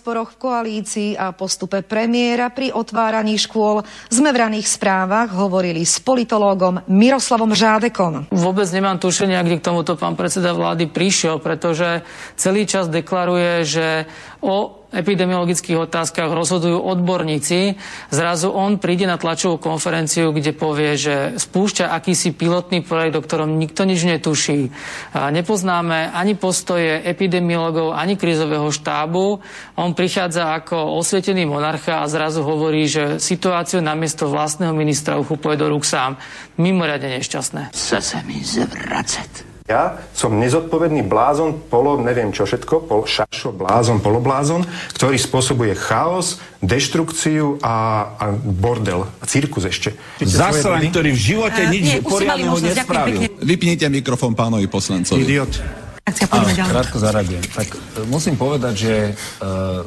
rozporoch v koalícii a postupe premiéra pri otváraní škôl sme v raných správach hovorili s politológom Miroslavom Žádekom. Vôbec nemám tušenia, kde k tomuto pán predseda vlády prišiel, pretože celý čas deklaruje, že o epidemiologických otázkach rozhodujú odborníci. Zrazu on príde na tlačovú konferenciu, kde povie, že spúšťa akýsi pilotný projekt, o ktorom nikto nič netuší. A nepoznáme ani postoje epidemiologov, ani krizového štábu. On prichádza ako osvietený monarcha a zrazu hovorí, že situáciu namiesto vlastného ministra uchupuje do rúk sám. Mimoriadne nešťastné. Chce sa mi zvracet. Ja som nezodpovedný blázon, polo, neviem čo všetko, pol, šašo, blázon, poloblázon, ktorý spôsobuje chaos, deštrukciu a, a bordel, a cirkus ešte. Zaslan, ktorý v živote Uh, nič nie, ďakujem nespravil. Vypnite mikrofón pánovi poslancovi. Idiot. Akcia, poďme ďalej. Krátko zareagujem. Tak e, musím povedať, že uh,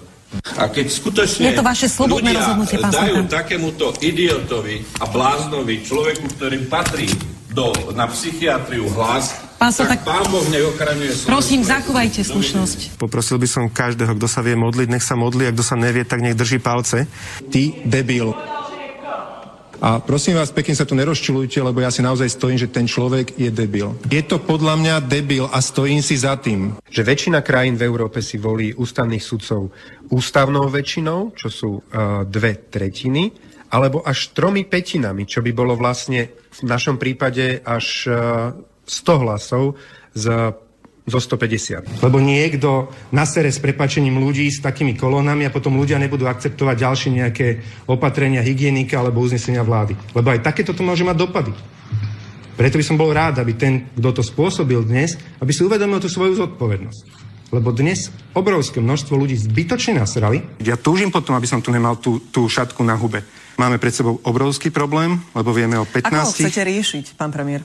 A keď skutočne Je to vaše slobodné ľudia rozhodnutie, pán dajú takémuto idiotovi a bláznovi, človeku, ktorý patrí do, na psychiatriu hlas, Pán tak, Sotak, pán Boh nech ochraňuje Slovensko. prosím, zachovajte slušnosť. Poprosil by som každého, kto sa vie modliť, nech sa modlí, a kto sa nevie, tak nech drží palce. Ty debil. A prosím vás, pekne sa tu nerozčulujte, lebo ja si naozaj stojím, že ten človek je debil. Je to podľa mňa debil a stojím si za tým. Že väčšina krajín v Európe si volí ústavných sudcov ústavnou väčšinou, čo sú uh, dve tretiny, alebo až tromi petinami, čo by bolo vlastne v našom prípade až uh, 100 hlasov z zo 150. Lebo niekto nasere s prepačením ľudí s takými kolónami a potom ľudia nebudú akceptovať ďalšie nejaké opatrenia hygienika alebo uznesenia vlády. Lebo aj takéto to môže mať dopady. Preto by som bol rád, aby ten, kto to spôsobil dnes, aby si uvedomil tú svoju zodpovednosť. Lebo dnes obrovské množstvo ľudí zbytočne nasrali. Ja túžim potom, aby som tu nemal tú, tú šatku na hube. Máme pred sebou obrovský problém, lebo vieme o 15... Ako ho chcete riešiť, pán premiér?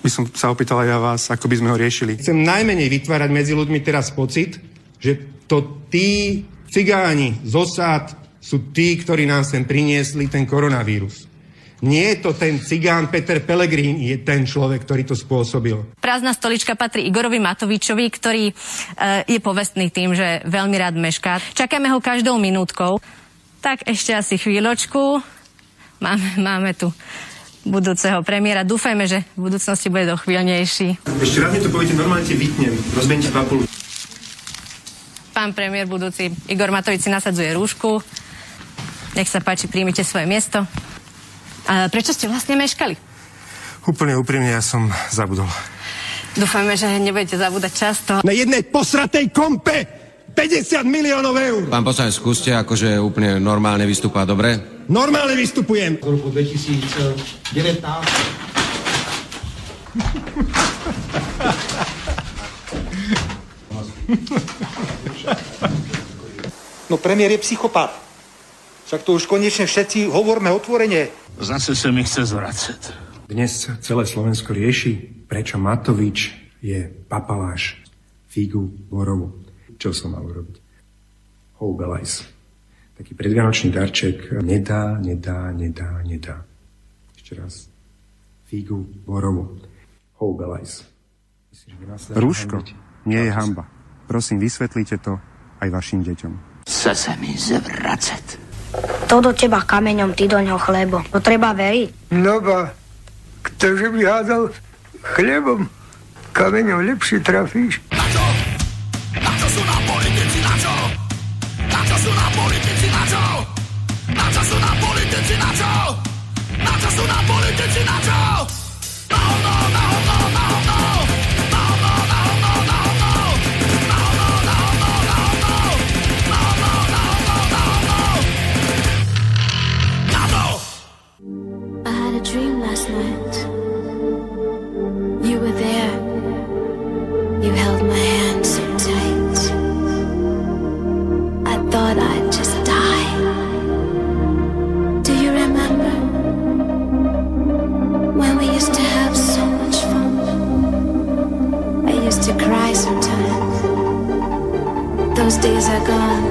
by som sa opýtal aj ja vás, ako by sme ho riešili. Chcem najmenej vytvárať medzi ľuďmi teraz pocit, že to tí cigáni z osád sú tí, ktorí nám sem priniesli ten koronavírus. Nie je to ten cigán Peter Pellegrini, je ten človek, ktorý to spôsobil. Prázdna stolička patrí Igorovi Matovičovi, ktorý e, je povestný tým, že veľmi rád mešká. Čakáme ho každou minútkou. Tak ešte asi chvíľočku. Máme, máme tu budúceho premiéra. Dúfajme, že v budúcnosti bude dochvíľnejší. Ešte raz mi to poviete, normálne ti vytnem, rozbeňte papulu. Pán premiér budúci Igor Matovič si nasadzuje rúšku. Nech sa páči, príjmite svoje miesto. A prečo ste vlastne meškali? Úplne úprimne, ja som zabudol. Dúfajme, že nebudete zabúdať často. Na jednej posratej kompe 50 miliónov eur. Pán poslanec, skúste akože úplne normálne vystúpať, dobre? Normálne vystupujem. v roku 2019 No premiér je psychopat. Však to už konečne všetci hovorme otvorene. Zase sa mi chce zvracet. Dnes celé Slovensko rieši, prečo Matovič je papaláš figu borovu. Čo som mal urobiť? Houbelajs. Taký predvianočný darček. Nedá, nedá, nedá, nedá. Ešte raz. Figu borovu. Houbelajs. Rúško nie je hamba. Prosím, vysvetlite to aj vašim deťom. Chce sa mi zvracet. To do teba kameňom, ty do ňoho chlebo. To treba veriť. No ba, ktože by hádal chlebom, kameňom lepšie trafíš. Na čo sú nám politici, na čo? Na čo sú nám politici, na čo? Na čo sú nám politici, na čo? Na čo sú nám politici, na čo? Na hovno, na hovno, na hovno! are gone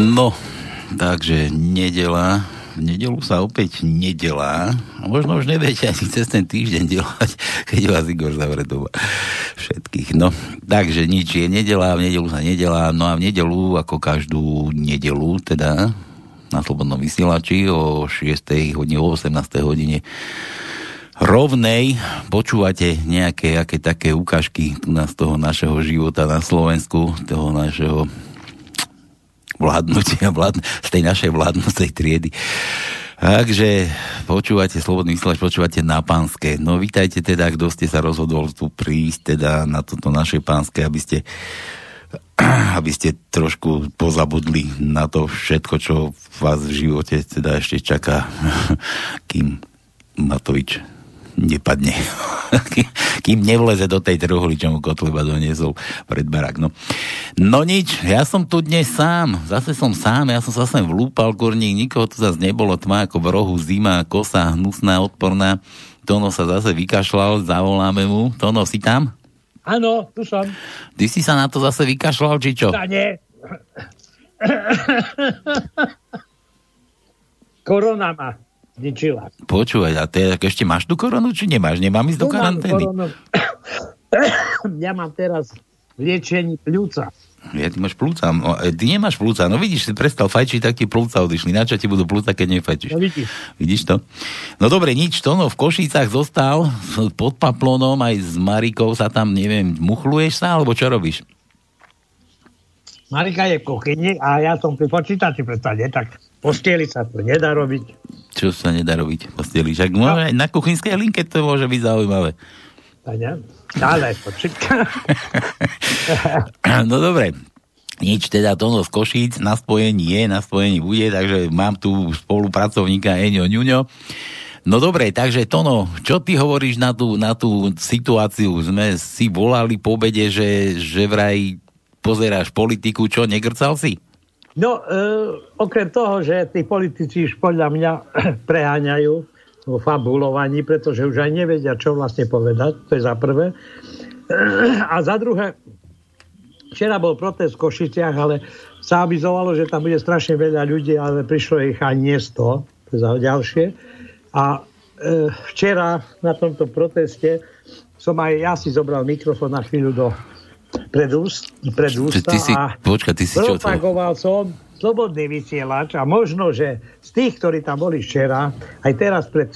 No, takže nedela, v nedelu sa opäť nedelá. Možno už neviete ani cez ten týždeň delať, keď vás Igor zavre doma. Všetkých. No, takže nič je nedela, v nedelu sa nedelá. No a v nedelu, ako každú nedelu, teda na Slobodnom vysielači o 6. hodine, o 18. hodine rovnej počúvate nejaké aké také ukážky z toho našeho života na Slovensku, toho našeho vládnutia, vládn- z tej našej vládnocej triedy. Takže počúvate Slobodný vysielač, počúvate na pánske. No vítajte teda, kto ste sa rozhodol tu prísť teda na toto naše pánske, aby ste aby ste trošku pozabudli na to všetko, čo vás v živote teda ešte čaká, kým Matovič nepadne. Kým nevleze do tej trhuly, čo mu Kotleba doniesol pred barak. No. no nič, ja som tu dnes sám. Zase som sám, ja som sa sem vlúpal, kurník, nikoho tu zase nebolo, tma ako v rohu, zima, kosa, hnusná, odporná. Tono sa zase vykašľal, zavoláme mu. Tono, si tam? Áno, tu som. Ty si sa na to zase vykašľal, či čo? Ja nie. Korona ma zničila. Počúvaj, a ty ešte máš tú koronu, či nemáš? Nemám ísť do Tu mám karantény? ja mám teraz liečení pľúca. Ja, ty máš plúca. No, e, ty nemáš plúca. No vidíš, si prestal fajčiť, tak ti plúca odišli. Na čo ti budú plúca, keď nefajčíš? No vidíš. Vidíš to? No dobre, nič. To no, v Košicách zostal pod paplonom, aj s Marikou sa tam, neviem, muchluješ sa, alebo čo robíš? Marika je v kuchyni a ja som pri počítači predstavne, tak postieli sa to nedá robiť. Čo sa nedá robiť? Posteli. Však no. aj na kuchynskej linke to môže byť zaujímavé. A ne? Ale. No dobre. Nič, teda Tono z Košíc na spojení je, na spojení bude, takže mám tu spolupracovníka Eňo Ňuňo. No dobre, takže Tono, čo ty hovoríš na tú, na tú situáciu? Sme si volali po obede, že, že vraj pozeráš politiku, čo, negrcal si? No, e, okrem toho, že tí politici už podľa mňa preháňajú vo fabulovaní, pretože už aj nevedia, čo vlastne povedať, to je za prvé. A za druhé, včera bol protest v Košiciach, ale sa avizovalo, že tam bude strašne veľa ľudí, ale prišlo ich ani nie 100, to je za ďalšie. A e, včera na tomto proteste som aj ja si zobral mikrofón na chvíľu do pred, úst, pred ústa Ty si, a počka, ty si propagoval som slobodný vysielač a možno, že z tých, ktorí tam boli včera, aj teraz pred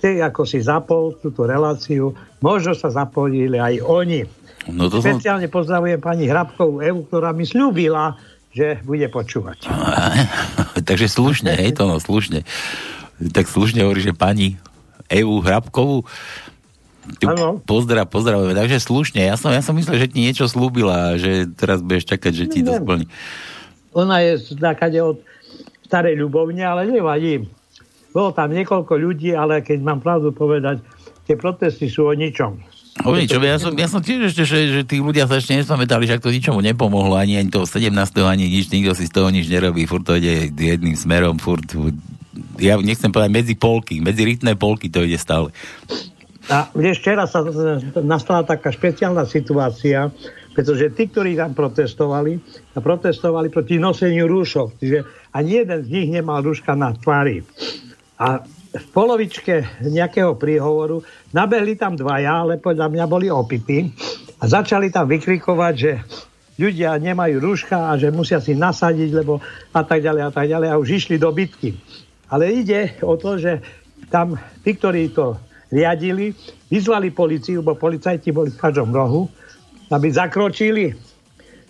tej, ako si zapol túto reláciu, možno sa zapojili aj oni. No to som... Špeciálne pozdravujem pani Hrabkovú Evu, ktorá mi slúbila, že bude počúvať. Takže slušne, hej, to no, slušne. Tak slušne hovorí, že pani Evu Hrabkovú pozdrav, pozdravujeme. Takže slušne, ja som, ja som myslel, že ti niečo slúbila, že teraz budeš čakať, že ti to splní. Ona je takade od starej ľubovne, ale nevadí. Bolo tam niekoľko ľudí, ale keď mám pravdu povedať, tie protesty sú o ničom. O ničom, ja som, ja som tiež ešte, že, že tí ľudia sa ešte nespamätali, že to ničomu nepomohlo, ani, ani toho 17. ani nič, nikto si z toho nič nerobí, furt to ide jedným smerom, furt, ja nechcem povedať medzi polky, medzi rytné polky to ide stále. A vieš, včera sa nastala taká špeciálna situácia, pretože tí, ktorí tam protestovali, protestovali proti noseniu rúšok. Čiže ani jeden z nich nemal rúška na tvári. A v polovičke nejakého príhovoru nabehli tam dvaja, ale podľa mňa boli opity a začali tam vykrikovať, že ľudia nemajú rúška a že musia si nasadiť, lebo a tak ďalej a tak ďalej a už išli do bitky. Ale ide o to, že tam tí, ktorí to riadili, vyzvali policiu, bo policajti boli v každom rohu, aby zakročili.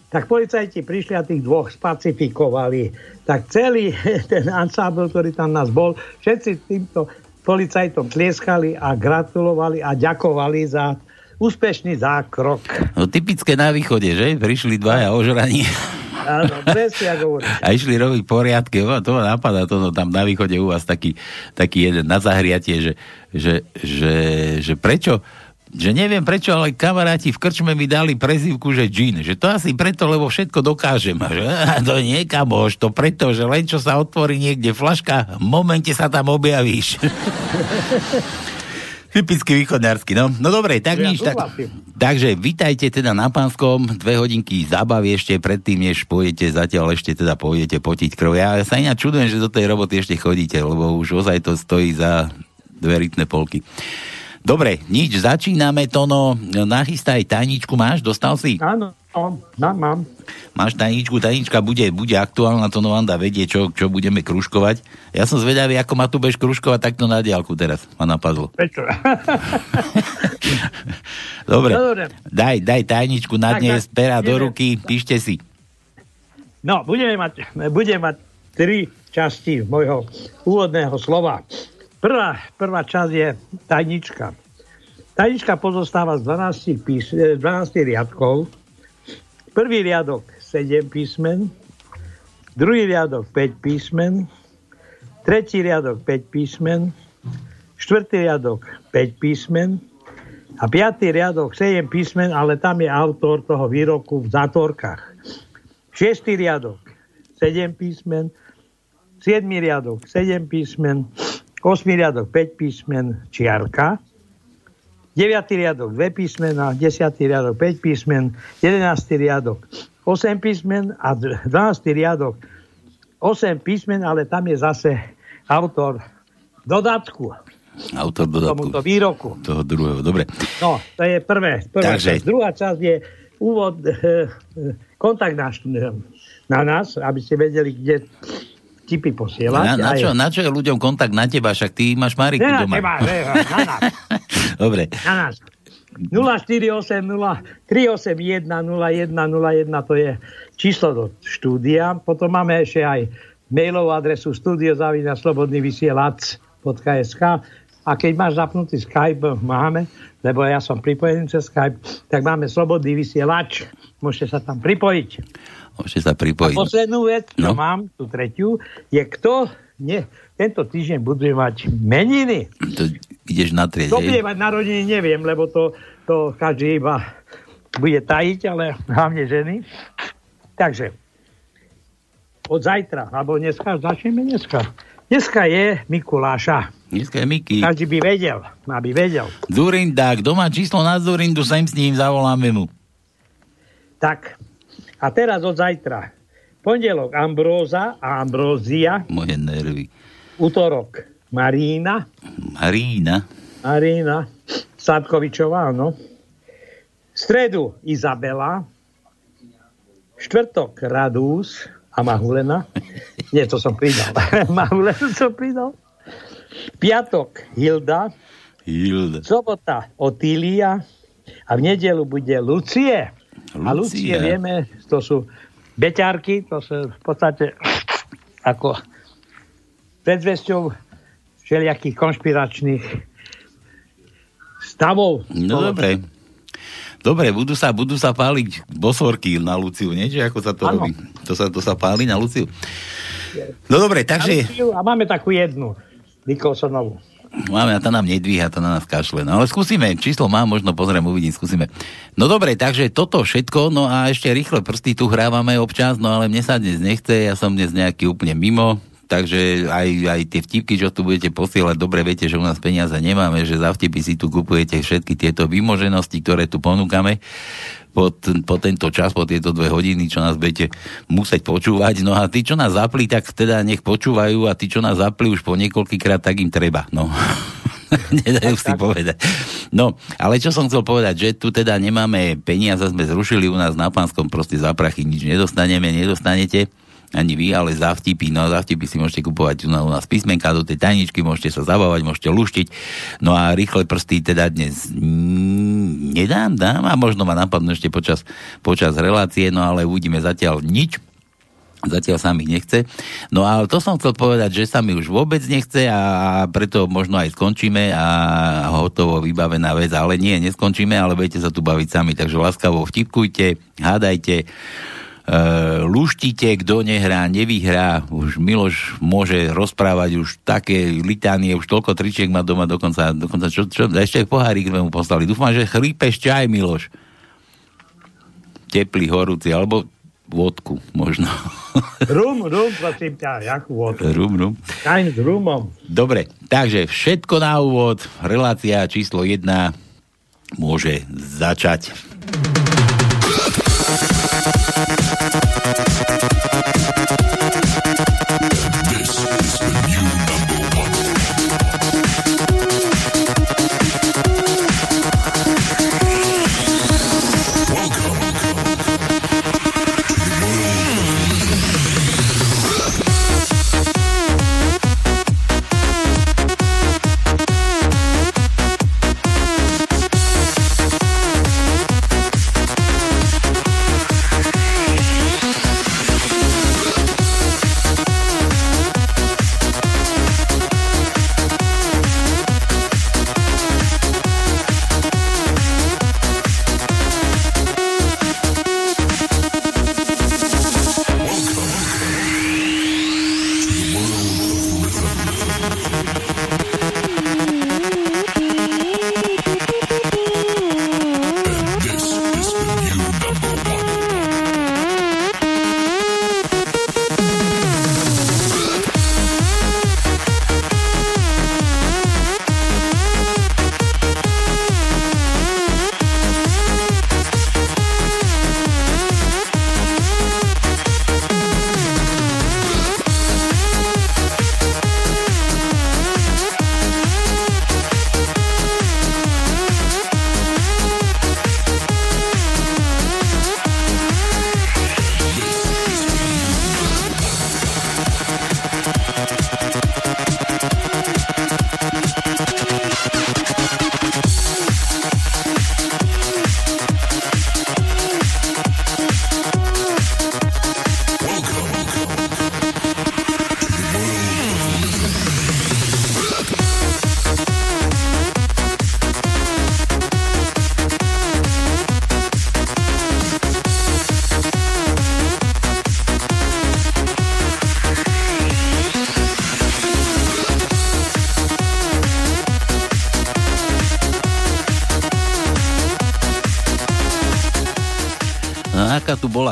Tak policajti prišli a tých dvoch spacifikovali. Tak celý ten ansábel, ktorý tam nás bol, všetci týmto policajtom tlieskali a gratulovali a ďakovali za úspešný zákrok. No typické na východe, že? Prišli dvaja ožraní. Áno, presne ako hovoríš. A išli robiť poriadky. O, to ma napadá to, no, tam na východe u vás taký, taký jeden na zahriatie, že, že, že, že prečo že neviem prečo, ale kamaráti v krčme mi dali prezývku, že džin. Že to asi preto, lebo všetko dokážem. Že, a to nie, kamoš, to preto, že len čo sa otvorí niekde flaška, v momente sa tam objavíš. Typicky východňarsky, no. No dobre, tak Ja nič. Tak, takže vitajte teda na Pánskom, dve hodinky zábavy ešte predtým, než pôjdete, zatiaľ ešte teda pôjdete potiť krv. Ja sa ináč čudujem, že do tej roboty ešte chodíte, lebo už ozaj to stojí za dve rytné polky. Dobre, nič, začíname to, no, nachystaj tajničku, máš, dostal si? Áno, mám, mám. Máš tajničku, tajnička bude, bude aktuálna, to Novanda vedie, čo, čo budeme kružkovať. Ja som zvedavý, ako ma tu budeš kružkovať takto na diálku teraz, ma napadlo. Dobre, No, dobre. daj, daj tajničku na dnes, pera do ruky, píšte si. No, budeme mať, budeme mať tri časti môjho úvodného slova. Prvá, prvá časť je tajnička. Tajnička pozostáva z 12, pís, eh, 12 riadkov. Prvý riadok 7 písmen, druhý riadok 5 písmen, tretí riadok 5 písmen, štvrtý riadok 5 písmen. A piatý riadok 7 písmen, ale tam je autor toho výroku v zátorkách. Šiestý riadok 7 písmen, 7 riadok 7 písmen, 8 riadok 5 písmen, čiarka, 9. riadok 2 písmena, 10. riadok 5 písmen, 11. riadok 8 písmen a 12. riadok 8 písmen, ale tam je zase autor dodatku Autor dodatku tomuto výroku. toho druhého, dobre. No, to je prvé. Prvá Takže- časť. Druhá časť je úvod, e, e, kontakt náš, e, na nás, aby ste vedeli, kde tipy posielať. Na, na, Aj- čo, na čo je ľuďom kontakt na teba, však ty máš Mariku Ne na doma. teba, ne, na nás. Dobre, Na nás. 0480 381 0101 to je číslo do štúdia. Potom máme ešte aj mailovú adresu studiozavinaslobodnyvysielac.sk a keď máš zapnutý Skype, máme, lebo ja som pripojený cez Skype, tak máme slobodný vysielač. Môžete sa tam pripojiť. môžete sa pripojiť. Poslednú vec, čo No. mám, tú tretiu, je kto nie, tento týždeň budeme mať meniny. To ideš na trieť, Kto bude hej? mať narodiny, neviem, lebo to, to každý iba bude tajiť, ale hlavne ženy. Takže, od zajtra, alebo dneska, začneme dneska. Dneska je Mikuláša. Dneska je Miky. Každý by vedel, aby vedel. Zurinda, kto má číslo na Zurindu, sem s ním, zavoláme mu. Tak, a teraz od zajtra. Pondelok Ambróza a Ambrózia, Moje nervy. útorok Marína, Marína. Marína Sadkovičová, áno. Stredu Izabela, štvrtok Radús a Mahulena. Nie, to som pridal. Mahulenu som pridal. Piatok Hilda, Hilda. sobota Otília a v nedelu bude Lucie. A Lucie Lucia. vieme, to sú beťárky, to sú v podstate ako predzvesťou všelijakých konšpiračných stavov. No dobre. Dobre, budú sa, budú sa páliť bosorky na Luciu, nie? Či ako sa to Áno. robí? To sa, to sa páli na Luciu? No dobre, takže A máme takú jednu, Nikolsonovú. máme, a tá nám nedvíha, tá na nás kašle. No ale skúsime, číslo mám, možno pozriem, uvidím, skúsime. No dobre, takže toto všetko, no a ešte rýchle prsty tu hrávame občas, no ale mne sa dnes nechce, ja som dnes nejaký úplne mimo, takže aj, aj tie vtipky, čo tu budete posielať, dobre viete, že u nás peniaze nemáme, že za vtipy si tu kupujete všetky tieto vymoženosti, ktoré tu ponúkame po, t- po tento čas, po tieto dve hodiny, čo nás budete musieť počúvať. No a tí, čo nás zapli, tak teda nech počúvajú a tí, čo nás zapli už po niekoľkýkrát, tak im treba. No. Nedajú si povedať. No, ale čo som chcel povedať, že tu teda nemáme peniaze, sme zrušili u nás na Pánskom, proste za prachy nič nedostaneme, nedostanete ani vy, ale za vtipy, no za si môžete kupovať u nás, písmenka do tej tajničky, môžete sa zabávať, môžete luštiť, no a rýchle prsty teda dnes nedám, dám a možno ma napadnú ešte počas, počas relácie, no ale uvidíme zatiaľ nič, Zatiaľ sa mi nechce. No ale to som chcel povedať, že sa mi už vôbec nechce a preto možno aj skončíme a hotovo vybavená vec, ale nie, neskončíme, ale budete sa tu baviť sami, takže láskavo vtipkujte, hádajte, luštite, kto nehrá, nevyhrá. Už Miloš môže rozprávať už také litánie, už toľko tričiek má doma dokonca, dokonca čo, čo, ešte pohárik sme mu poslali. Dúfam, že chrípeš čaj, Miloš. Teplý, horúci, alebo vodku, možno. Rum, rum, prosím ťa, jakú vodku. rum, rum. Tajn s rumom. Dobre, takže všetko na úvod. Relácia číslo 1 môže začať.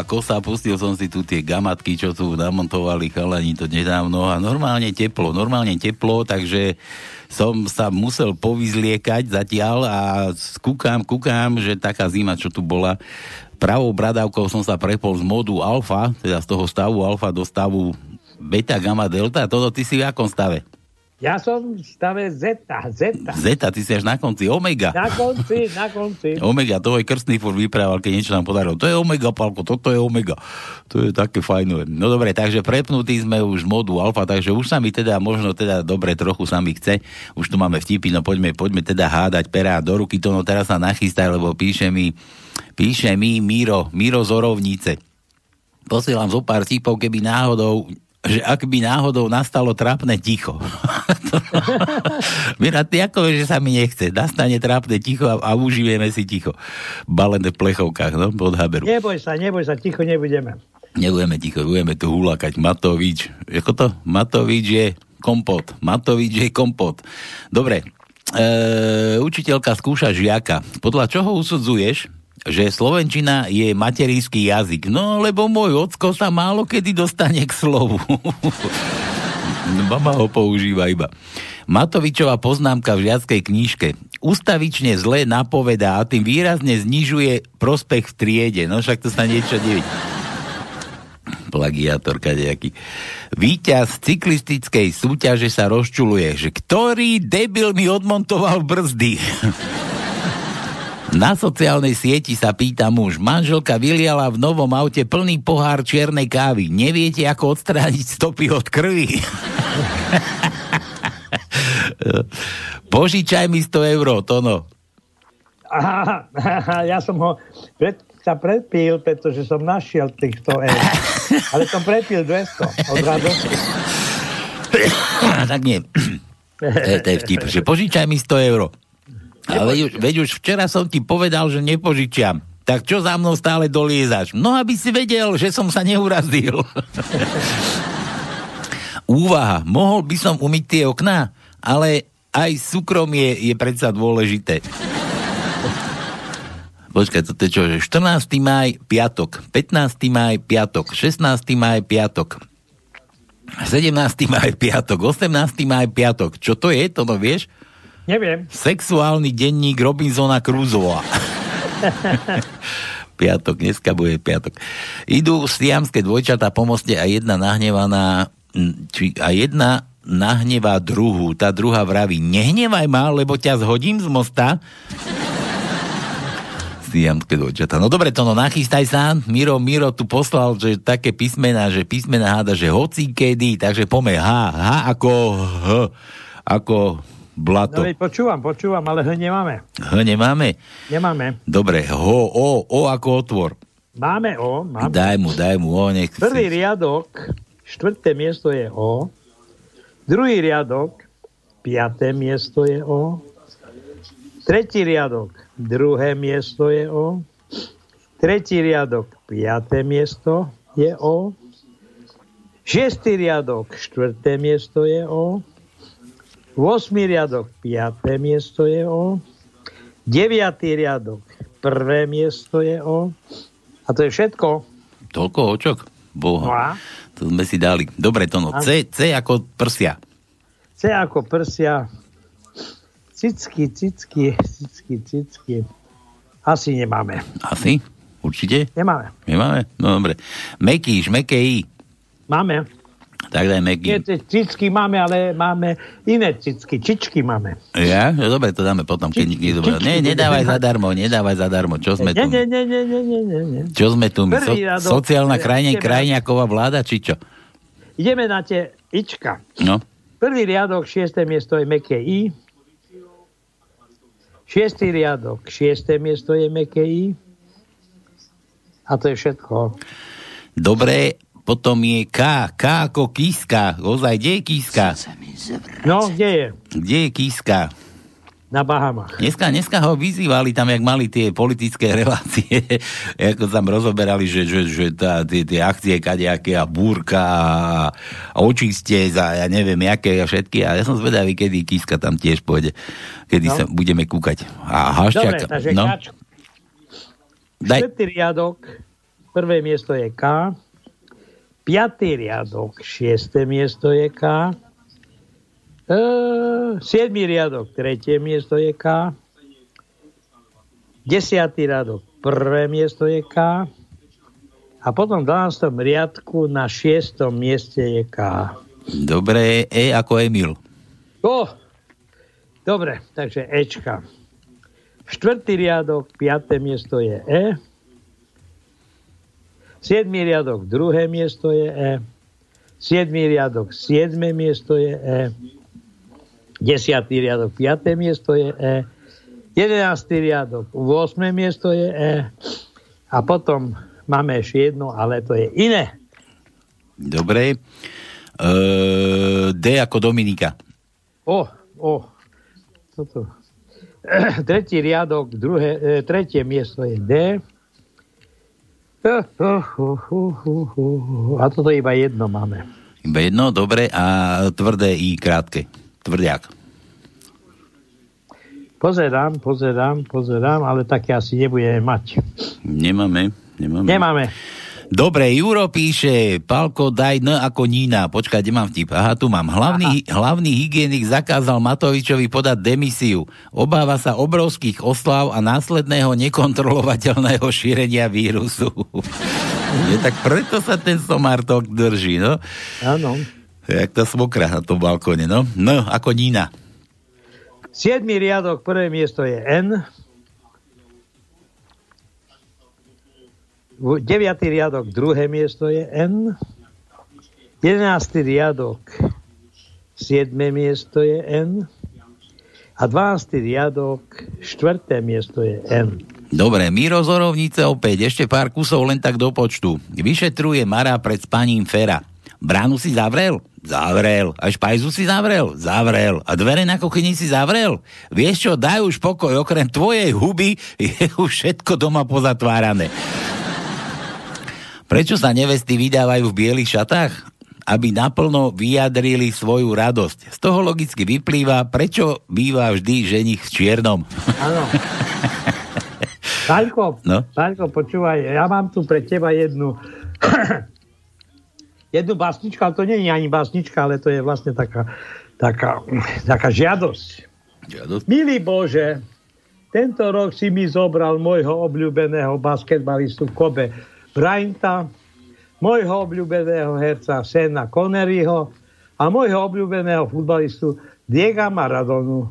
Kosa, pustil som si tu tie gamatky, čo tu namontovali chalani to nedávno a normálne teplo, normálne teplo, takže som sa musel povyzliekať zatiaľ a kúkam, kúkam, že taká zima, čo tu bola, pravou bradavkou som sa prepol z modu alfa, teda z toho stavu alfa do stavu beta, gamma, delta. Toto ty si v akom stave? Ja som v stave Zeta, Zeta. Zeta, ty si až na konci. Omega. Na konci, na konci. Omega, toho je krstný furt vyprával, keď niečo nám podarilo. To je Omega, Palko, toto je Omega. To je také fajnové. No dobre, takže prepnutí sme už modu alfa, takže už sa mi teda, možno teda dobre trochu sa mi chce. Už tu máme vtipy, no poďme, poďme teda hádať perá do ruky. To no teraz sa nachystá, lebo píše mi, píše mi Miro, Miro z Orovnice. Posielam zo pár vtipov, keby náhodou že ak by náhodou nastalo trápne ticho. Mira, ty ako vieš, že sa mi nechce. Nastane trápne ticho a, a užijeme si ticho. Balené v plechovkách, no, pod haberu. Neboj sa, neboj sa, ticho nebudeme. Nebudeme ticho, budeme tu hulakať. Matovič, ako to? Matovič je kompot. Matovič je kompot. Dobre, e, učiteľka skúša žiaka. Podľa čoho usudzuješ, že Slovenčina je materinský jazyk. No, lebo môj ocko sa málo kedy dostane k slovu. Mama ho používa iba. Matovičová poznámka v žiackej knížke. Ustavične zle napovedá a tým výrazne znižuje prospech v triede. No však to sa niečo deví. Plagiátorka nejaký. Výťaz cyklistickej súťaže sa rozčuluje, že ktorý debil mi odmontoval brzdy. Na sociálnej sieti sa pýta muž, manželka vyliala v novom aute plný pohár čiernej kávy. Neviete, ako odstrániť stopy od krvi? Požičaj mi 100 eur, Tono. Aha, ja som ho pred, sa prepil, pretože som našiel tých 100 eur. Ale som prepil 200 od radosti. tak nie. To to je vtip, že požičaj mi 100 eur. A veď už, veď už včera som ti povedal, že nepožičiam. Tak čo za mnou stále doliezaš? No, aby si vedel, že som sa neurazil. Úvaha. Mohol by som umyť tie okná, ale aj súkromie je predsa dôležité. Počkaj, toto je čo? že 14. maj, piatok. 15. maj, piatok. 16. maj, piatok. 17. maj, piatok. 18. maj, piatok. Čo to je? To no vieš? Neviem. Sexuálny denník Robinsona Cruzova. piatok, dneska bude piatok. Idú siamské dvojčatá po moste a jedna nahnevaná či, a jedna nahnevá druhú. Tá druhá vraví, nehnevaj ma, lebo ťa zhodím z mosta. Siamské dvojčatá. No dobre, to no nachystaj sa. Miro, Miro tu poslal, že také písmená, že písmená háda, že hoci kedy, takže pome H, H ako H, ako blato. No, počúvam, počúvam, ale H nemáme. H nemáme? Nemáme. Dobre, ho, o, o ako otvor. Máme O, máme. Daj mu, daj mu, o, nech Prvý riadok, štvrté miesto je O. Druhý riadok, piaté miesto je O. Tretí riadok, druhé miesto je O. Tretí riadok, piaté miesto je O. Šiestý riadok, štvrté miesto je O. 8. riadok, 5. miesto je O. 9. riadok, prvé miesto je O. A to je všetko. Toľko očok? Boha. No a? To sme si dali. Dobre, to no. C, C ako prsia. C ako prsia. Cicky, cicky, cicky, cicky. Asi nemáme. Asi? Určite? Nemáme. Nemáme? No dobre. Mekíš, meké I. Máme. Tak daj Meky. Nie, cicky máme, ale máme iné cicky. Čičky máme. Ja? No dobre, to dáme potom, keď nikto bude. Nie, nedávaj zadarmo, nedávaj zadarmo. Čo sme tu? nie, nie, nie, nie, nie, nie. Čo sme tu? My? So, sociálna krajine, krajňaková vláda, či čo? Ideme na tie ička. No. Prvý riadok, šiesté miesto je meké I. Šiestý riadok, šiesté miesto je meké I. A to je všetko. Dobre, potom je K. K ako kíska. Ozaj, kde je kíska? No, kde je? Kde je kíska? Na Bahamach. Dneska, dneska ho vyzývali tam, jak mali tie politické relácie, ako tam rozoberali, že, že, že tá, tie, tie akcie kadejaké a búrka a, a očiste za ja neviem, jaké a všetky. A ja som zvedavý, kedy Kiska tam tiež pôjde. Kedy No. sa budeme kúkať. A Dobre, Haščák... takže no, Kačko. Daj. Riadok, prvé miesto je K. Piatý riadok, šiesté miesto je K. E, siedmý riadok, tretie miesto je K. Desiatý riadok, prvé miesto je K. A potom v 12. riadku na šiestom mieste je K. Dobre, E ako Emil. O, dobre, takže Ečka. Štvrtý riadok, piaté miesto je E. Siedmý riadok, druhé miesto je E. Siedmý riadok, siedme miesto je E. Desiatý riadok, piaté miesto je E. Jedenáctý riadok, 8. miesto je E. A potom máme ešte jedno, ale to je iné. Dobre. E, D ako Dominika. O, o, toto. Tretí riadok, druhé, e, tretie miesto je D. Uh, uh, uh, uh, uh, uh. A toto iba jedno máme. Iba jedno, dobre. A tvrdé I krátke. Tvrdiak. Pozerám, pozerám, pozerám, ale také asi nebudeme mať. Nemáme. Nemáme. Nemáme. Dobre, Juro píše, Palko, daj N ako Nína. Počkaj, kde mám vtip? Aha, tu mám. Hlavný, hlavný hygienik zakázal Matovičovi podať demisiu. Obáva sa obrovských oslav a následného nekontrolovateľného šírenia vírusu. Je, tak preto sa ten somártok drží, no. Áno. Jak tá smokra na tom balkóne, no. No, ako Nína. Siedmý riadok, prvé miesto je N. V- Deviatý riadok, druhé miesto je N. Jedenáctý riadok, siedme miesto je N. A dvanáctý riadok, štvrté miesto je N. Dobre, Miro z Orovnice opäť, ešte pár kusov len tak do počtu. Vyšetruje Mara pred spaním Fera. Bránu si zavrel? Zavrel. A špajzu si zavrel? Zavrel. A dvere na kuchyni si zavrel? Vieš čo, daj už pokoj, okrem tvojej huby je už všetko doma pozatvárané. Prečo sa nevesty vydávajú v bielých šatách? Aby naplno vyjadrili svoju radosť. Z toho logicky vyplýva, prečo býva vždy ženich v čiernom. Áno. Paľko, No? Paľko, počúvaj, ja mám tu pre teba jednu jednu básničku, ale to nie je ani básnička, ale to je vlastne taká, taká, taká žiadosť. Žiadosť? Milý Bože, tento rok si mi zobral môjho obľúbeného basketbalistu Kobe Brynta, môjho obľúbeného herca Sena Conneryho a môjho obľúbeného futbalistu Diega Maradonu.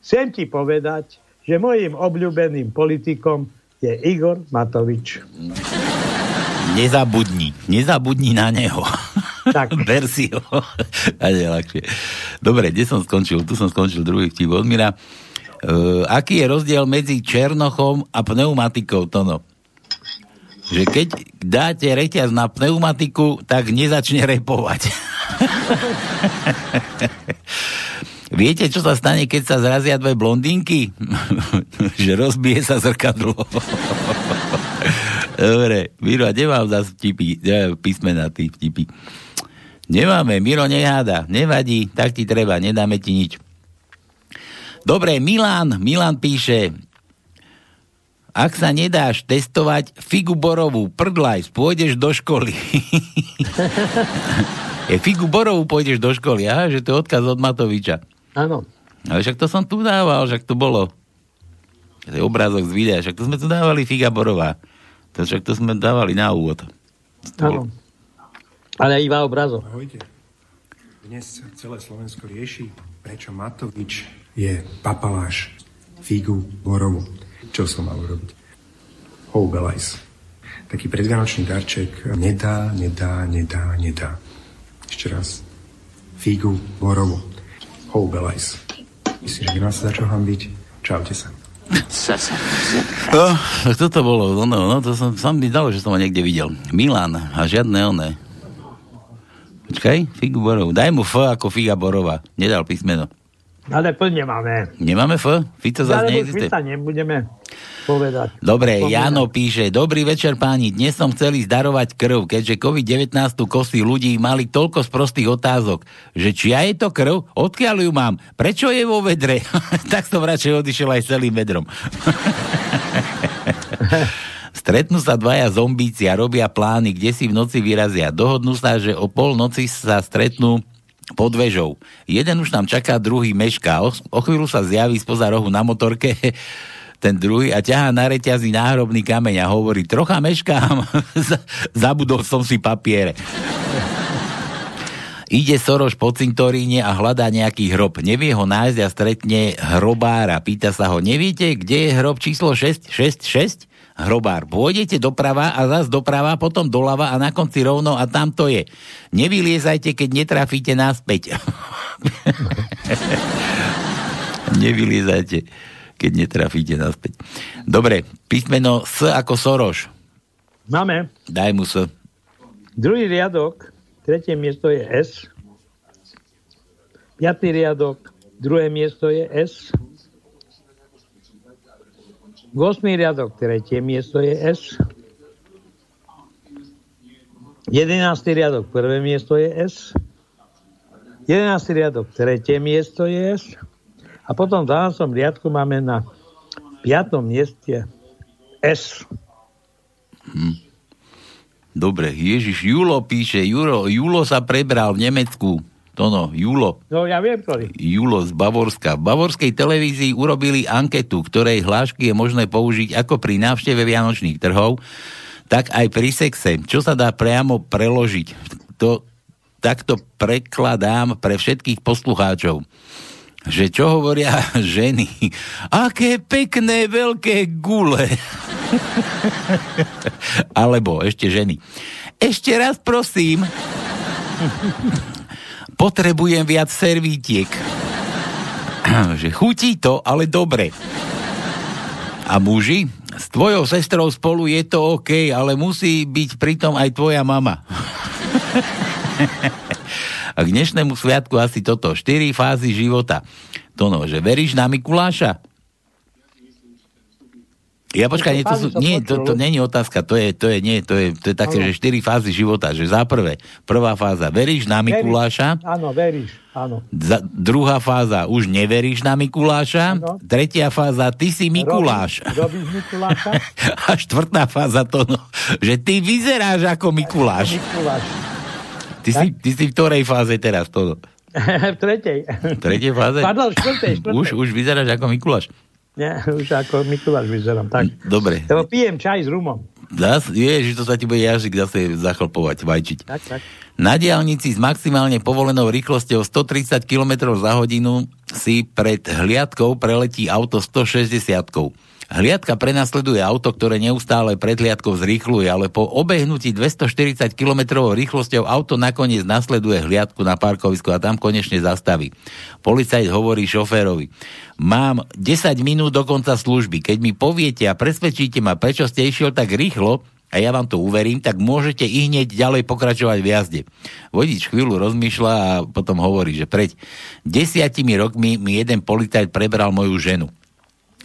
Chcem ti povedať, že môjim obľúbeným politikom je Igor Matovič. Nezabudni, nezabudni na neho. Tak. Ver si ho. A je ľahšie. Dobre, kde som skončil? Tu som skončil druhý vtip od Mira. Uh, aký je rozdiel medzi černochom a pneumatikou, Tono? Že keď dáte reťaz na pneumatiku, tak nezačne repovať. Viete, čo sa stane, keď sa zrazia dve blondínky? že rozbije sa zrkadlo. Dobre, Miro, nemám zase vtipy, písmena, tí vtipy. Nemáme, Miro neháda, nevadí, tak ti treba, nedáme ti nič. Dobre, Milan, Milan píše, ak sa nedáš testovať figu borovú, prdlaj, pôjdeš do školy. je figu borovú pôjdeš do školy, aha, že to je odkaz od Matoviča. Áno. Ale však to som tu dával, však to bolo. To je obrázok z videa, však to sme tu dávali figa borová. To však to sme dávali na úvod. Áno. Ale iba obrazok. Ahojte. Dnes sa celé Slovensko rieši, prečo Matovič je papaláš figu borovu. Čo som mal urobiť? Houbelajs. Taký predvianočný darček. Nedá, nedá, nedá, nedá. Ešte raz. Figu borovu. Houbelajs. Myslím, že nemá sa za čo hambiť. Čaute sa. No, tak toto bolo, no, no, to som, som mi dalo, že som ho niekde videl. Milan a žiadne oné. Počkaj, figu borov. Daj mu F ako figa borová. Nedal písmeno. Ale to nemáme. Nemáme F? Fito zase Ale neexistuje. nebudeme povedať. Dobre, Spomínať. Jano píše, dobrý večer páni, dnes som chcel ísť darovať krv, keďže COVID-19 tu kosí ľudí, mali toľko z prostých otázok, že či ja je to krv, odkiaľ ju mám, prečo je vo vedre, tak som radšej odišiel aj celým vedrom. Stretnú sa dvaja zombíci a robia plány, kde si v noci vyrazia. Dohodnú sa, že o pol noci sa stretnú pod vežou. Jeden už tam čaká, druhý mešká. O, o chvíľu sa zjaví spoza rohu na motorke ten druhý a ťahá na reťazí náhrobný kameň a hovorí, trocha meškám, zabudol som si papiere. Ide Soroš po cintoríne a hľadá nejaký hrob. Nevie ho nájsť a stretne hrobára. Pýta sa ho, neviete, kde je hrob číslo 666? Hrobár, pôjdete doprava a zas doprava, potom doľava a na konci rovno a tam to je. Nevyliezajte, keď netrafíte naspäť. Nevyliezajte, keď netrafíte naspäť. Dobre, písmeno S ako Soroš. Máme. Daj mu S. Druhý riadok, tretie miesto je S. Piatý riadok, druhé miesto je S. Osmý riadok, tretie miesto je S. Jedenáctý riadok, prvé miesto je S. Jedenáctý riadok, tretie miesto je S. A potom v 12. riadku máme na piatom mieste S. Hm. Dobre, Ježiš, Julo píše, Julo, Julo sa prebral v Nemecku. Tono, Julo. No ja viem, ktorý. Julo z Bavorska. V bavorskej televízii urobili anketu, ktorej hlášky je možné použiť ako pri návšteve vianočných trhov, tak aj pri sexe. Čo sa dá priamo preložiť? To takto prekladám pre všetkých poslucháčov. Že čo hovoria ženy? Aké pekné veľké gule. Alebo ešte ženy. Ešte raz prosím. Potrebujem viac servítiek. že chutí to, ale dobre. A muži? S tvojou sestrou spolu je to OK, ale musí byť pritom aj tvoja mama. A k dnešnému sviatku asi toto. Štyri fázy života. To no, že veríš na Mikuláša? Ja počkaj, nie, to, sú, nie to, to není otázka, to je, to je, nie, to je, to je také, Áno. že štyri fázy života, že za prvé, prvá fáza, veríš na Mikuláša, Veríš, áno, veríš, áno. za, druhá fáza, už neveríš na Mikuláša, tretia fáza, ty si Mikuláš. Robíš, robíš Mikuláša? A štvrtá fáza to, no, že ty vyzeráš ako Mikuláš. Mikuláš. Ty si, ty si v ktorej fáze teraz? To, v tretej. v tretej fáze? Pardon, štvrtej, štvrtej. Už, už vyzeráš ako Mikuláš. Nie, už ako Mikuláš vyzerám, tak. Dobre. Lebo pijem čaj s rumom. Zas, je, že to sa ti bude jazyk zase zachlpovať, vajčiť. Tak, tak. Na diálnici s maximálne povolenou rýchlosťou 130 km za hodinu si pred hliadkou preletí auto 160 Hliadka prenasleduje auto, ktoré neustále pred hliadkou zrýchluje, ale po obehnutí 240 km rýchlosťou auto nakoniec nasleduje hliadku na parkovisku a tam konečne zastaví. Policajt hovorí šoférovi, mám 10 minút do konca služby, keď mi poviete a presvedčíte ma, prečo ste išiel tak rýchlo, a ja vám to uverím, tak môžete i hneď ďalej pokračovať v jazde. Vodič chvíľu rozmýšľa a potom hovorí, že pred desiatimi rokmi mi jeden policajt prebral moju ženu.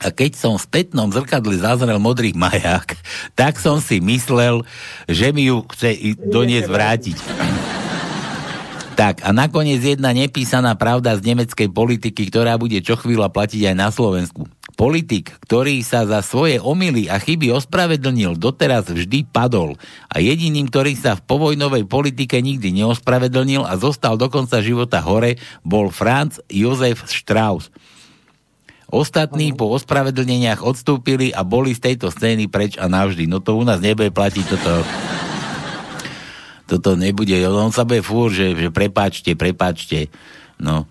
A keď som v spätnom zrkadle zazrel modrý maják, tak som si myslel, že mi ju chce doniesť vrátiť. Tak a nakoniec jedna nepísaná pravda z nemeckej politiky, ktorá bude čo chvíľa platiť aj na Slovensku. Politik, ktorý sa za svoje omily a chyby ospravedlnil, doteraz vždy padol. A jediným, ktorý sa v povojnovej politike nikdy neospravedlnil a zostal do konca života hore, bol Franz Josef Strauss. Ostatní po ospravedlneniach odstúpili a boli z tejto scény preč a navždy. No to u nás nebude platiť toto. Toto nebude. On sa bude fúr, že, že prepáčte, prepáčte. No,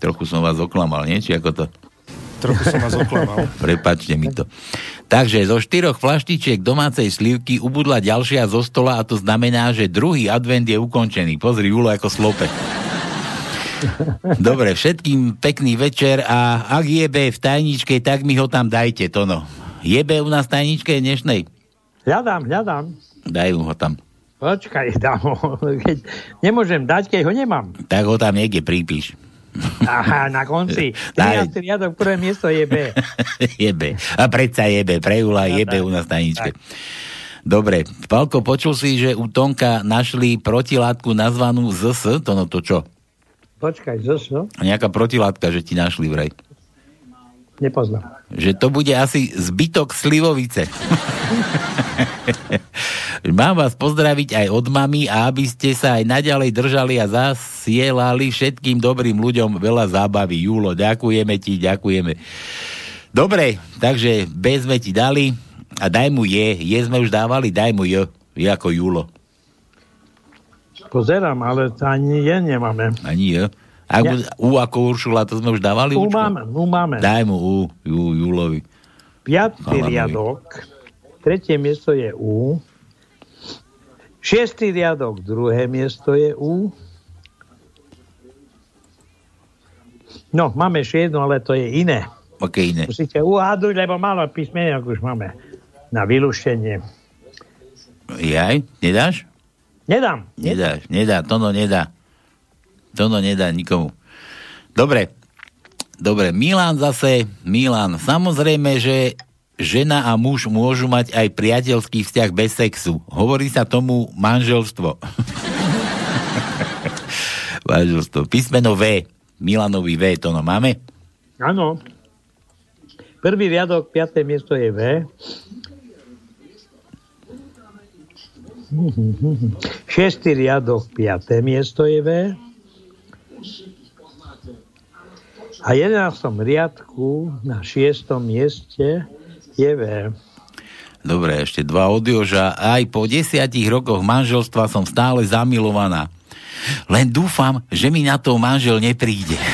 trochu som vás oklamal, nie? Či ako to? Trochu som vás oklamal. Prepačte mi to. Takže zo štyroch flaštičiek domácej slivky ubudla ďalšia zo stola a to znamená, že druhý advent je ukončený. Pozri, Julo ako slope. Dobre, všetkým pekný večer a ak jebe v tajničke, tak mi ho tam dajte, to no. Jebe u nás v tajničke dnešnej? Hľadám, hľadám. Daj ho tam. Počkaj, dám ho. Keď nemôžem dať, keď ho nemám. Tak ho tam niekde pripíš. Aha, na konci. 13. riadok, prvé miesto je B. jebe. A predsa jebe. Pre Jula jebe u nás tajničke. Dobre, Palko, počul si, že u Tonka našli protilátku nazvanú ZS, to no to čo? Počkaj, zos, no? Nejaká protilátka, že ti našli vraj. Nepoznám. Že to bude asi zbytok slivovice. Mám vás pozdraviť aj od mami a aby ste sa aj naďalej držali a zasielali všetkým dobrým ľuďom veľa zábavy. Júlo, ďakujeme ti, ďakujeme. Dobre, takže B sme ti dali a daj mu je. Je sme už dávali, daj mu je. Je ako Júlo. Pozerám, ale ani je nemáme. Ani je. Ak Ja. U ako Uršula, to sme už dávali? U Učko? máme, u máme. Daj mu U, Jú, Júlovi. Piatý Chalanovi. riadok, tretie miesto je U. Šiestý riadok, druhé miesto je U. No, máme ešte jedno, ale to je iné. Ok, iné. Musíte uhádnuť, lebo málo písmeniek už máme na vylúštenie. Jaj, nedáš? Nedám. Nedáš, nedá, Tono nedá. Tono nedá nikomu. Dobre, dobre, Milan zase, Milan, samozrejme, že žena a muž môžu mať aj priateľský vzťah bez sexu. Hovorí sa tomu manželstvo. manželstvo. Písmeno V. Milanovi V. Tono máme? Áno. Prvý riadok, piaté miesto je V. Šiestý riadok, piaté miesto je V. A jedenáctom riadku na šiestom mieste je V. Dobre, ešte dva od Joža. Aj po desiatich rokoch manželstva som stále zamilovaná. Len dúfam, že mi na to manžel nepríde.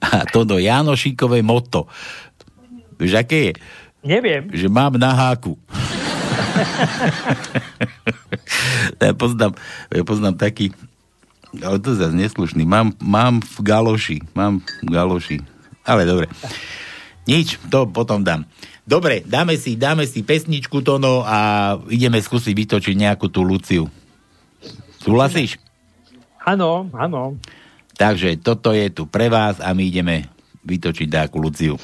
A to do Janošíkové moto. Vieš, aké je? Neviem. Že mám na háku. Ja poznám, ja poznám taký, ale to zase neslušný. Mám, mám v galoši. Mám v galoši. Ale dobre. Nič, to potom dám. Dobre, dáme si, dáme si pesničku Tono a ideme skúsiť vytočiť nejakú tú Luciu. Súhlasíš? Áno, áno. Takže toto je tu pre vás a my ideme vytočiť nejakú Luciu.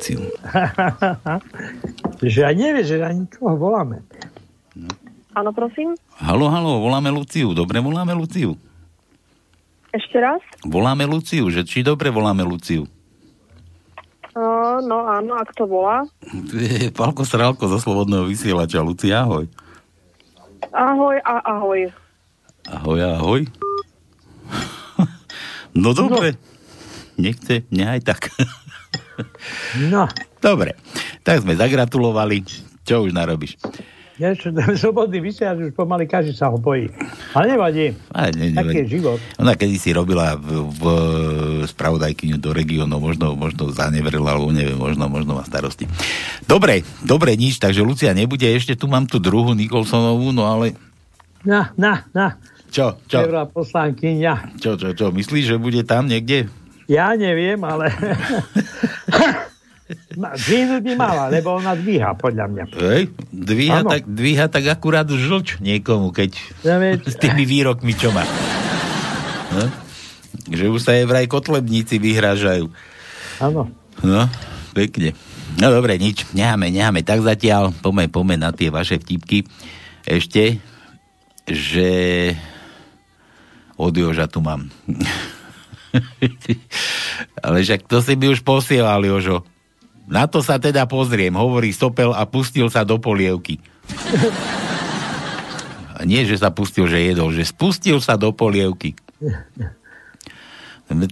Luciu. že aj nevie, že ani koho voláme. Áno, prosím. Halo, halo, voláme Luciu. Dobre voláme Luciu. Ešte raz? Voláme Luciu, že či dobre voláme Luciu. Uh, no áno, ak to volá. Palko Srálko zo Slobodného vysielača. Lucia, ahoj. Ahoj a ahoj. Ahoj, ahoj. No dobre. No. Nechce, mňa aj tak. No. Dobre, tak sme zagratulovali. Čo už narobíš? Ja, čo, slobodný vysielač už pomaly každý sa ho bojí. Ale nevadí. A ne, Taký je život. Ona kedy si robila v, v spravodajkyňu do regiónu, možno, možno zanevrela, alebo neviem, možno, možno má starosti. Dobre, dobre, nič, takže Lucia nebude, ešte tu mám tú druhú Nikolsonovú, no ale... Na, na, na. Čo, čo? Prvá poslankyňa. Čo, čo, čo, myslíš, že bude tam niekde? Ja neviem, ale... Dvihnúť by mala, lebo ona dvíha, podľa mňa. Hej, dvíha tak, dvíha tak akurát žlč niekomu, keď ja veď... s tými výrokmi, čo má. No? Že už sa aj vraj kotlebníci vyhrážajú. Áno. No, pekne. No dobre, nič, necháme, necháme. Tak zatiaľ, poďme, poďme na tie vaše vtipky. Ešte, že od Joža tu mám. Ale však to si by už posielal, Jožo. Na to sa teda pozriem, hovorí Sopel a pustil sa do polievky. A nie, že sa pustil, že jedol, že spustil sa do polievky.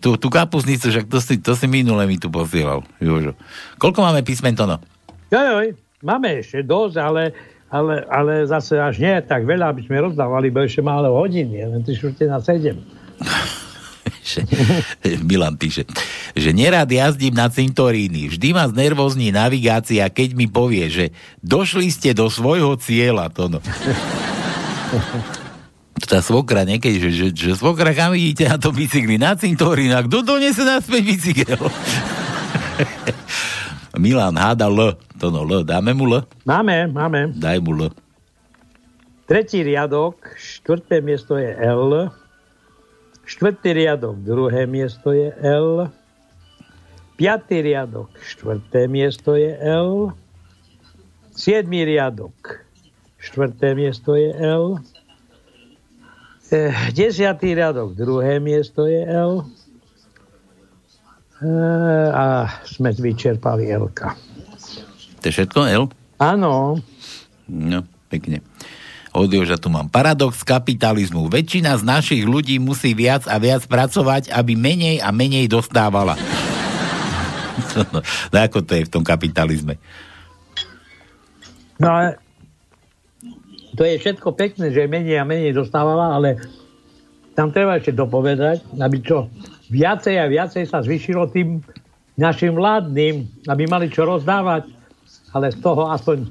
Tú, tú kapusnicu, však to si, to si minule mi tu posielal, Jožo. Koľko máme písmen to no? Joj, máme ešte dosť, ale, ale, ale zase až nie tak veľa, aby sme rozdávali, bo ešte málo hodín, len 3 na 7. Milan píše, že nerád jazdím na cintoríny. Vždy ma znervozní navigácia, keď mi povie, že došli ste do svojho cieľa. To no. Tá svokra niekedy, že, že, že svokra, kam idete na to bicykli? Na cintorín. A kto donese naspäť bicykel? Milan háda L. To no L. Dáme mu L? Máme, máme. Daj mu L. Tretí riadok, štvrté miesto je L. Štvrtý riadok, druhé miesto je L. Piatý riadok, štvrté miesto je L. Siedmý riadok, štvrté miesto je L. E, desiatý riadok, druhé miesto je L. E, a sme vyčerpali L. To je všetko L? Áno. No, pekne. Od Joža tu mám. Paradox kapitalizmu. Väčšina z našich ľudí musí viac a viac pracovať, aby menej a menej dostávala. no, ako to je v tom kapitalizme? No ale to je všetko pekné, že menej a menej dostávala, ale tam treba ešte dopovedať, aby čo viacej a viacej sa zvyšilo tým našim vládnym, aby mali čo rozdávať, ale z toho aspoň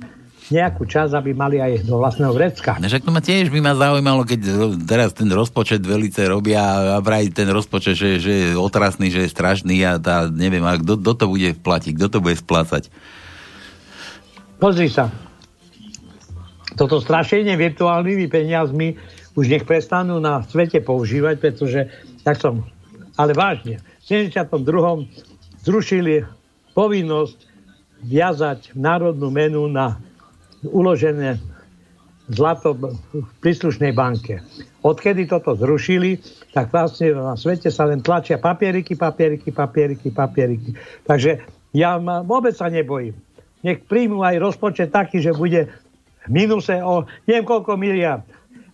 nejakú čas, aby mali aj do vlastného vrecka. Však to ma tiež by ma zaujímalo, keď teraz ten rozpočet velice robia a vraj ten rozpočet, že, že je otrasný, že je strašný a tá, neviem, a kto, kto to bude platiť, kto to bude splácať? Pozri sa. Toto strašenie virtuálnymi peniazmi už nech prestanú na svete používať, pretože, tak som, ale vážne, v 72. zrušili povinnosť viazať národnú menu na uložené zlato v príslušnej banke. Odkedy toto zrušili, tak vlastne na svete sa len tlačia papieriky, papieriky, papieriky, papieriky. Takže ja vôbec sa nebojím. Nech príjmu aj rozpočet taký, že bude v minuse o neviem koľko miliard.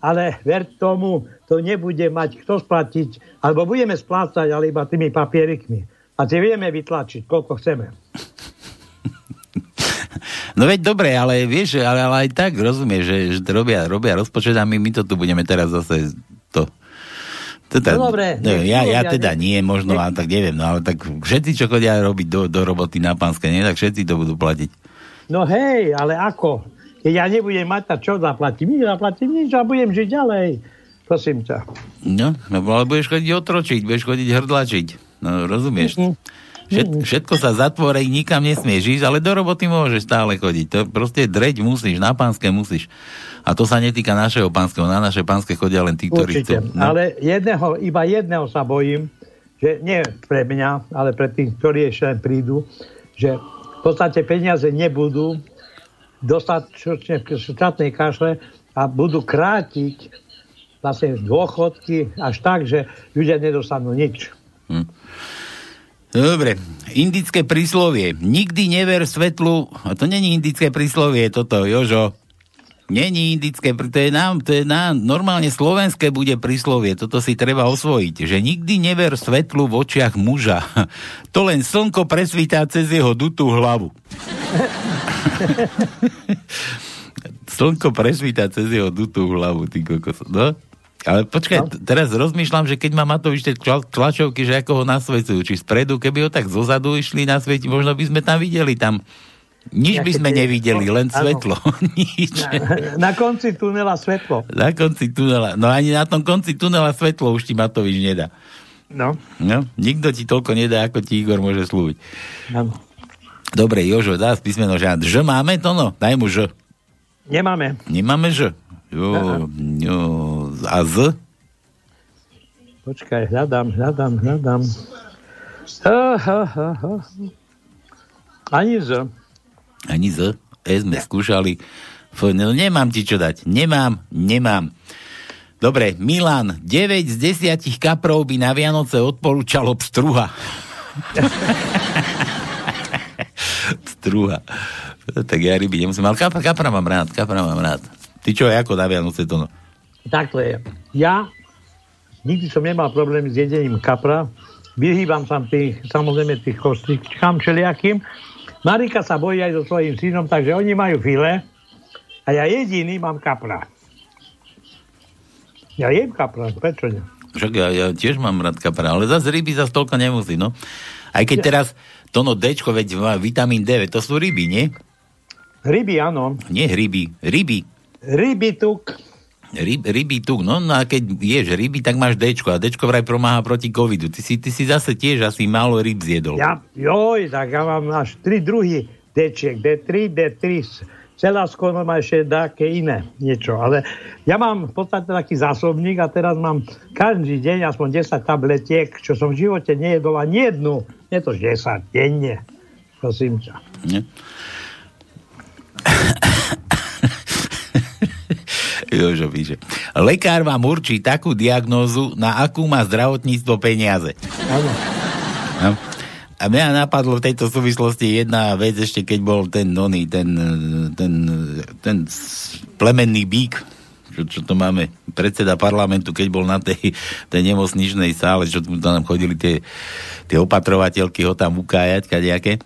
Ale ver tomu, to nebude mať kto splatiť, alebo budeme splácať, ale iba tými papierikmi. A tie vieme vytlačiť, koľko chceme. No veď dobre, ale vieš, ale, ale aj tak rozumieš, že, že to robia, robia rozpočet a my, my to tu budeme teraz zase to... Teda, No dobre, no, ja, ja urobia, teda nie, možno, ale tak neviem, no ale tak všetci, čo chodia robiť do, do roboty na pánske, nie, tak všetci to budú platiť. No hej, ale ako? Keď ja nebudem mať, tak čo zaplatím? Nič zaplatím, nič a budem žiť ďalej. Prosím ťa. No, no ale budeš chodiť otročiť, budeš chodiť hrdlačiť. No, rozumieš? Všet, všetko sa zatvorí, nikam nesmieš ísť, ale do roboty môžeš stále chodiť. To proste dreť musíš, na pánske musíš. A to sa netýka našeho pánskeho. Na naše pánske chodia len tí, ktorí Určite. chcú. No. Ale jedného, iba jedného sa bojím, že nie pre mňa, ale pre tých, ktorí ešte len prídu, že v podstate peniaze nebudú dostatočne v štátnej kašle a budú krátiť vlastne dôchodky až tak, že ľudia nedostanú nič. Dobre, indické príslovie. Nikdy never svetlu, a to není indické príslovie, toto, Jožo. Není indické, to je nám, to je nám, normálne slovenské bude príslovie, toto si treba osvojiť, že nikdy never svetlu v očiach muža. To len slnko presvítá cez jeho dutú hlavu. Slnko presvíta cez jeho dutú hlavu, ty kokos. No? Ale počkaj, no. teraz rozmýšľam, že keď má Matovič tie tla- tlačovky, že ako ho nasvecujú, či spredu, keby ho tak zozadu išli na sveti, možno by sme tam videli tam. Nič by sme nevideli, len Áno. svetlo. Nič. Na, na konci tunela svetlo. Na konci tunela. No ani na tom konci tunela svetlo už ti Matovič nedá. No. No, nikto ti toľko nedá, ako ti Igor môže slúbiť. Áno. Dobre, Jožo, dá písmeno žiad. Ž máme to no? Daj mu Ž. Nemáme. Nemáme Ž. Jo, jo, a Z? Počkaj, hľadám, hľadám, hľadám. Ha, ha, ha, ha. Ani z. Ani Z? E sme skúšali. F, no, nemám ti čo dať. Nemám, nemám. Dobre, Milan, 9 z 10 kaprov by na Vianoce odporúčalo pstruha. pstruha. Tak ja ryby nemusím, ale kapra, kapra mám rád, kapra mám rád. Ty čo, ako na Vianoce to no? Takto je. Ja nikdy som nemal problém s jedením kapra. Vyhýbam sa tých, samozrejme tých kostičkám všelijakým. Marika sa bojí aj so svojím synom, takže oni majú file a ja jediný mám kapra. Ja jem kapra, prečo nie? Však ja, ja tiež mám rád kapra, ale zase ryby zase toľko nemusí, no. Aj keď teraz to no Dčko, veď má vitamín D, to sú ryby, nie? Ryby, áno. Nie ryby, ryby. Ryby tuk. Ryb, ryby tuk, no, no a keď ješ ryby, tak máš Dčko a Dčko vraj pomáha proti covidu. Ty si, ty si zase tiež asi málo ryb zjedol. Ja, joj, tak ja mám až tri druhy Dčiek. D3, D3, celá skoro má ešte také iné niečo. Ale ja mám v podstate taký zásobník a teraz mám každý deň aspoň 10 tabletiek, čo som v živote nejedol ani jednu. Nie to 10 denne. Prosím ťa. Nie? Jožo píše. Lekár vám určí takú diagnózu, na akú má zdravotníctvo peniaze. Áno. No. A mňa napadlo v tejto súvislosti jedna vec ešte, keď bol ten nony, ten, ten, ten plemenný bík, čo, čo to máme, predseda parlamentu, keď bol na tej, tej nemocničnej sále, čo tam chodili tie, tie opatrovateľky ho tam ukájať, kadejaké.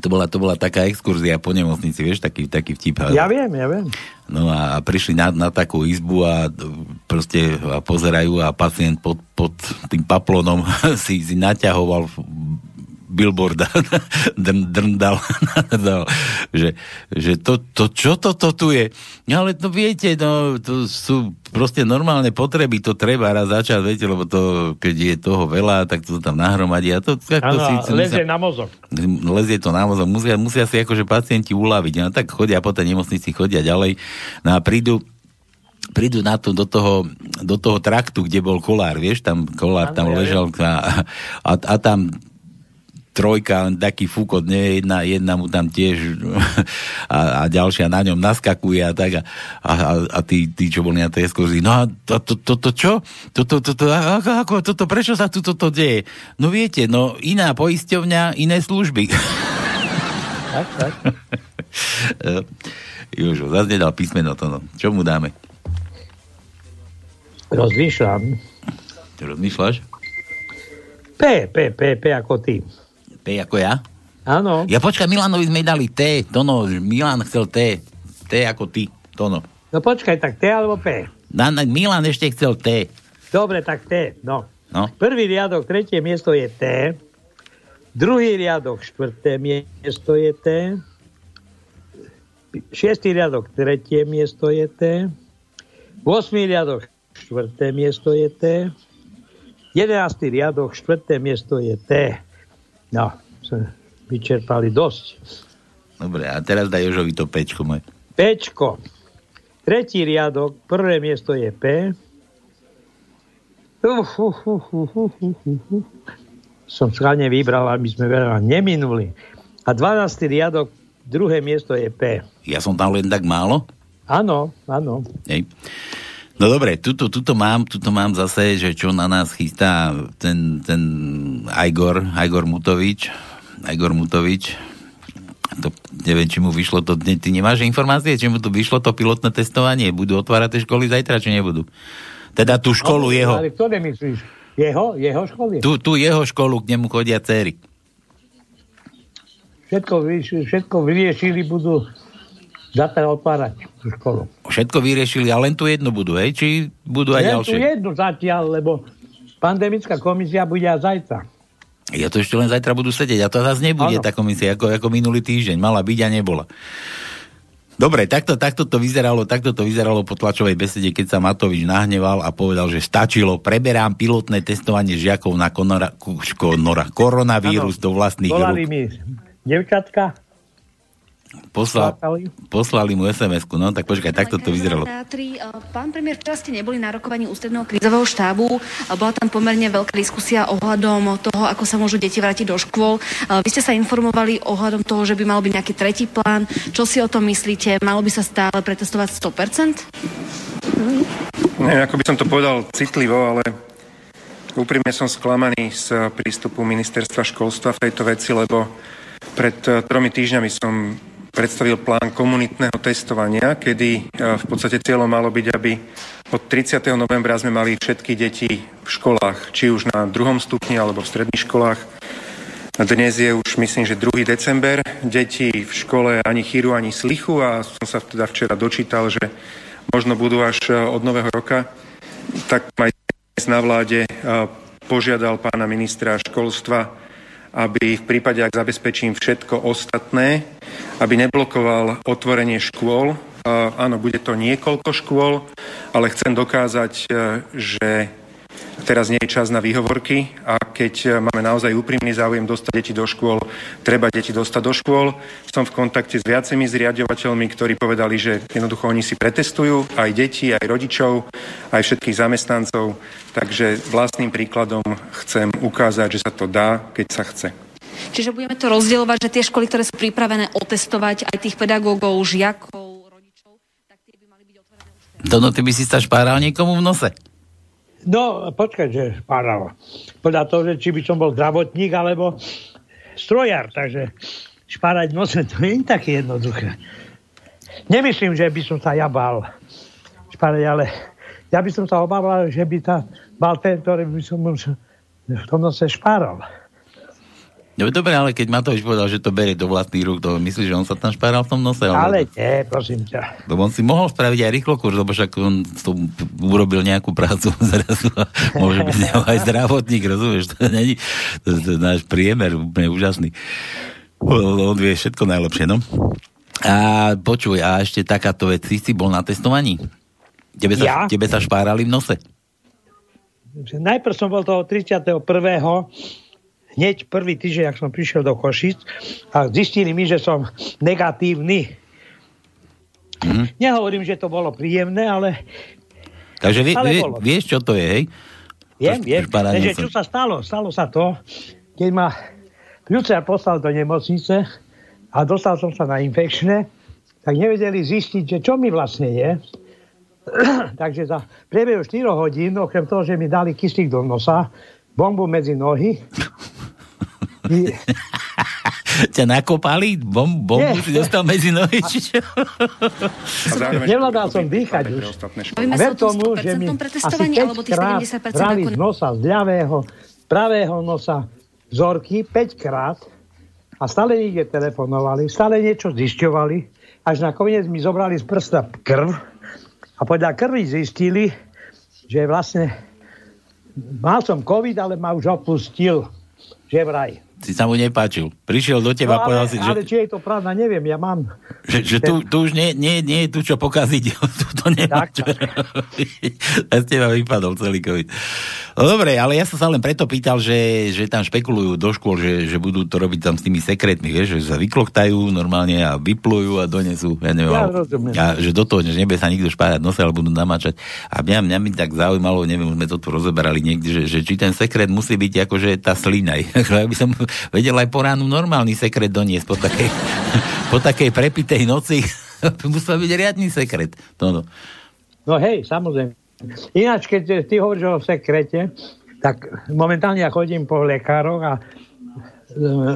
To bola, to bola taká exkurzia po nemocnici, vieš, taký, taký vtip. Ja viem, ja viem. No a prišli na, na takú izbu a proste a pozerajú a pacient pod, pod tým paplonom si, si naťahoval billboarda, drn, drndal, drndal, že, že to, to, čo toto tu je? No ale to viete, no, to sú proste normálne potreby, to treba raz začať, viete, lebo to, keď je toho veľa, tak to tam nahromadí a to, tak to Áno, si, lezie musia- na mozog. lezie to na mozog, musia, musia si akože pacienti uľaviť, no tak chodia po tej nemocnici, chodia ďalej, no a prídu prídu na to do toho, do toho traktu, kde bol kolár, vieš, tam kolár Áno, tam ležal a, a, a tam trojka, len taký fúkot, nie, jedna, jedna mu tam tiež a, a ďalšia na ňom naskakuje a tak a, a, a, tí, tí, čo boli na tej exkurzii, no a toto to, to, čo? Toto, to, to, ako, ako, toto, prečo sa tu toto deje? No viete, no iná poisťovňa, iné služby. Tak, tak. Jožo, zase nedal písmeno to, no. Čo mu dáme? Rozmýšľam. Rozmýšľaš? P, P, P, P ako ty. P ako ja? Áno. Ja počkaj, Milanovi sme dali T, Tono, Milan chcel T. T ako ty, Tono. No počkaj, tak T alebo P. Na, na, Milan ešte chcel T. Dobre, tak T, no. No. Prvý riadok, tretie miesto je T. Druhý riadok, štvrté miesto je T. Šiestý riadok, tretie miesto je T. Osmý riadok, štvrté miesto je T. Jedenáctý riadok, štvrté miesto je T. No, sme vyčerpali dosť. Dobre, a teraz daj Jožovi to pečko moje. Pčko. Tretí riadok, prvé miesto je P. Uf, uf, uf, uf, uf, uf. Som schválne vybral, aby sme veľa neminuli. A 12. riadok, druhé miesto je P. Ja som tam len tak málo? Áno, áno. Hej. No dobre, tuto, tuto, mám, tuto mám zase, že čo na nás chystá ten, ten Igor, Igor Mutovič. Igor Mutovič. To, neviem, či mu vyšlo to, ty nemáš informácie, či mu to vyšlo to pilotné testovanie? Budú otvárať tie školy zajtra, či nebudú? Teda tú školu No, jeho. Ale ktoré myslíš? Jeho? Jeho školy? Tu, tu jeho školu, k nemu chodia céry. Všetko, všetko vyriešili, budú zatiaľ otvárať tú školu. Všetko vyriešili a len tu jednu budú, hej? Či budú aj Len ďalšie? tu jednu zatiaľ, lebo pandemická komisia bude aj zajtra. Ja to ešte len zajtra budú sedieť a to zase nebude Áno. tá komisia ako, ako minulý týždeň. Mala byť a nebola. Dobre, takto, takto to vyzeralo, takto to vyzeralo po tlačovej besede, keď sa Matovič nahneval a povedal, že stačilo, preberám pilotné testovanie žiakov na konora, konora, koronavírus Áno. do vlastných rúk. devčatka, Posla, poslali mu SMS-ku, no tak počkaj, takto to vyzeralo. E, pán premiér, včera ste neboli na rokovaní ústredného krízového štábu. E, Bola tam pomerne veľká diskusia ohľadom toho, ako sa môžu deti vrátiť do škôl. E, Vy ste sa informovali ohľadom toho, že by mal byť nejaký tretí plán. Čo si o tom myslíte? Malo by sa stále pretestovať 100%? Neviem, ako by som to povedal citlivo, ale úprimne som sklamaný z prístupu ministerstva školstva v tejto veci, lebo pred eh, tromi týždňami som predstavil plán komunitného testovania, kedy eh, v podstate cieľom malo byť, aby od 30. novembra sme mali všetky deti v školách, či už na druhom stupni alebo v stredných školách. Dnes je už, myslím, že 2. december. Deti v škole ani chýru, ani slichu a som sa teda včera dočítal, že možno budú až eh, od nového roka. Tak aj dnes na vláde eh, požiadal pána ministra školstva, aby v prípade, ak zabezpečím všetko ostatné, aby neblokoval otvorenie škôl. Áno, bude to niekoľko škôl, ale chcem dokázať, uh, že teraz nie je čas na výhovorky a keď uh, máme naozaj úprimný záujem dostať deti do škôl, treba deti dostať do škôl. Som v kontakte s viacimi zriadovateľmi, ktorí povedali, že jednoducho oni si pretestujú aj deti, aj rodičov, aj všetkých zamestnancov. Takže vlastným príkladom chcem ukázať, že sa to dá, keď sa chce. Čiže budeme to rozdielovať, že tie školy, ktoré sú pripravené otestovať aj tých pedagógov, žiakov, Dono, ty by si sa špáral niekomu v nose? No, počkaj, že špáral. Podľa toho, že či by som bol zdravotník alebo strojar, takže špárať nose to nie je také jednoduché. Nemyslím, že by som sa ja bál špárať, ale ja by som sa obával, že by ta, bal ten, ktorý by som v tom nose špáral. No dobre, ale keď Matovič povedal, že to berie do vlastných rúk, to myslíš, že on sa tam špáral v tom nose? Ale nie, prosím ťa. Lebo on si mohol spraviť aj rýchlo kurz, lebo však on to urobil nejakú prácu zrazu môže byť aj zdravotník, rozumieš? To, není, to, to je náš priemer, úplne úžasný. On, vie všetko najlepšie, no. A počuj, a ešte takáto vec, ty si bol na testovaní? Tebe sa, Ja? tebe sa špárali v nose? Najprv som bol toho 31. hneď prvý týždeň, ak som prišiel do Košic a zistili mi, že som negatívny. Mhm. Nehovorím, že to bolo príjemné, ale Takže vie, Ale vie, bolo. vieš, čo to je, hej? Viem, viem. Takže čo sa stalo? Stalo sa to, keď ma ľudia poslal do nemocnice a dostal som sa na infekčné, tak nevedeli zistiť, že čo mi vlastne je. Takže za priebehu 4 hodín, okrem toho, že mi dali kyslík do nosa, bombu medzi nohy, i- Ťa nakopali? Bom, bombu Nie. si dostal medzi nohy? Či čo? nevládal som dýchať už. A ver tomu, že 100% mi asi pretestovaní, 5 alebo tých krát 70% brali z nosa, z ľavého, pravého nosa vzorky 5 krát a stále niekde telefonovali, stále niečo zisťovali, až nakoniec mi zobrali z prsta krv a podľa krvi zistili, že vlastne mal som COVID, ale ma už opustil, že vraj. Si sa mu nepáčil. Prišiel do teba a No, povedal ale, si, ale že, či je to pravda, neviem, ja mám že, že tu, tu už nie, nie, nie je tu čo pokaziť. tu to nemá čo robiť. A z teba vypadol celý COVID. No dobre, ale ja som sa len preto pýtal, že, že tam špekulujú do škôl, že, že budú to robiť tam s tými sekretmi, vieš, že sa vykloktajú normálne a vyplujú a donesú, ja neviem, Ja rozumiem. a že do toho, že nebude sa nikto špárať nose, ale budú namačať. A mňa, mňa mi tak zaujímalo, neviem, už sme to tu rozeberali niekde, že, že či ten sekret musí byť akože tá slina. Aby som vedel aj po normálny sekret doniesť po takej, po takej prepitej noci. Musel byť riadny sekret. No, no. No hej, samozrejme. Ináč, keď ty hovoríš o sekrete, tak momentálne ja chodím po lekároch a e,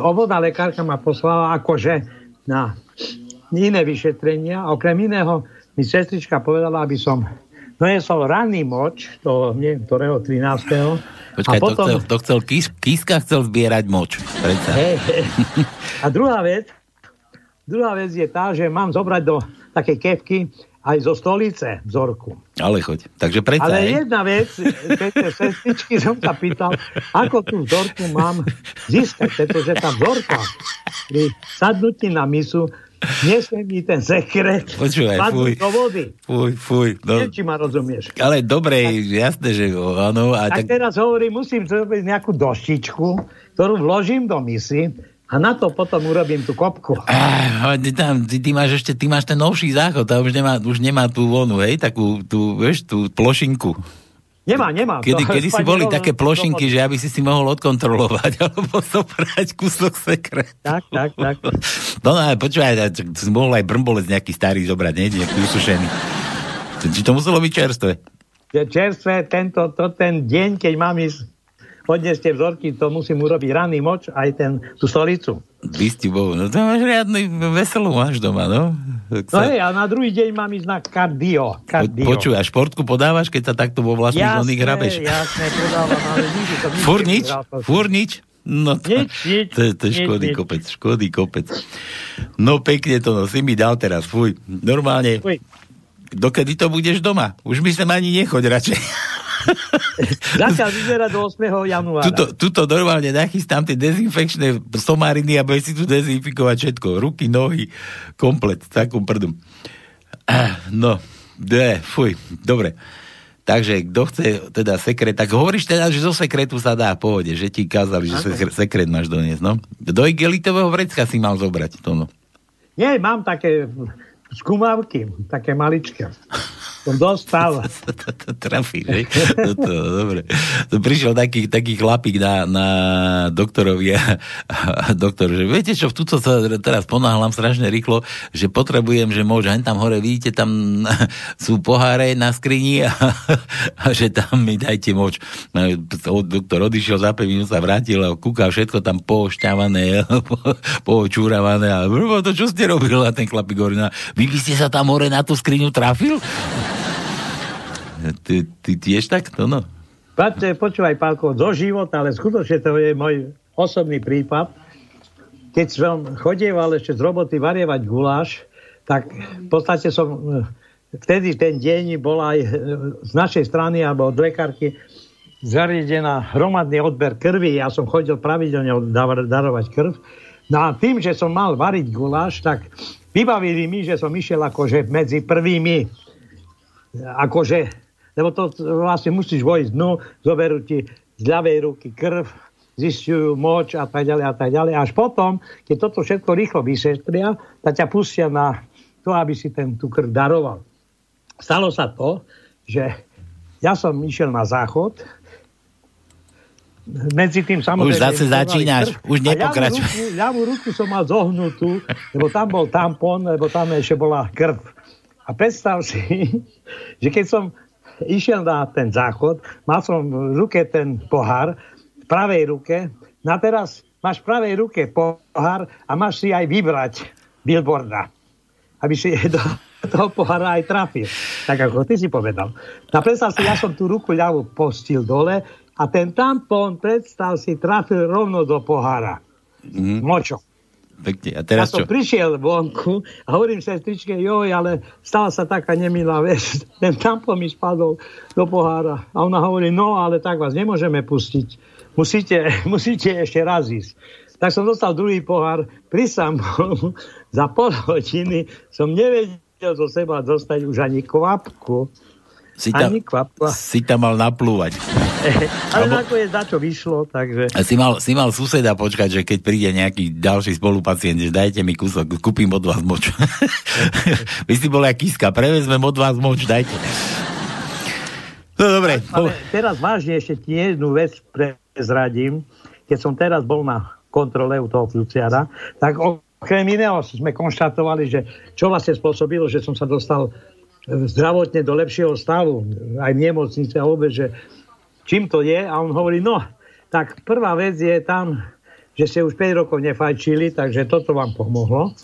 obvodná lekárka ma poslala akože na iné vyšetrenia. Okrem iného mi sestrička povedala, aby som donesol ranný moč, to neviem, ktorého 13. Počkaj, a potom, to chcel, to chcel kís, Kíska chcel zbierať moč. Hej, hej. A druhá vec, druhá vec je tá, že mám zobrať do takej kevky aj zo stolice vzorku. Ale choď. Takže predsa, Ale hej? jedna vec, keď sestričky som sa pýtal, ako tú vzorku mám získať, pretože tá vzorka pri sadnutí na misu nesmie mi ten sekret Počúvaj, fuj. do vody. Fuj, fuj. No, Neviem, či ma rozumieš. ale dobre, jasné, že áno. A Tak tak, teraz hovorím, musím zrobiť nejakú doštičku, ktorú vložím do misy a na to potom urobím tú kopku. Ah, ty, tam, ty, ty, máš ešte, ty máš ten novší záchod, tá už nemá, už nemá tú vonu, hej, takú, tú, vieš, tú plošinku. Nemá, nemá. Kedy, To kedy si boli rovno také plošinky, že aby si si mohol odkontrolovať, alebo zobrať kúsok sekret. Tak, tak, tak. No, no ale počúvaj, si mohol aj brmbolec nejaký starý zobrať, nie? Nejaký usušený. Či to muselo byť čerstvé? Čerstvé tento, to ten deň, keď mám ísť odniesť tie vzorky, to musím urobiť ranný moč, aj ten, tú stolicu. Vysť Bohu, no to máš riadny veselú máš doma, no. Tak No hej, a na druhý deň mám ísť na kardio. po, kardio. počuj, a športku podávaš, keď sa takto vo vlastných oných hrabeš? jasné, podávam, ale nikdy to nikdy nič? Fur nič? No to, Nič, nič, to, to je škody nič. kopec, škody kopec. No pekne to, no, si mi dal teraz, fuj. Normálne, Fuj. dokedy to budeš doma? Už by sem ani nechoď radšej. Zatiaľ vyzerá do 8. januára. Tuto, tuto normálne nachystám tie dezinfekčné somáriny a budeš si tu dezinfikovať všetko. Ruky, nohy, komplet, takú prdom. Ah, No, de, fuj, dobre. Takže kto chce teda sekret, tak hovoríš teda, že zo sekretu sa dá, pohode, že ti kázali, že sekret, sekret máš doniesť, no. Do igelitového vrecka si mal zobrať, to no. Nie, mám také skumavky, také maličké. Som dostal. to, to trafí, že? Dobre. Prišiel taký, taký chlapík na, na doktorovi a, doktor, že viete čo, v túto sa teraz ponáhľam strašne rýchlo, že potrebujem, že môže, hen tam hore, vidíte, tam sú poháre na skrini a, a že tam mi dajte moč. No, Doktor odišiel, za 5 minút sa vrátil a kúkal všetko tam pošťavané, po, počúravané a "Brbo, to čo ste robili? A ten chlapík hovorí, no, vy by ste sa tam hore na tú skriňu trafil? Ty, ty tiež takto, no? Pačte, počúvaj, Pálko, zo života, ale skutočne to je môj osobný prípad. Keď som chodieval ešte z roboty varievať guláš, tak v podstate som eh, vtedy ten deň bol aj eh, z našej strany alebo od lekárky zariadená hromadný odber krvi. Ja som chodil pravidelne darovať krv. No a tým, že som mal variť guláš, tak vybavili mi, že som išiel akože medzi prvými akože, lebo to vlastne musíš vojsť dnu, zoberú ti z ľavej ruky krv, zistujú moč a tak ďalej a tak ďalej. Až potom, keď toto všetko rýchlo vyšetria, tak ťa pustia na to, aby si ten, tú krv daroval. Stalo sa to, že ja som išiel na záchod, medzi tým samozrejme... Už zase začínaš, už nepokračuj. Ľavú ruku, ľavú ruku som mal zohnutú, lebo tam bol tampon, lebo tam ešte bola krv. A predstav si, že keď som išiel na ten záchod, mal som v ruke ten pohár, v pravej ruke, no a teraz máš v pravej ruke pohár a máš si aj vybrať billboarda, aby si do toho pohára aj trafil. Tak ako ty si povedal. No a predstav si, ja som tú ruku ľavú postil dole a ten tampon, predstav si, trafil rovno do pohára. Mm. Močo. Pekne. A teraz ja čo? prišiel vonku a hovorím sestričke, joj, ale stala sa taká nemilá vec. Ten tampon mi spadol do pohára. A ona hovorí, no ale tak vás nemôžeme pustiť. Musíte, musíte ešte raz ísť. Tak som dostal druhý pohár, prisám za pol hodiny som nevedel zo seba dostať už ani kvapku. Si tam, Ani kvapka. si tam mal naplúvať. Ale Alebo- nakoniec na čo vyšlo, takže... Si mal, si mal suseda počkať, že keď príde nejaký ďalší spolupacient, že dajte mi kúsok, kúpim od vás moč. Vy si bol jak kiska, prevezmem od vás moč, dajte. No dobre. Ale teraz vážne ešte ti jednu vec prezradím. Keď som teraz bol na kontrole u toho fluciara, tak okrem iného sme konštatovali, že čo vlastne spôsobilo, že som sa dostal zdravotne do lepšieho stavu, aj v nemocnici a vôbec, že čím to je. A on hovorí, no, tak prvá vec je tam, že ste už 5 rokov nefajčili, takže toto vám pomohlo.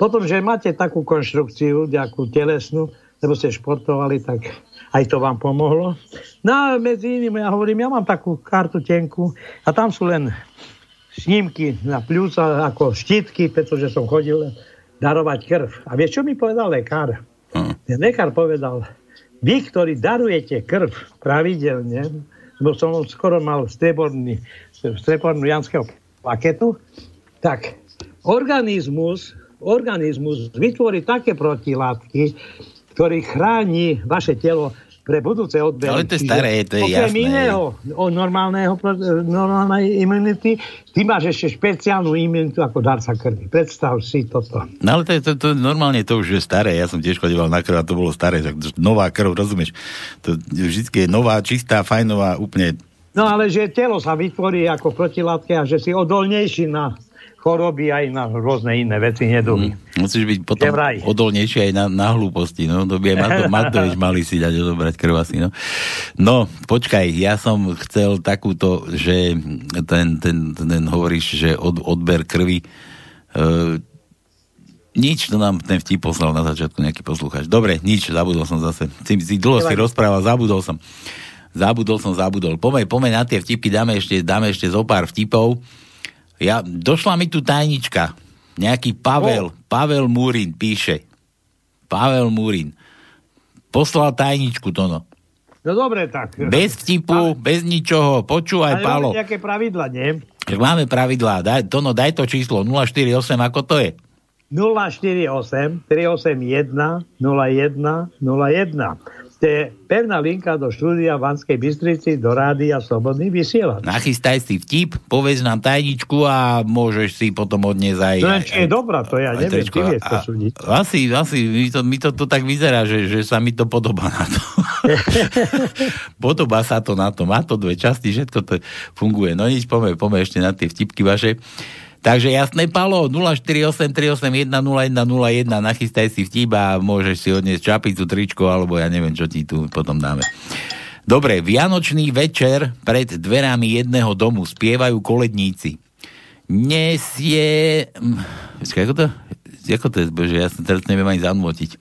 Potom, že máte takú konštrukciu, nejakú telesnú, lebo ste športovali, tak aj to vám pomohlo. No a medzi iným, ja hovorím, ja mám takú kartu tenku a tam sú len snímky na pľúca ako štítky, pretože som chodil darovať krv. A vieš, čo mi povedal lekár? Ten lekár povedal, vy, ktorí darujete krv pravidelne, lebo som skoro mal streborný, strebornú janského paketu, tak organizmus, organizmus vytvorí také protilátky, ktorý chráni vaše telo pre budúce odbery. Ale to je staré, to je okrem jasné. iného, o normálneho, normálnej imunity, ty máš ešte špeciálnu imunitu ako darca krvi. Predstav si toto. No ale to, je- to, to, normálne to už je staré. Ja som tiež chodíval na krv a to bolo staré. Nová krv, rozumieš? To vždy je nová, čistá, fajnová, úplne... No ale že telo sa vytvorí ako protilátky a že si odolnejší na choroby aj na rôzne iné veci, neduhy. Musíš byť potom odolnejší aj na, na hlúposti. No, to by aj Mato, Matovič mali si dať odobrať krv asi. No. no, počkaj, ja som chcel takúto, že ten, ten, ten hovoríš, že od, odber krvi uh, nič, to nám ten vtip poslal na začiatku nejaký poslucháč. Dobre, nič, zabudol som zase. Si, si dlho si rozprával, zabudol som. Zabudol som, zabudol. Pomeň, pomeň na tie vtipky, dáme ešte, dáme ešte zo pár vtipov. Ja, došla mi tu tajnička. Nejaký Pavel, Pavel Múrin píše. Pavel Múrin. Poslal tajničku, Tono. No dobre, tak. Bez vtipu, bez ničoho. Počúvaj, Ale Palo. máme nejaké pravidla, nie? Tak máme pravidlá. Daj, Tono, daj to číslo 048, ako to je? 048 381 01 01. Je pevná linka do štúdia v Banskej Bystrici, do rádia Slobodný vysielač. Nachystaj si vtip, povedz nám tajničku a môžeš si potom odniesť aj... To aj, je, je dobrá, to ja aj neviem, tričko. ty vieš. Asi, asi, mi to, mi to, to tak vyzerá, že, že sa mi to podobá na to. podobá sa to na to, má to dve časti, všetko to funguje. No nič, poďme, poďme ešte na tie vtipky vaše. Takže jasné, Palo, 0483810101, nachystaj si vtip a môžeš si odniesť čapicu, tričko, alebo ja neviem, čo ti tu potom dáme. Dobre, Vianočný večer pred dverami jedného domu spievajú koledníci. Nesie... hm, Počkaj, ako to? Ako to je, bože, ja sa teraz neviem ani zanútiť.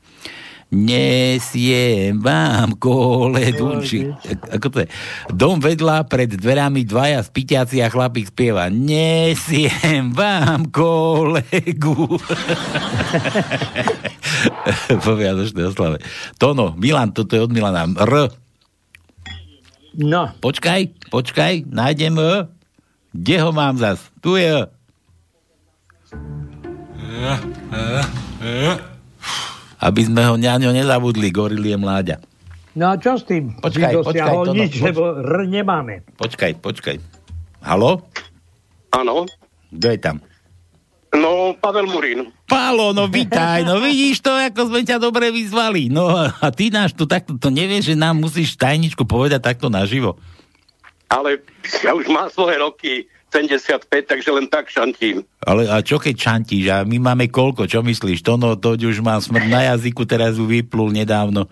Nesiem vám koledu. Či, ako to je? Dom vedľa pred dverami dvaja spitiaci a chlapík spieva. Nesiem vám kolegu. po Vianočnej oslave. Tono, Milan, toto je od Milana. R. No. Počkaj, počkaj, nájdem E. Kde ho mám zas? Tu je E. Aby sme ho na ňo nezabudli, goril je mláďa. No a čo s tým? Počkaj, počkaj, Tono, nič, poč- lebo R nemáme. Počkaj, počkaj. Halo? Áno. Kto je tam? No, Pavel Murín. Pálo, no vítaj, no vidíš to, ako sme ťa dobre vyzvali. No a ty náš tu takto, to nevieš, že nám musíš tajničku povedať takto naživo. Ale ja už mám svoje roky, 75, takže len tak šantím. Ale a čo keď šantíš? A my máme koľko? Čo myslíš? To no, to už mám smrť na jazyku, teraz ju vyplul nedávno.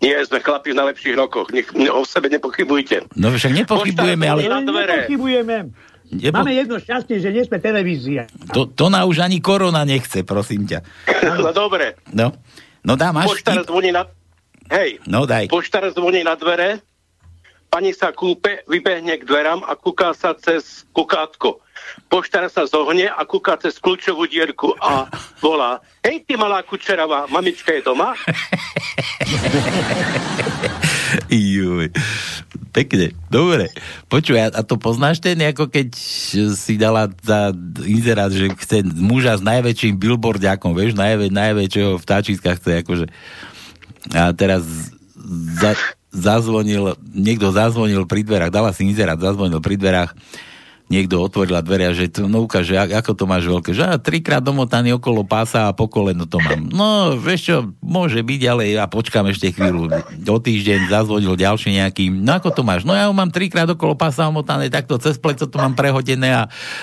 Nie, sme chlapi v najlepších rokoch. Nech, ne, o sebe nepochybujte. No však nepochybujeme, ale... Nepochybujeme. Nepo- Máme jedno šťastie, že nie sme televízia. To, to na už ani korona nechce, prosím ťa. No dobre. No, no dá, máš Poštár zvoní na... Hej, No daj. poštár zvoní na dvere, pani sa kúpe, vybehne k dverám a kúká sa cez kukátko. Poštár sa zohne a kúka cez kľúčovú dierku a volá Hej, ty malá kučeravá, mamička je doma? Juj. Pekne, dobre. Počuj, a, to poznáš ten, ako keď si dala za inzerát, že chce muža s najväčším billboardiakom, vieš, najvä, najväčšieho vtáčiska chce, akože. A teraz za, zazvonil, niekto zazvonil pri dverách, dala si inzerát, zazvonil pri dverách, niekto otvorila dvere a že no ukáže, a- ako to máš veľké, že a trikrát domotaný okolo pása a po koleno to mám. No, vieš čo, môže byť, ale ja počkám ešte chvíľu. O týždeň zazvonil ďalší nejaký, no ako to máš? No ja ho mám trikrát okolo pása omotané, takto cez pleco to mám prehodené a,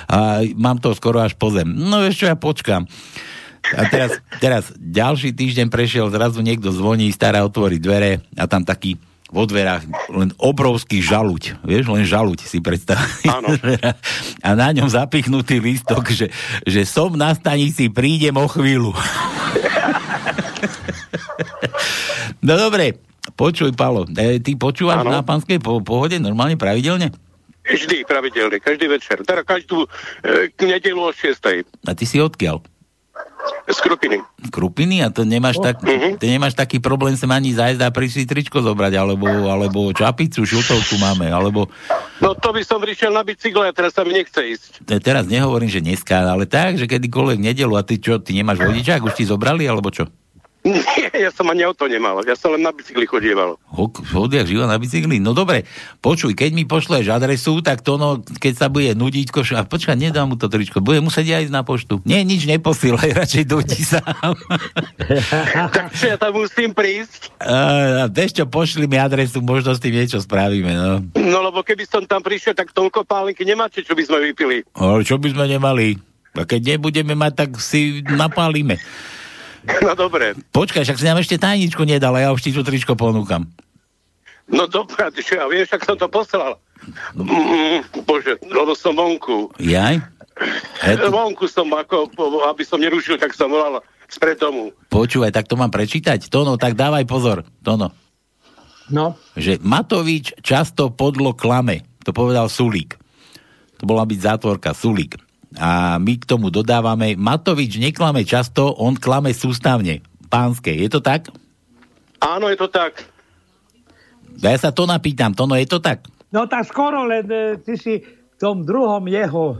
a mám to skoro až po zem. No vieš čo, ja počkám. A teraz, teraz ďalší týždeň prešiel, zrazu niekto zvoní, stará otvorí dvere a tam taký vo dverách len obrovský žaluť. Vieš, len žaluť si predstav. A na ňom zapichnutý lístok, že, že som na stanici, prídem o chvíľu. no dobre, počuj, Palo, e, ty počúvaš Áno. na pánskej po, pohode normálne, pravidelne? Vždy, pravidelne, každý večer. Teda každú e, nedelu o 6. A ty si odkiaľ? Z Krupiny. Krupiny a to nemáš, tak, ty nemáš taký problém sem ani zajsť a prísť si tričko zobrať, alebo, alebo čapicu, šiltovku máme, alebo No to by som prišiel na bicykle a teraz sa mi nechce ísť. te- teraz nehovorím, že dneska, ale tak, že kedykoľvek nedelu a ty čo, ty nemáš vodičák, už ti zobrali, alebo čo? Nie, ja som ani auto nemal. Ja som len na bicykli chodieval. Odjak živa na bicykli? No dobre, počuj, keď mi pošleš adresu, tak to no, keď sa bude nudiť, koš... a počkaj, nedám mu to tričko, bude musieť ja ísť na poštu. Nie, nič neposílaj, radšej dojdi sám. Takže ja tam musím prísť. a vieš čo, pošli mi adresu, možno s tým niečo spravíme, no. No lebo keby som tam prišiel, tak toľko pálinky nemáte, čo by sme vypili. Ale čo by sme nemali? A keď nebudeme mať, tak si napálime. No dobre. Počkaj, však si nám ešte tajničku nedal, a ja už ti tu tričko ponúkam. No dobré, čo ja viem, však som to poslal. Mm, bože, lebo som vonku. Jaj? Eto, Vonku som, ako, aby som nerušil, tak som volal spred domu. počúvaj, tak to mám prečítať? Tono, tak dávaj pozor. Tono. No. Že Matovič často podlo klame. To povedal Sulík. To bola byť zátvorka Sulík. A my k tomu dodávame, Matovič neklame často, on klame sústavne. Pánske, je to tak? Áno, je to tak. Ja sa to napýtam, Tono, je to tak? No tak skoro, len e, ty si v tom druhom jeho,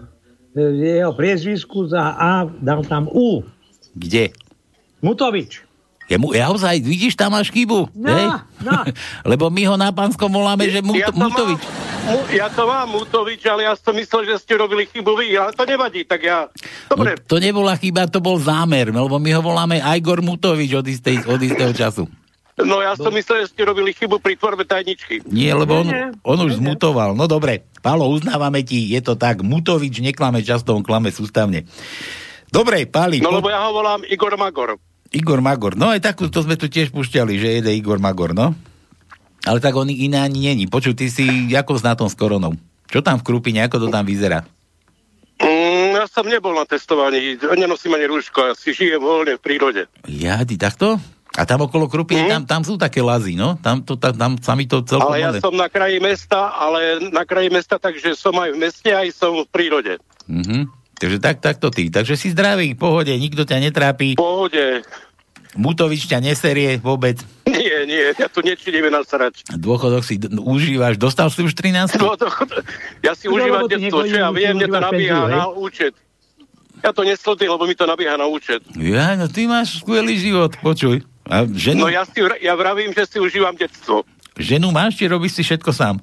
e, jeho priezvisku za A dal tam U. Kde? Mutovič. Je mu, ja ozaj, vidíš, tam máš chybu. No, hej? no. Lebo my ho na pánskom voláme, že Mut- Ja to Mutovič. Mu- Ja to mám, Mutovič, ale ja som myslel, že ste robili chybu vy, ale to nevadí, tak ja... Dobre, No, to nebola chyba, to bol zámer, lebo my ho voláme Igor Mutovič od, istej, od istého času. no ja som myslel, že ste robili chybu pri tvorbe tajničky. Nie, lebo on, on už zmutoval. No dobre, Pálo, uznávame ti, je to tak. Mutovič neklame často, on klame sústavne. Dobre, Páli, No po... lebo ja ho volám Igor Magor. Igor Magor. No aj takú, to sme tu tiež pušťali, že jede Igor Magor, no. Ale tak on iné ani není. Počuj, ty si ako na tom s koronou? Čo tam v Krupine, ako to tam vyzerá? Mm, ja som nebol na testovaní, nenosím ani rúško, ja si žijem voľne v prírode. Ja, ty takto? A tam okolo Krupiny, tam, tam sú také lazy, no? Tam, to, tam, tam sa mi to celkom... Ale ja som na kraji mesta, ale na kraji mesta, takže som aj v meste, aj som v prírode. Mhm. Takže tak, takto ty. Takže si zdravý, v pohode, nikto ťa netrápi. V pohode. Mutovič ťa neserie vôbec. Nie, nie, ja tu nečiníme nasrať. Dôchodok si d- užívaš. Dostal si už 13? No, to, ja si No, užívam detstvo, čo ja viem, mne to nabíha na účet. Ja to neslodím, lebo mi to nabíha na účet. Ja, no ty máš skvelý život, počuj. A ženu, No ja, si, ja vravím, že si užívam detstvo. ženu máš, či robíš si všetko sám?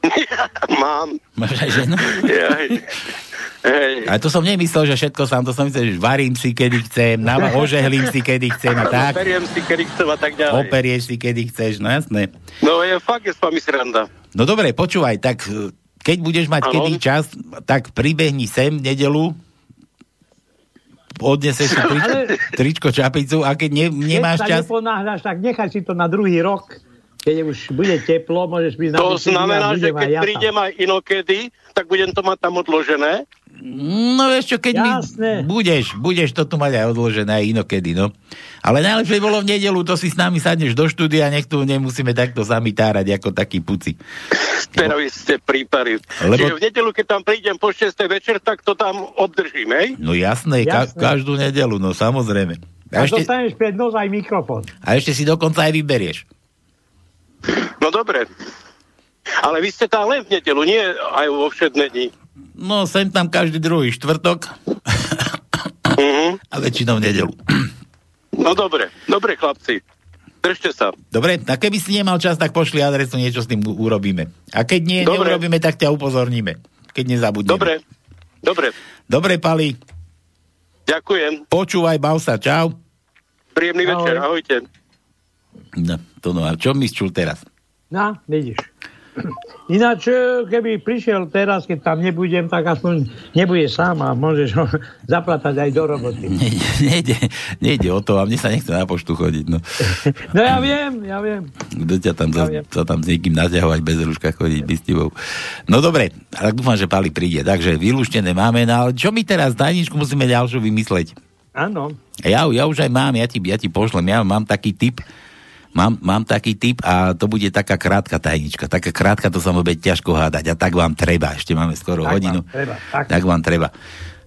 Mám. Máš aj ženu? Jaj. Hej. A to som nemyslel, že všetko sám, to som myslel, že varím si, kedy chcem, na, ožehlím si, kedy chcem a tak. Beriem si, kedy chcem a tak ďalej. Operieš si, kedy chceš, no jasné. No je fakt, je s vami sranda. No dobre, počúvaj, tak e, keď budeš mať Áno. kedy čas, tak pribehni sem v nedelu, odneseš si tri, tričko, čapicu a keď ne, nemáš Keď čas... neponáhľaš, tak nechaj si to na druhý rok. Keď už bude teplo, môžeš byť na To znamená, že keď prídem aj inokedy, tak budem to mať tam odložené. No vieš čo, keď mi budeš, budeš to tu mať aj odložené aj inokedy, no. Ale najlepšie bolo v nedelu, to si s nami sadneš do štúdia, nech tu nemusíme takto sami tárať ako takí puci. Teraz ste prípady. Lebo- Čiže v nedelu, keď tam prídem po 6. večer, tak to tam obdržím, hej? No jasné, Ka- Jasné. každú nedelu, no samozrejme. A A ešte, dostaneš pred nos aj mikrofón. a ešte si dokonca aj vyberieš. No dobre. Ale vy ste tam len v nedelu, nie aj vo všedné dni. No sem tam každý druhý štvrtok Mhm. a väčšinou v nedelu. No dobre, dobre chlapci. Držte sa. Dobre, a keby si nemal čas, tak pošli adresu, niečo s tým u- urobíme. A keď nie, Dobre. neurobíme, tak ťa upozorníme. Keď nezabudneme. Dobre, dobre. Dobre, Pali, Ďakujem. počúvaj, bav sa, čau. Príjemný Ahoj. večer, ahojte. No, to no, a čo mi čul teraz? No, vidíš. Ináč, e, keby prišiel teraz, keď tam nebudem, tak aspoň nebude sám a môžeš ho zaplatať aj do roboty. Nejde, nejde, nejde o to, a mne sa nechce na poštu chodiť. No. No ja viem, ja viem. Kto ťa tam, Ja za, viem. sa tam s niekým naťahovať bez rúška chodiť tebou. No dobre, ale dúfam, že Pali príde. Takže vylúštené máme, no ale čo my teraz, tajničku musíme ďalšiu vymysleť. Áno. Ja, ja už aj mám, ja ti, ja ti pošlem, ja mám taký typ, mám, mám taký typ a to bude taká krátka tajnička. Taká krátka, to sa bude ťažko hádať a tak vám treba. Ešte máme skoro Tak hodinu. vám treba, tak. tak vám treba.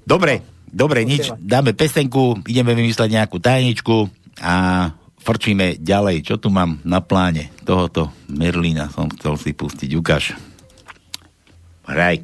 Dobre, dobre, nič, dáme pesenku, ideme vymysleť nejakú tajničku a frčíme ďalej. Čo tu mám na pláne? Tohoto Merlína som chcel si pustiť. Ukáž. Hraj.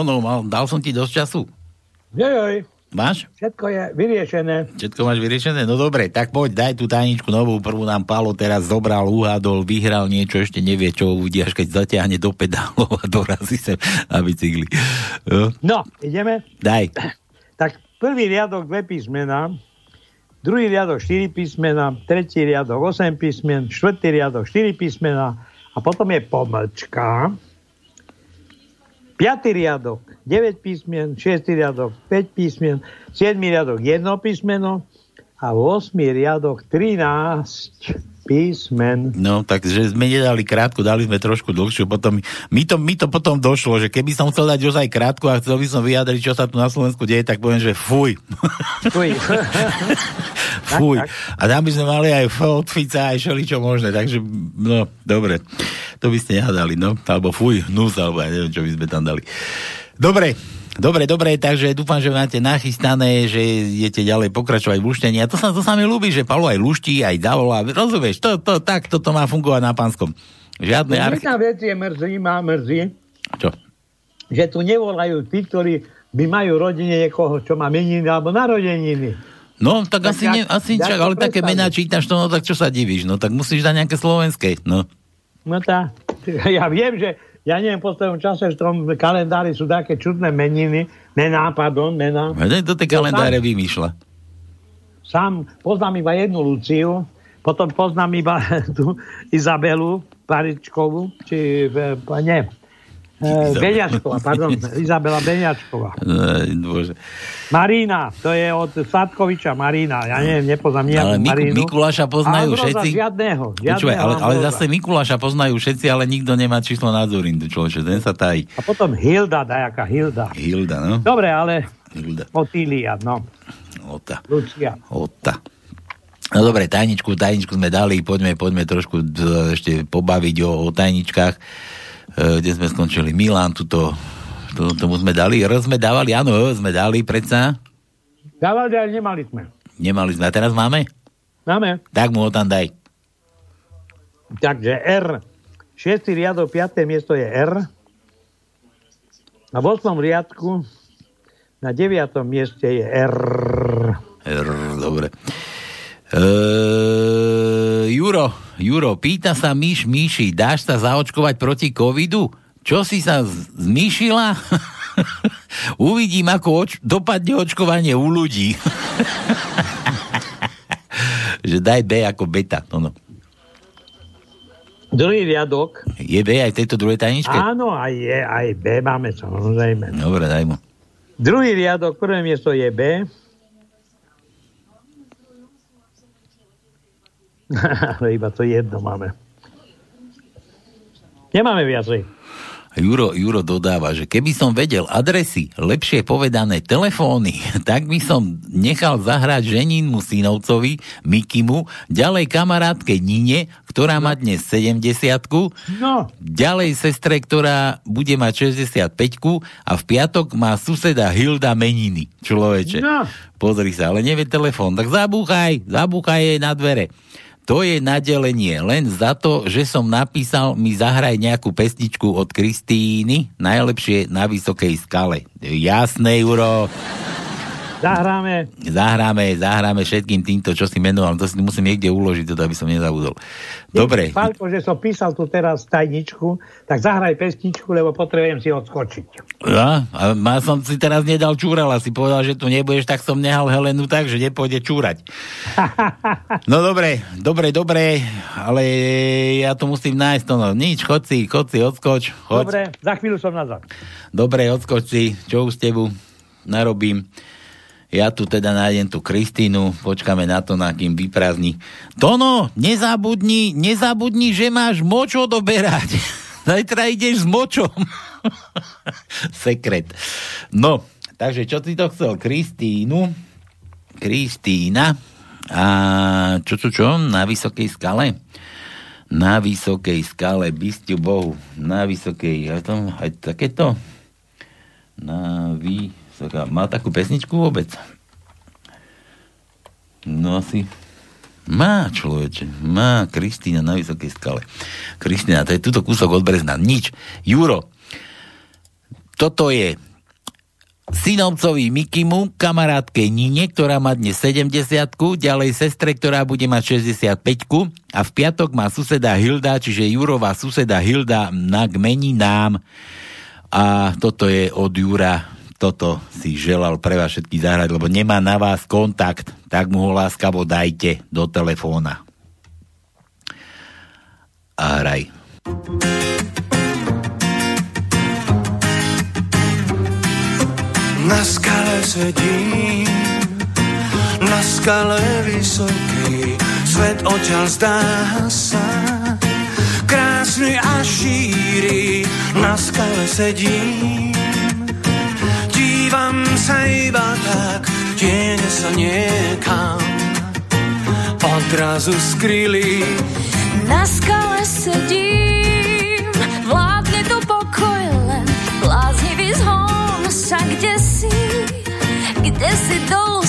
No, no, mal, dal som ti dosť času. Jojoj, Máš? všetko je vyriešené. Všetko máš vyriešené? No dobre, tak poď, daj tú tajničku novú, prvú nám Pálo teraz zobral, uhádol, vyhral niečo, ešte nevie, čo uvidí, až keď zaťahne do pedálov a dorazí sa na bicykli. Jo? No, ideme. Daj. Tak prvý riadok dve písmena, druhý riadok 4 písmena, tretí riadok 8 písmen, štvrtý riadok 4 písmena a potom je pomlčka. Piatý riadok 9 písmen, šiestý riadok 5 písmen, 7 riadok 1 písmeno a 8 riadok 13 písmen. No, takže sme nedali krátku, dali sme trošku dlhšiu, potom mi to, mi to potom došlo, že keby som chcel dať ozaj krátku a chcel by som vyjadriť, čo sa tu na Slovensku deje, tak poviem, že fuj. Fuj. fuj. A tam by sme mali aj od Fica, aj šeličo možné, takže no, dobre. To by ste nehadali, no. Alebo fuj, nus, alebo ja neviem, čo by sme tam dali. Dobre, Dobre, dobre, takže dúfam, že máte nachystané, že idete ďalej pokračovať v luštení. A to sa, to sa mi ľúbi, že Palo aj luští, aj davola. Rozumieš, to, to, tak, toto má fungovať na pánskom. Žiadne No, arch... Jedna vec je mrzí, má mrzí, Čo? že tu nevolajú tí, ktorí by majú rodine niekoho, čo má meniny alebo narodeniny. No, tak, Tak asi, ja- ne, asi ja čak, ale také mená čítaš to, no tak čo sa divíš, no tak musíš dať nejaké slovenské, no. No tá, ja viem, že ja neviem, po tom čase v tom kalendári sú také čudné meniny, mená, pardon, mená. To tie kalendáre vymýšľa. Sám poznám iba jednu Luciu, potom poznám iba tú Izabelu Paričkovú, či, e, nie, e, Beňačková, pardon, Izabela Beňačková. Bože. Marína, to je od Sladkoviča Marína, ja neviem, nepoznám nejakú Ale Miku, Marínu. Mikuláša poznajú Ambróza všetci. Žiadného, žiadného Počúvaj, ale, ale zase Mikuláša poznajú všetci, ale nikto nemá číslo na Zorindu, človeče, ten sa tají. A potom Hilda, dajaká Hilda. Hilda, no. Dobre, ale Hilda. Otília, no. Ota. Lucia. Ota. No dobre, tajničku, tajničku sme dali, poďme, poďme trošku ešte pobaviť o, o tajničkách, kde sme skončili. Milan, tuto, to, tomu sme dali, R sme dávali, áno, R sme dali, predsa. Dávali, ale nemali sme. Nemali sme, a teraz máme? Máme. Tak mu ho tam daj. Takže R. 6. riadok, 5. miesto je R. A v 8. riadku na 9. mieste je R. R, dobre. E, Juro, Juro, pýta sa Myš Myši, dáš sa zaočkovať proti covidu? Čo si sa z- zmýšila? Uvidím, ako oč- dopadne očkovanie u ľudí. že daj B ako beta. No, no. Druhý riadok. Je B aj v tejto druhej tajničke? Áno, aj je, aj B máme samozrejme. Dobre, daj mu. Druhý riadok, prvé miesto je B. Ale iba to jedno máme. Nemáme viacej. Juro, Juro dodáva, že keby som vedel adresy, lepšie povedané telefóny, tak by som nechal zahrať ženinmu synovcovi, Mikimu, ďalej kamarátke Nine, ktorá má dnes 70 No. ďalej sestre, ktorá bude mať 65 a v piatok má suseda Hilda meniny, človeče. No. Pozri sa, ale nevie telefón, tak zabúchaj, zabúchaj jej na dvere. To je nadelenie len za to, že som napísal mi zahraj nejakú pesničku od Kristíny, najlepšie na vysokej skale. Jasné, Juro. Zahráme. Zahráme, zahráme všetkým týmto, čo si menoval. To si musím niekde uložiť, toto aby som nezabudol. Dobre. Pálko, že som písal tu teraz tajničku, tak zahraj pesničku, lebo potrebujem si odskočiť. Ja, a má som si teraz nedal čúrala, si povedal, že tu nebudeš, tak som nehal Helenu tak, že nepôjde čúrať. No dobre, dobre, dobre, ale ja to musím nájsť, to no, nič, chod si, chod si, odskoč, choď. Dobre, za chvíľu som nazad. Dobre, odskoč si, čo už s tebu narobím. Ja tu teda nájdem tú Kristínu, počkáme na to, na kým vyprázdni. Tono, nezabudni, nezabudni, že máš moč odoberať. Zajtra ideš s močom. Sekret. No, takže čo si to chcel? Kristínu. Kristína. A čo, čo, čo? Na vysokej skale? Na vysokej skale, bystiu Bohu. Na vysokej, aj, to, aj takéto? Na vysoká. Má takú pesničku vôbec? No asi. Má človeče, má Kristýna na vysokej skale. Kristýna, to je tuto kúsok od Brezna. Nič. Juro, Toto je synovcovi Mikimu, kamarátke Nine, ktorá má dnes 70 ďalej sestre, ktorá bude mať 65 a v piatok má suseda Hilda, čiže Jurová suseda Hilda na nám a toto je od Jura toto si želal pre vás všetky zahrať, lebo nemá na vás kontakt, tak mu ho láskavo dajte do telefóna. A hraj. Na skale sedím, na skale vysoký, svet odtiaľ zdá sa, krásny a šíri, na skale sedím. Dívam sa iba tak, tiene sa niekam, odrazu skryli. Na skale sedím, vládne tu pokoj len, bláznivý zhon sa kde si, kde si dolu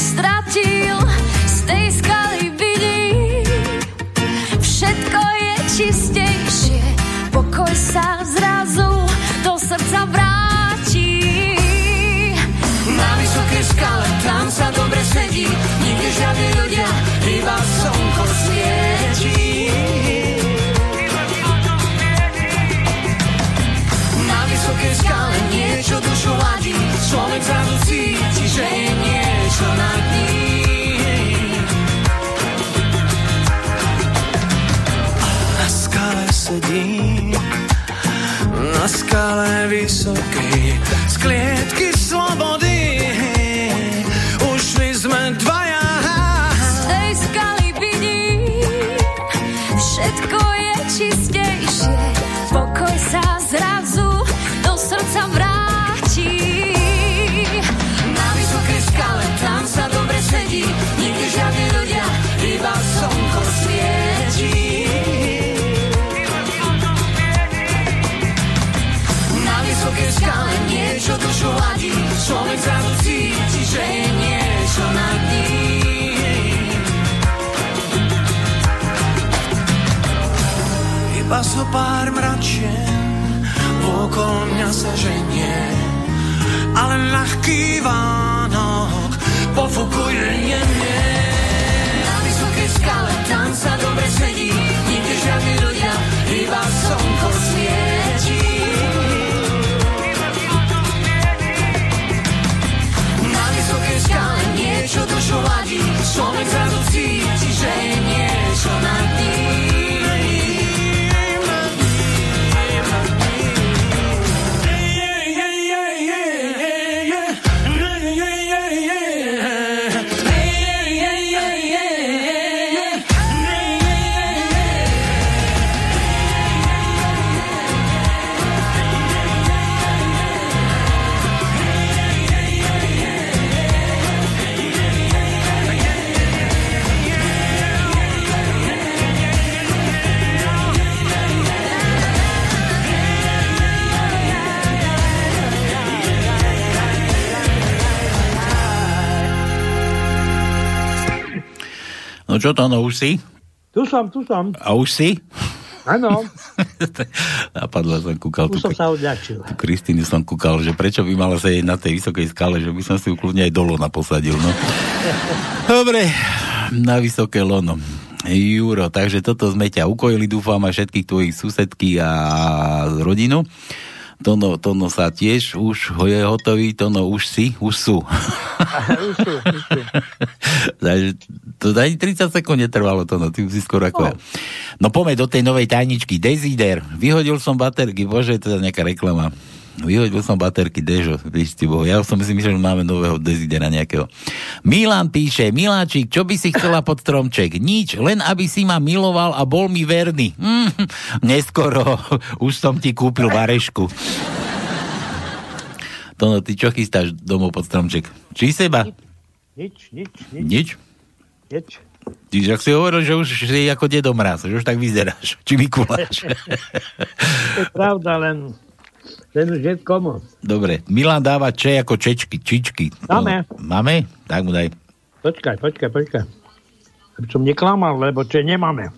sedím, na skale vysokej, z klietky Iba so pár mračien, okolo mňa sa ženie, ale ľahký Vánok pofukuje jemne. Na vysokej skale, tam sa dobre sedí, nikde žiadni ľudia, iba slnko svietí. Na vysokej skale niečo dušu ladí, človek zrazu cíti, že je niečo nad čo to, no už si? Tu som, tu som. A už si? Áno, Napadlo som kúkal tu, už som sa odľačil. tu Kristínu som kúkal, že prečo by mala sedieť na tej vysokej skale, že by som si ju kľudne aj dolo naposadil, no. Dobre, na vysoké lono. Juro, takže toto sme ťa ukojili, dúfam, aj všetkých tvojich susedky a rodinu. Tono, tono sa tiež už ho je hotový, Tono už si, už sú. už sú, už sú. Takže to ani 30 sekúnd netrvalo to, no ty si skoro ako ja. No poďme do tej novej tajničky. Desider. Vyhodil som baterky, bože, to je nejaká reklama. Vyhodil som baterky, Dežo, ty boho. Ja som si myslel, že máme nového Desidera nejakého. Milan píše, Miláčik, čo by si chcela pod stromček? Nič, len aby si ma miloval a bol mi verný. Mm, neskoro, už som ti kúpil varešku. Tono, ty čo chystáš domov pod stromček? Či seba? Nič, nič, nič. Nič? nič. Ty ak si hovoril, že už si ako dedo mraz, že už tak vyzeráš. Či Mikuláš. To je pravda, len, len už je komu. Dobre, Milan dáva če ako čečky, čičky. Máme. No, máme? Tak mu daj. Počkaj, počkaj, počkaj. Aby som neklamal, lebo čo nemáme.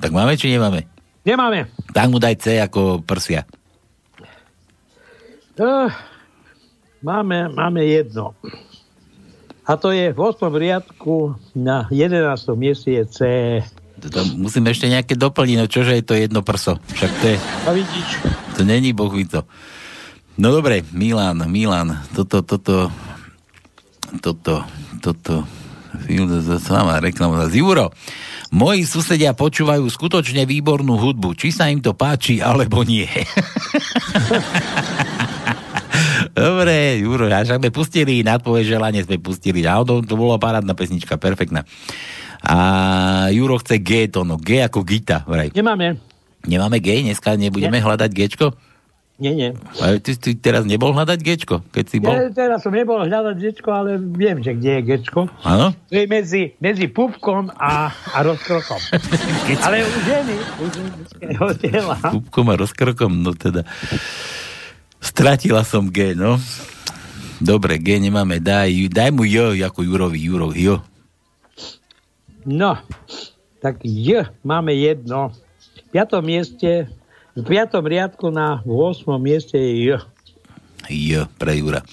Tak máme, či nemáme? Nemáme. Tak mu daj C ako prsia. Uh, máme, máme jedno. A to je v 8. riadku na 11. mieste je C. To, to musím ešte nejaké doplniť, no čože je to jedno prso? Však to je... A vidíš? To není to. No dobre, Milan, Milan, toto, toto, toto, toto, sama reklama z Juro. Moji susedia počúvajú skutočne výbornú hudbu. Či sa im to páči, alebo nie. Dobre, Juro, až sme pustili na tvoje želanie, sme pustili. A to, to bolo parádna pesnička, perfektná. A Juro chce G tóno. G ako Gita, vraj. Nemáme. Nemáme G? Dneska nebudeme Nie. hľadať Gčko? Nie, nie. Ale ty, ty teraz nebol hľadať Gčko, keď si bol? Ja, teraz som nebol hľadať Gčko, ale viem, že kde je Gčko. Áno? To je medzi, medzi pupkom a, a rozkrokom. ale u ženy, u ženského tela. Pupkom a rozkrokom, no teda. Stratila som G, no. Dobre, G nemáme, daj, daj mu J ako Jurovi, Juro, J. No, tak J máme jedno. Piatom mieste, v piatom riadku na 8. mieste je J. J pre Jura.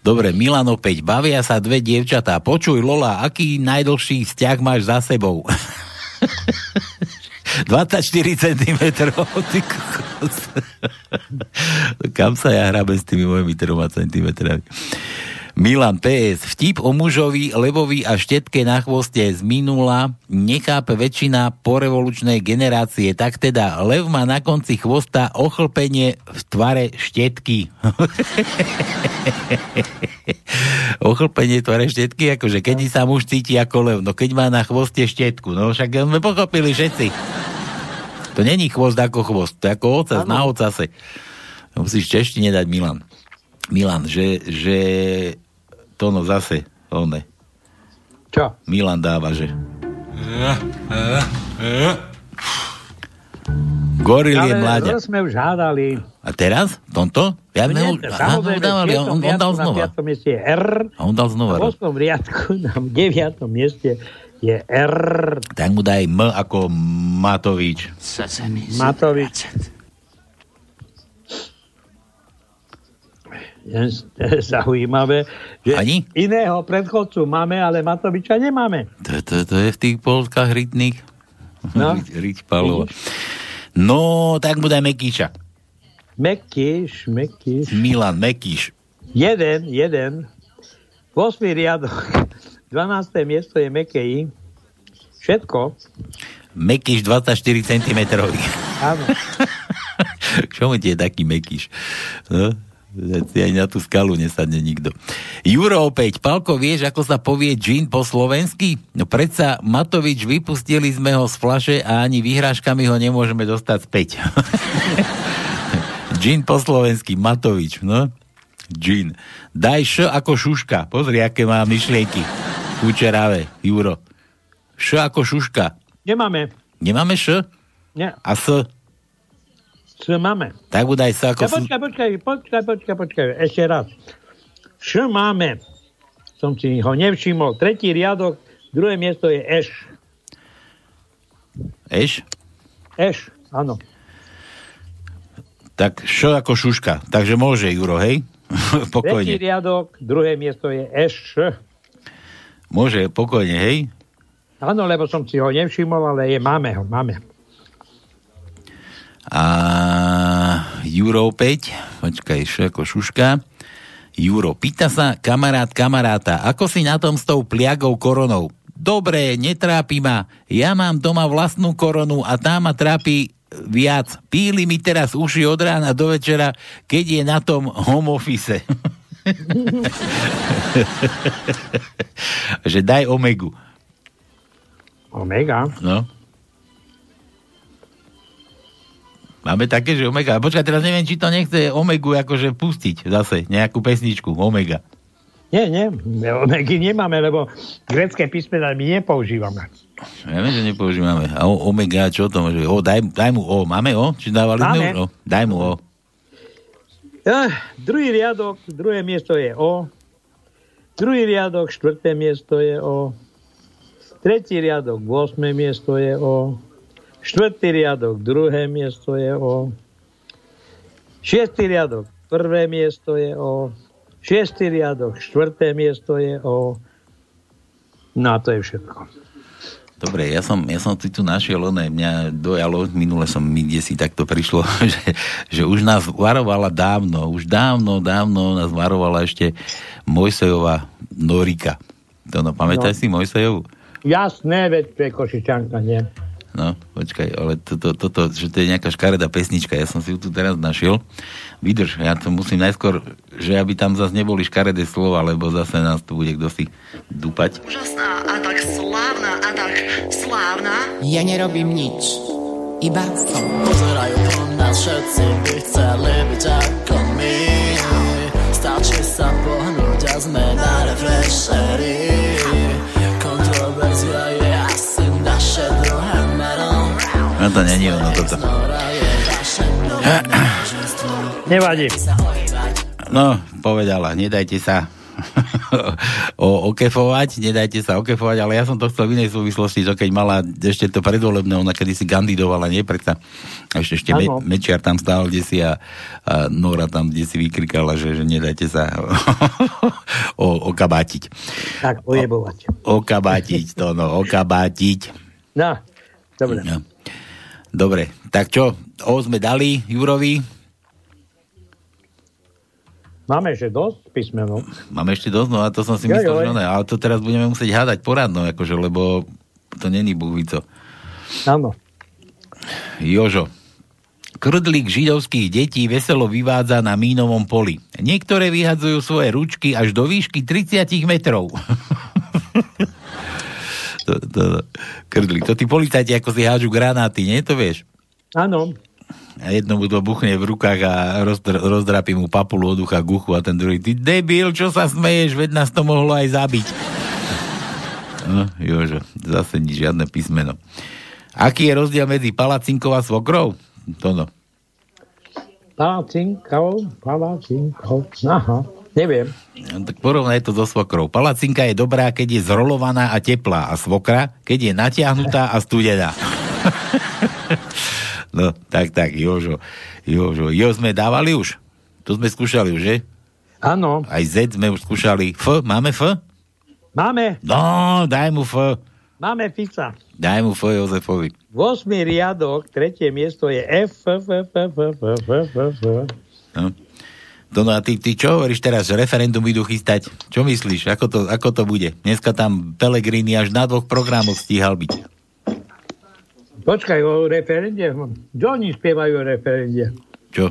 Dobre, Milan opäť. Bavia sa dve dievčatá. Počuj, Lola, aký najdlhší vzťah máš za sebou? 24 cm. Kam sa ja hrábem s tými mojimi 3 cm? Milan PS. Vtip o mužovi, levovi a štetke na chvoste z minula nechápe väčšina porevolučnej generácie. Tak teda, lev má na konci chvosta ochlpenie v tvare štetky. ochlpenie v tvare štetky, akože keď sa muž cíti ako lev, no keď má na chvoste štetku, no však sme pochopili všetci. To není chvost ako chvost, to je ako ocas na ocase. Musíš češtine dať Milan. Milan, že, že to no zase, one. Čo? Milan dáva, že... Goril je Ale mláďa. to sme už hádali. A teraz? Tomto? Ja No nie, samozrejme, dávali, on, on dal riadku na znova. piatom mieste je R. A on dal znova. V 8. riadku na 9. mieste je R. Tak mu daj M ako Matovič. Matovič. zaujímavé, že Ani? iného predchodcu máme, ale Matoviča nemáme. To, to, to je v tých polkách rytných. No. Pavlova. No, tak mu daj Mekíša. Mekíš, Mekíš. Milan Mekíš. Jeden, jeden. 8. riadok. 12. miesto je Mekej. Všetko. Mekíš 24 cm. Áno. Čo mu ti je taký Mekíš? No? Si aj na tú skalu nesadne nikto. Juro opäť. Palko, vieš, ako sa povie džin po slovensky? No predsa Matovič vypustili sme ho z flaše a ani vyhrážkami ho nemôžeme dostať späť. džin po slovensky, Matovič, no? Džin. Daj š ako šuška. Pozri, aké má myšlienky. Kučeravé, Juro. Š ako šuška. Nemáme. Nemáme š? Nie. A s? Čo máme? Tak budaj sa ako... Ja, počkaj, počkaj, počkaj, počkaj, počkaj, ešte raz. Š máme. Som si ho nevšimol. Tretí riadok, druhé miesto je Eš. Eš? Eš, áno. Tak š ako šuška. Takže môže, Juro, hej? Tretí pokojne. riadok, druhé miesto je Eš. Môže, pokojne, hej? Áno, lebo som si ho nevšimol, ale je, máme ho, máme. A Juro opäť, počkaj, š ako šuška. Juro, pýta sa kamarát kamaráta, ako si na tom s tou pliagou koronou? Dobre, netrápi ma. Ja mám doma vlastnú koronu a tá ma trápi viac. Píli mi teraz uši od rána do večera, keď je na tom home office. že daj omegu. Omega? No. Máme také, že Omega. Počkaj, teraz neviem, či to nechce Omegu akože pustiť zase, nejakú pesničku. Omega. Nie, nie, omegy nemáme, lebo grecké písmena my nepoužívame. Ja viem, že nepoužívame. A o, Omega, čo to môže? O, daj, daj mu O. Máme O? Či dávali sme Máme. už O? Daj mu O. Eh, druhý riadok, druhé miesto je O. Druhý riadok, štvrté miesto je O. Tretí riadok, 8. miesto je O. Štvrtý riadok, druhé miesto je O. Šiestý riadok, prvé miesto je O. Šiestý riadok, štvrté miesto je o... No a to je všetko. Dobre, ja som, ja som tu, tu našiel, one, mňa dojalo, minule som mi kde si takto prišlo, že, že už nás varovala dávno, už dávno, dávno nás varovala ešte Mojsejová Norika. To no, pamätáš No. si Mojsejovu? Jasné, veď to je Košičanka, nie? No, počkaj, ale toto, to, to, že to je nejaká škaredá pesnička, ja som si ju tu teraz našiel. Vydrž, ja to musím najskôr, že aby tam zase neboli škaredé slova, lebo zase nás tu bude kto si dupať. Úžasná a tak slávna a tak slávna. Ja nerobím nič, iba som. Pozerajú po nás všetci, by chceli byť ako my. Stačí sa pohnúť a sme na refresheri. No to není ono toto. Nevadí. No, povedala, nedajte sa o, okefovať, nedajte sa okefovať, ale ja som to chcel v inej súvislosti, že keď mala ešte to predvolebné, ona kedy si kandidovala, nie? Predsa ešte, ešte me. Mečiar tam stál, kde si a, a Nora tam, kde si vykrikala, že, že nedajte sa o, okabátiť. Tak, ojebovať. Okabátiť to, no, okabátiť. No, dobre. No. Dobre, tak čo? O sme dali Jurovi, Máme ešte dosť písmenov. Máme ešte dosť, no a to som si Joj, myslel, že ne, ale to teraz budeme musieť hádať poradno, akože, lebo to není búvico. Áno. Jožo. Krdlík židovských detí veselo vyvádza na mínovom poli. Niektoré vyhadzujú svoje ručky až do výšky 30 metrov. to, to, krdlík. To tí policajti ako si hádžu granáty, nie? To vieš? Áno. A jednomu to buchne v rukách a rozdr- rozdrapí mu papulu od ucha k uchu a ten druhý, ty debil, čo sa smeješ, veď nás to mohlo aj zabiť. No, Jožo, zase nič, žiadne písmeno. Aký je rozdiel medzi palacinkou a svokrou? To no. Palacinkou, palacinkou. Aha, neviem. No, tak porovnaj to so svokrou. Palacinka je dobrá, keď je zrolovaná a teplá a svokra, keď je natiahnutá a studená. no, tak, tak, Jožo. Jožo, Jo sme dávali už? To sme skúšali už, že? Áno. Aj Z sme už skúšali. F, máme F? Máme, No, daj mu F. máme Fica. Daj mu F Jozefovi. 8. riadok, tretie miesto je F, F, F, F, F, F, F, F. No. No a ty, ty čo hovoríš teraz, že referendum idú chystať? Čo myslíš? Ako to, ako to bude? Dneska tam Pelegrini až na dvoch programoch stíhal byť. Počkaj, o referende. Čo oni spievajú o referende? Čo?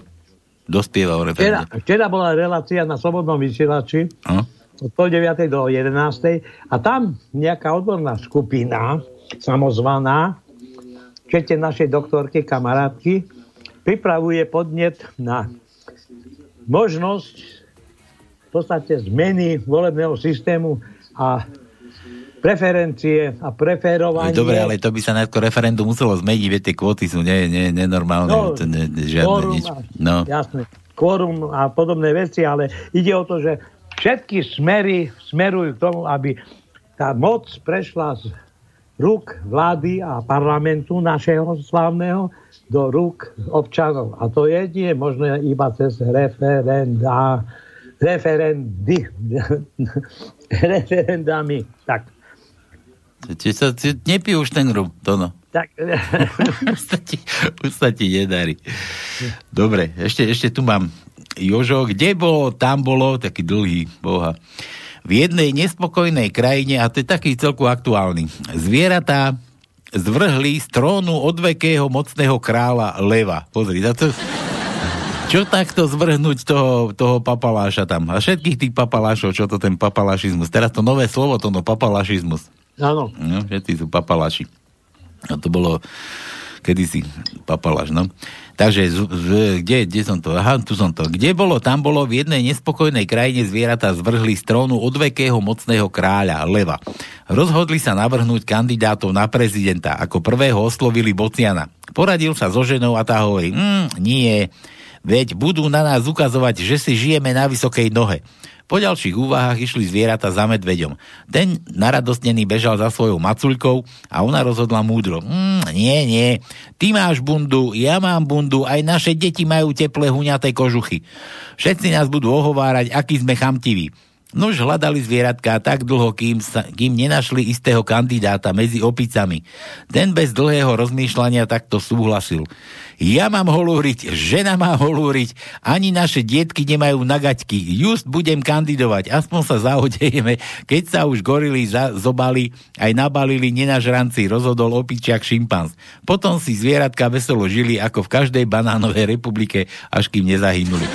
Dospieva o Včera, referende. včera bola relácia na Slobodnom vysielači No? od pol 9. do 11. a tam nejaká odborná skupina, samozvaná, všetci našej doktorky, kamarátky, pripravuje podnet na možnosť v podstate zmeny volebného systému a preferencie a preferovanie. Dobre, ale to by sa najskôr referendum muselo zmeniť, veď tie kvóty sú ne, ne, nenormálne, No, to ne, ne, žiadne Kvórum nič. No, Jasné. Kvórum a podobné veci, ale ide o to, že všetky smery smerujú k tomu, aby tá moc prešla z rúk vlády a parlamentu našeho slávneho do rúk občanov. A to jedine je možné iba cez referenda, referendy, referendami. Tak. Či sa, či, nepí už ten rum, to no. tak. už, sa ti, už sa ti nedarí. Dobre, ešte, ešte tu mám Jožo, kde bolo, tam bolo, taký dlhý, boha. V jednej nespokojnej krajine, a to je taký celku aktuálny, zvieratá zvrhli z trónu odvekého mocného kráľa Leva. Pozri, za to... Čo takto zvrhnúť toho, toho papaláša tam? A všetkých tých papalášov, čo to ten papalašizmus? Teraz to nové slovo, to no papalašizmus. Áno. No, všetci sú papalaši. A to bolo kedysi papalaš, no. Takže, z, z, kde, kde som to? Aha, tu som to. Kde bolo? Tam bolo v jednej nespokojnej krajine zvieratá zvrhli z trónu odvekého mocného kráľa, Leva. Rozhodli sa navrhnúť kandidátov na prezidenta. Ako prvého oslovili Bociana. Poradil sa so ženou a tá hovorí, mm, nie, veď budú na nás ukazovať, že si žijeme na vysokej nohe. Po ďalších úvahách išli zvieratá za medveďom. Ten naradostnený bežal za svojou macuľkou a ona rozhodla múdro. Mm, nie, nie, ty máš bundu, ja mám bundu, aj naše deti majú teplé huňaté kožuchy. Všetci nás budú ohovárať, aký sme chamtiví. Nož hľadali zvieratka tak dlho, kým, sa, kým nenašli istého kandidáta medzi opicami. Ten bez dlhého rozmýšľania takto súhlasil. Ja mám holúriť, žena má holúriť, ani naše dietky nemajú nagaťky. Just budem kandidovať, aspoň sa zahodejeme, keď sa už gorili za, zobali, aj nabalili nenažranci, rozhodol opičiak šimpanz. Potom si zvieratka veselo žili ako v každej banánovej republike, až kým nezahynuli.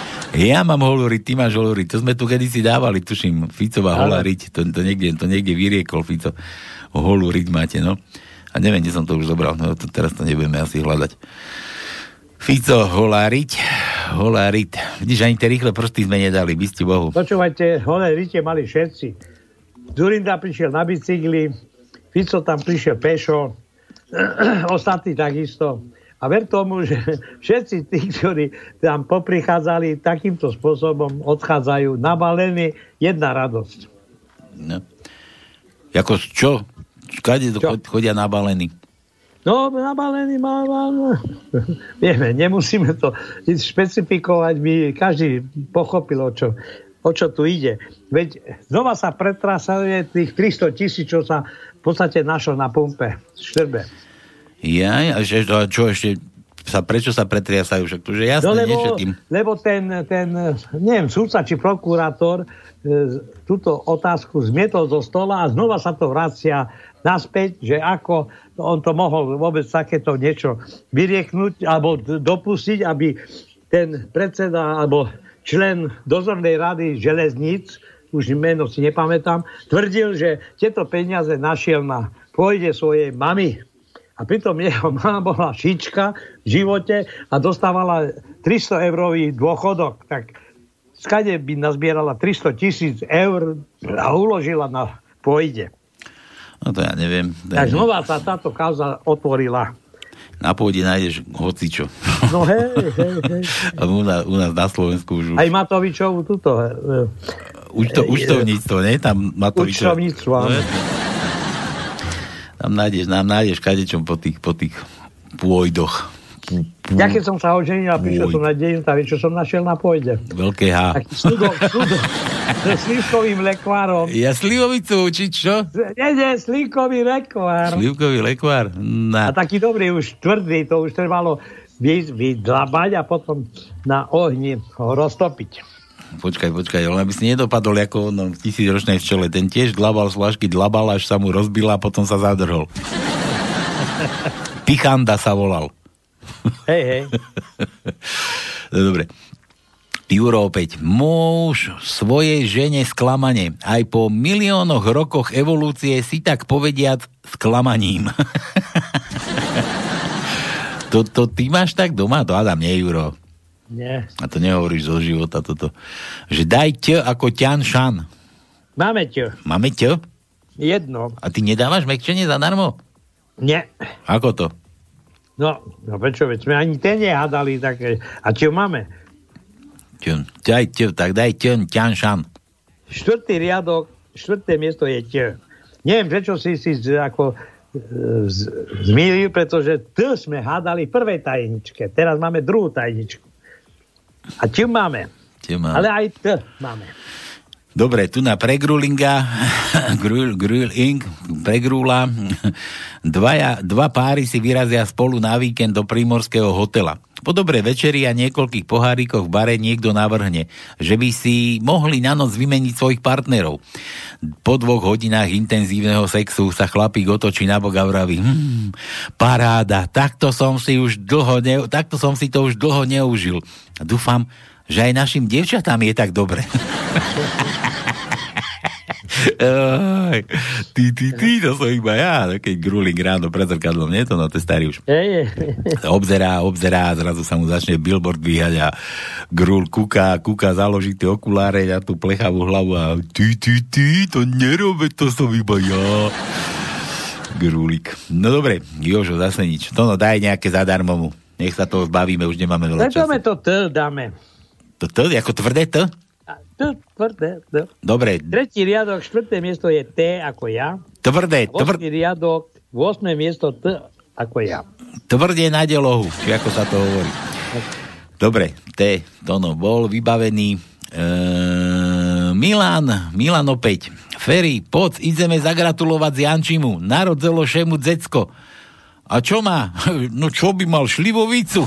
Ja mám holúriť, ty máš holúriť. To sme tu kedysi dávali, tuším, Ficová holariť. To, to, niekde, to niekde vyriekol Fico. Holúriť máte, no. A neviem, kde som to už zobral. No, to, teraz to nebudeme asi hľadať. Fico, holáriť, holáriť. Vidíš, ani tie rýchle prsty sme nedali, by ste Bohu. Počúvajte, holé rite mali všetci. Zurinda prišiel na bicykli, Fico tam prišiel pešo, ostatní takisto. A ver tomu, že všetci tí, ktorí tam poprichádzali takýmto spôsobom, odchádzajú nabalení, jedna radosť. No. Ako čo? Kade čo? chodia nabalení? No, nabalení má, má, má. Vieme, nemusíme to špecifikovať, by každý pochopil, o čo, o čo tu ide. Veď znova sa pretrasuje tých 300 tisíc, čo sa v podstate našlo na pumpe, štrbe. Ja, a že, a čo ešte sa, prečo sa pretriasajú? Však to, že jasné, no, lebo, všetkým. lebo ten, ten, neviem, súdca či prokurátor e, túto otázku zmietol zo stola a znova sa to vracia naspäť, že ako on to mohol vôbec takéto niečo vyrieknúť alebo dopustiť, aby ten predseda alebo člen dozornej rady železníc, už meno si nepamätám, tvrdil, že tieto peniaze našiel na pôjde svojej mamy a pritom jeho mama bola šička v živote a dostávala 300 eurový dôchodok. Tak skade by nazbierala 300 tisíc eur a uložila na pôjde. No to ja neviem. Tak znova sa táto kauza otvorila. Na pôde nájdeš hocičo. No hej, hej, hej. U nás, u nás na Slovensku už... Aj Matovičovú túto. Účto, účtovníctvo, nie? Tam Matovičov... Účtovníctvo, áno. Tam nájdeš, nám nájdeš kadečom po tých, po tých pôjdoch. Ja keď som sa oženil a prišiel som na tak čo som našiel na pôjde. Veľké H. Taký sludok, sludok. So slivkovým lekvárom. Ja slivovicu, či čo? Nie, nie, slivkový lekvár. Slivkový lekvár. Na. A taký dobrý, už tvrdý, to už trebalo vydlabať a potom na ohni ho roztopiť. Počkaj, počkaj, ale aby si nedopadol ako no, v tisícročnej včele. Ten tiež dlabal slášky, dlabal, až sa mu rozbila a potom sa zadrhol. Pichanda sa volal. Hej, hej. no, dobre. Juro opäť. Muž svojej žene sklamanie. Aj po miliónoch rokoch evolúcie si tak povediať sklamaním. to, to ty máš tak doma? To Adam, nie Juro. Nie. A to nehovoríš zo života toto. Že daj ť ako ťan šan. Máme ť. Máme ť? Jedno. A ty nedávaš mekčenie zadarmo? Nie. Ako to? No, no prečo, veď sme ani ten nehádali, tak a čo máme? Ťun. Daj ť, tak daj ť, ťan šan. Štvrtý riadok, štvrté miesto je ť. Neviem, prečo si si ako z, zmýlil, pretože T sme hádali v prvej tajničke. Teraz máme druhú tajničku. A čo máme? Čo máme? Ale aj T máme. Dobre, tu na pregrulinga, grul, gruling, pregrula, dvaja, dva páry si vyrazia spolu na víkend do primorského hotela. Po dobrej večeri a niekoľkých pohárikoch v bare niekto navrhne, že by si mohli na noc vymeniť svojich partnerov. Po dvoch hodinách intenzívneho sexu sa chlapík otočí na bok a vraví hm, paráda, takto som si už dlho ne, takto som si to už dlho neužil. Dúfam, že aj našim devčatám je tak dobre. Oj, ty, ty, ty, to som iba ja, keď gruling ráno pred zrkadlom, nie to, no to je starý už. Je, je. Obzerá, obzerá zrazu sa mu začne billboard vyhať a grul kúka, kúka, založí tie okuláre a tú plechavú hlavu a ty, ty, ty, to nerobe, to som iba ja. Grúlik. No dobre, Jožo, zase nič. To no, daj nejaké zadarmo mu. Nech sa toho zbavíme, už nemáme veľa času. to T dáme. To T, ako tvrdé T? T, tvrdé. T. Dobre, Tretí riadok, štvrté miesto je T ako ja. tvrdé, A tvr, Osmý riadok, 8. miesto T ako ja. tvrdé na delohu, či ako sa to hovorí. Dobre, T, Tono bol vybavený. E, Milan, Milan opäť. Ferry, poď, ideme zagratulovať z Jančimu. Narodzelo šemu decko. A čo má? No čo by mal šlivovicu?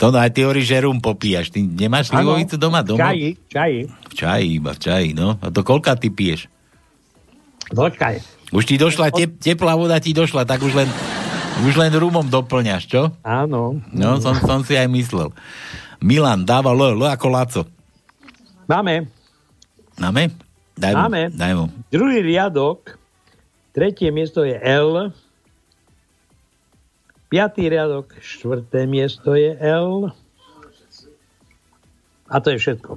to no aj ty hovoríš, že rum popíjaš. Ty nemáš šlivovicu doma? V doma? čaji, v čaji. V čaji, iba v čaji, no. A to koľka ty piješ? Počkaj. Už ti došla, te, teplá voda ti došla, tak už len, už len rumom doplňaš, čo? Áno. No, som, som si aj myslel. Milan, dáva L, L ako Laco. Máme. Máme? Daj mu, Máme. daj mu. Druhý riadok, tretie miesto je L. Piatý riadok, štvrté miesto je L. A to je všetko.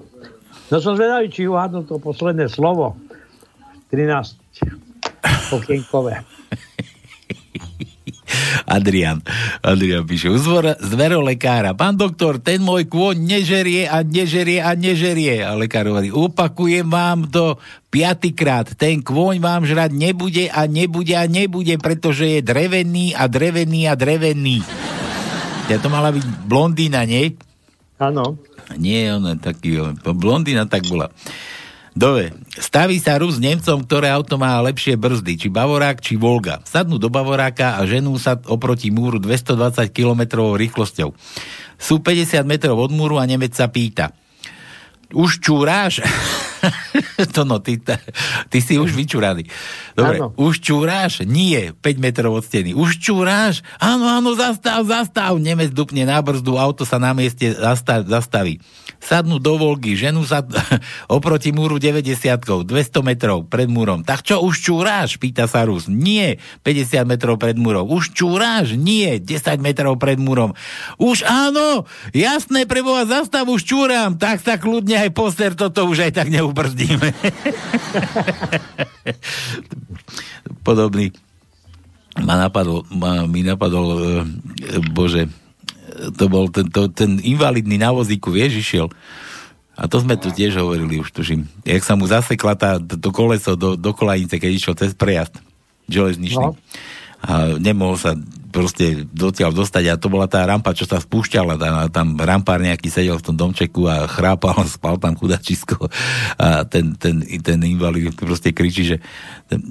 No som zvedavý, či uhádnu to posledné slovo. 13 okienkové. Adrian. Adrian píše, zverolekára. Pán doktor, ten môj kôň nežerie a nežerie a nežerie. A lekár hovorí, opakujem vám to piatýkrát. Ten kôň vám žrať nebude a nebude a nebude, pretože je drevený a drevený a drevený. Ja to mala byť blondína, nie? Áno. Nie, ona taký, on- blondína tak bola. Dobre, staví sa Rus s Nemcom, ktoré auto má lepšie brzdy, či Bavorák, či Volga. Sadnú do Bavoráka a ženú sa oproti múru 220 km rýchlosťou. Sú 50 metrov od múru a Nemec sa pýta. Už čúráš? to no, ty, ta- ty si už vyčúraný. Dobre, Áno. už čúráš? Nie, 5 metrov od steny. Už čúráš? Áno, áno, zastav, zastav. Nemec dupne na brzdu, auto sa na mieste zastav, zastaví. Sadnú do Volgy, ženú sa oproti múru 90 200 metrov pred múrom. Tak čo, už čúráš? Pýta sa Rus. Nie, 50 metrov pred múrom. Už čúráš? Nie, 10 metrov pred múrom. Už áno, jasné, preboha, zastav, už čúram. Tak sa kľudne aj poster, toto už aj tak neubrzdíme. Podobný ma napadol, ma, mi napadol, e, bože, to bol ten, to, ten invalidný na vozíku, vieš, išiel. A to sme tu tiež hovorili už, tuším. Jak sa mu zasekla tá, to, koleso do, do kolanice, keď išiel cez prejazd železničný. No. A nemohol sa proste dotiaľ dostať a to bola tá rampa, čo sa spúšťala. Tam, tam rampár nejaký sedel v tom domčeku a chrápal, spal tam chudačisko a ten, ten, ten invalid proste kričí, že,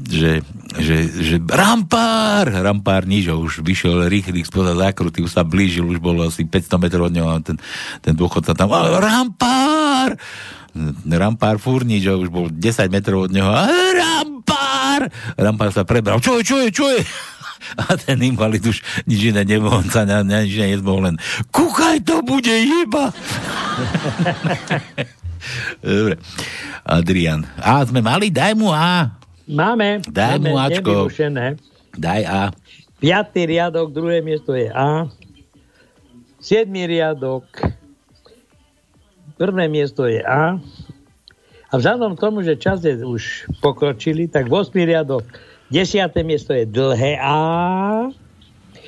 že, že, že rampár! Rampár nič, už vyšiel rýchly spoza zákruty, už sa blížil, už bolo asi 500 metrov od neho a ten, ten dôchodca tam "A, rampár! Rampár fúr nič, a už bol 10 metrov od neho a rampár! Rampár sa prebral, čo je, čo je, čo je? A ten invalid už nič iné on sa na, na nič nezmohol, len kúkaj, to bude jeba! Dobre. Adrian. A sme mali, daj mu A. Máme. Daj mu máme Ačko. nevyrušené. Daj A. Piatý riadok, druhé miesto je A. Siedmý riadok, prvé miesto je A. A vzhľadom k tomu, že čas je už pokročili, tak 8. riadok, 10. miesto je dlhé A.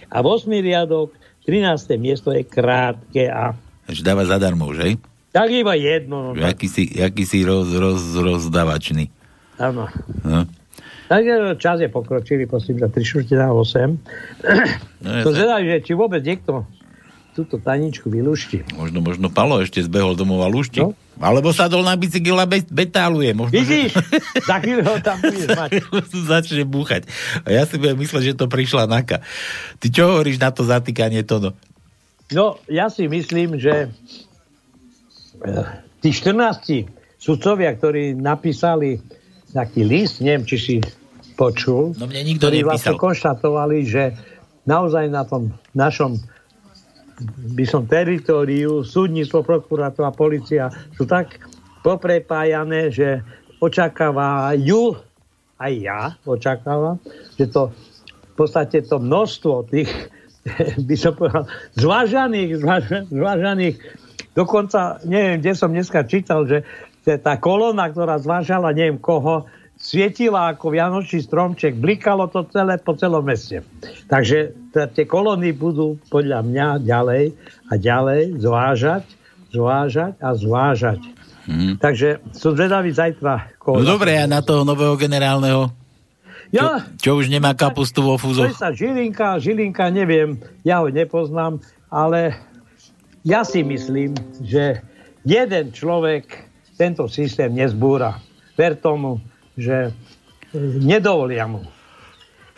A 8. riadok, 13. miesto je krátke A. Takže dáva zadarmo, že? Tak iba jedno. No, Že Aký si, aký si roz, roz, rozdavačný. áno. No. Takže čas je pokročili, prosím, za 3 čtvrte na 8. No, ja to sa- zvedavý, že či vôbec niekto túto taničku vylúšti. Možno, možno Palo ešte zbehol domov a lúšti. No. Alebo sadol na bicykel a be- betáluje. Možno, Vidíš? Za chvíľu ho tam budeš mať. že začne búchať. A ja si budem mysleť, že to prišla Naka. Ty čo hovoríš na to zatýkanie Tono? No, ja si myslím, že eh, tí 14 sudcovia, ktorí napísali taký list, neviem, či si počul, No mne nikto ktorí vlastne nepísal. konštatovali, že naozaj na tom našom by som teritóriu, súdnictvo, prokurátor a policia sú tak poprepájané, že očakávajú, aj ja očakávam, že to v podstate to množstvo tých, by som povedal, zvážaných, zváža- zvážaných, dokonca, neviem, kde som dneska čítal, že tá kolóna, ktorá zvážala neviem koho, svietila ako vianočný stromček, blikalo to celé po celom meste. Takže t- tie kolóny budú podľa mňa ďalej a ďalej zvážať zvážať a zvážať. Hm. Takže som zvedavý zajtra. No dobre, a na toho nového generálneho? Ja, Čo už nemá kapustu vo to fúzoch? sa Žilinka, Žilinka, neviem, ja ho nepoznám, ale ja si myslím, že jeden človek tento systém nezbúra. Ver tomu, že e, nedovolia mu.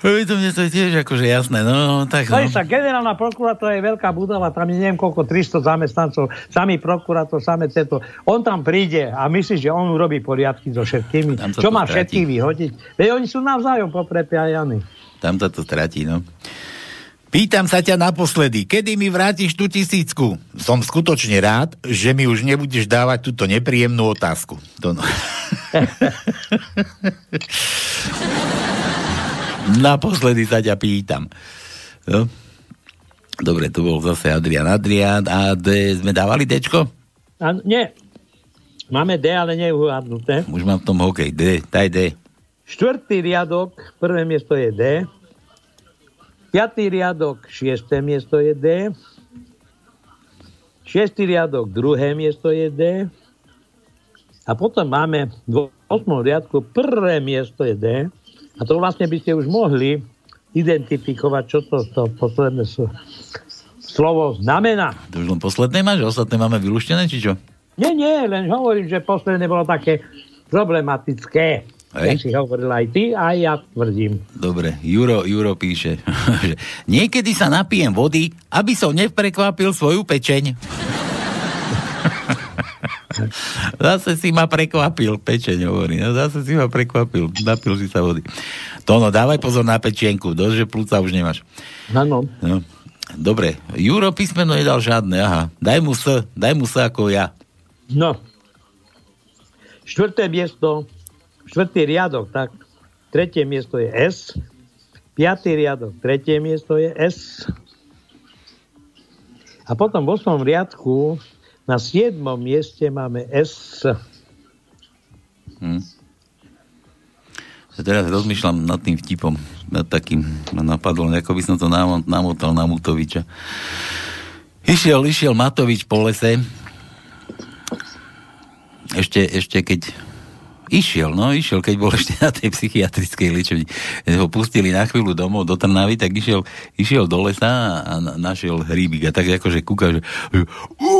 To mne to je tiež akože jasné, no tak no. Sa generálna prokuratúra je veľká budova, tam je neviem koľko, 300 zamestnancov, samý prokurátor, samé tento. On tam príde a myslí, že on urobí poriadky so všetkými. Čo má stratí. všetkých vyhodiť? Veď oni sú navzájom poprepájani. Tam to stratí, no. Pýtam sa ťa naposledy, kedy mi vrátiš tú tisícku? Som skutočne rád, že mi už nebudeš dávať túto nepríjemnú otázku. To no. naposledy sa ťa pýtam. No. Dobre, tu bol zase Adrian. Adrian a D. Sme dávali Dčko? A, nie. Máme D, ale nie je uhádnuté. Už mám v tom hokej. D, daj D. Štvrtý riadok, prvé miesto je D. Piatý riadok, šiesté miesto je D. Šiestý riadok, druhé miesto je D. A potom máme v osmom riadku prvé miesto je D. A to vlastne by ste už mohli identifikovať, čo to, to posledné slovo znamená. To už len posledné máš? Ostatné máme vylúštené, či čo? Nie, nie, len hovorím, že posledné bolo také problematické. Hej. Jak si hovoril aj ty, aj ja tvrdím. Dobre, Juro, Juro píše, že niekedy sa napijem vody, aby som neprekvapil svoju pečeň. Zase si ma prekvapil, pečeň hovorí. No, zase si ma prekvapil, napil si sa vody. Tono, dávaj pozor na pečienku, dosť, že plúca už nemáš. Áno. No. Dobre, Juro písmeno nedal žiadne, aha. Daj mu S, daj mu S ako ja. No. Štvrté miesto, štvrtý riadok, tak. Tretie miesto je S. Piatý riadok, tretie miesto je S. A potom v osmom riadku na siedmom mieste máme S. Hm. Ja Teraz rozmýšľam nad tým vtipom, nad takým, napadlo, ako by som to namo- namotal na Mutoviča. Išiel, išiel Matovič po lese, ešte, ešte keď išiel, no išiel, keď bol ešte na tej psychiatrickej liečebni. Ho pustili na chvíľu domov do Trnavy, tak išiel, išiel do lesa a na- našiel hríbik. A tak akože kúka, že "Ú,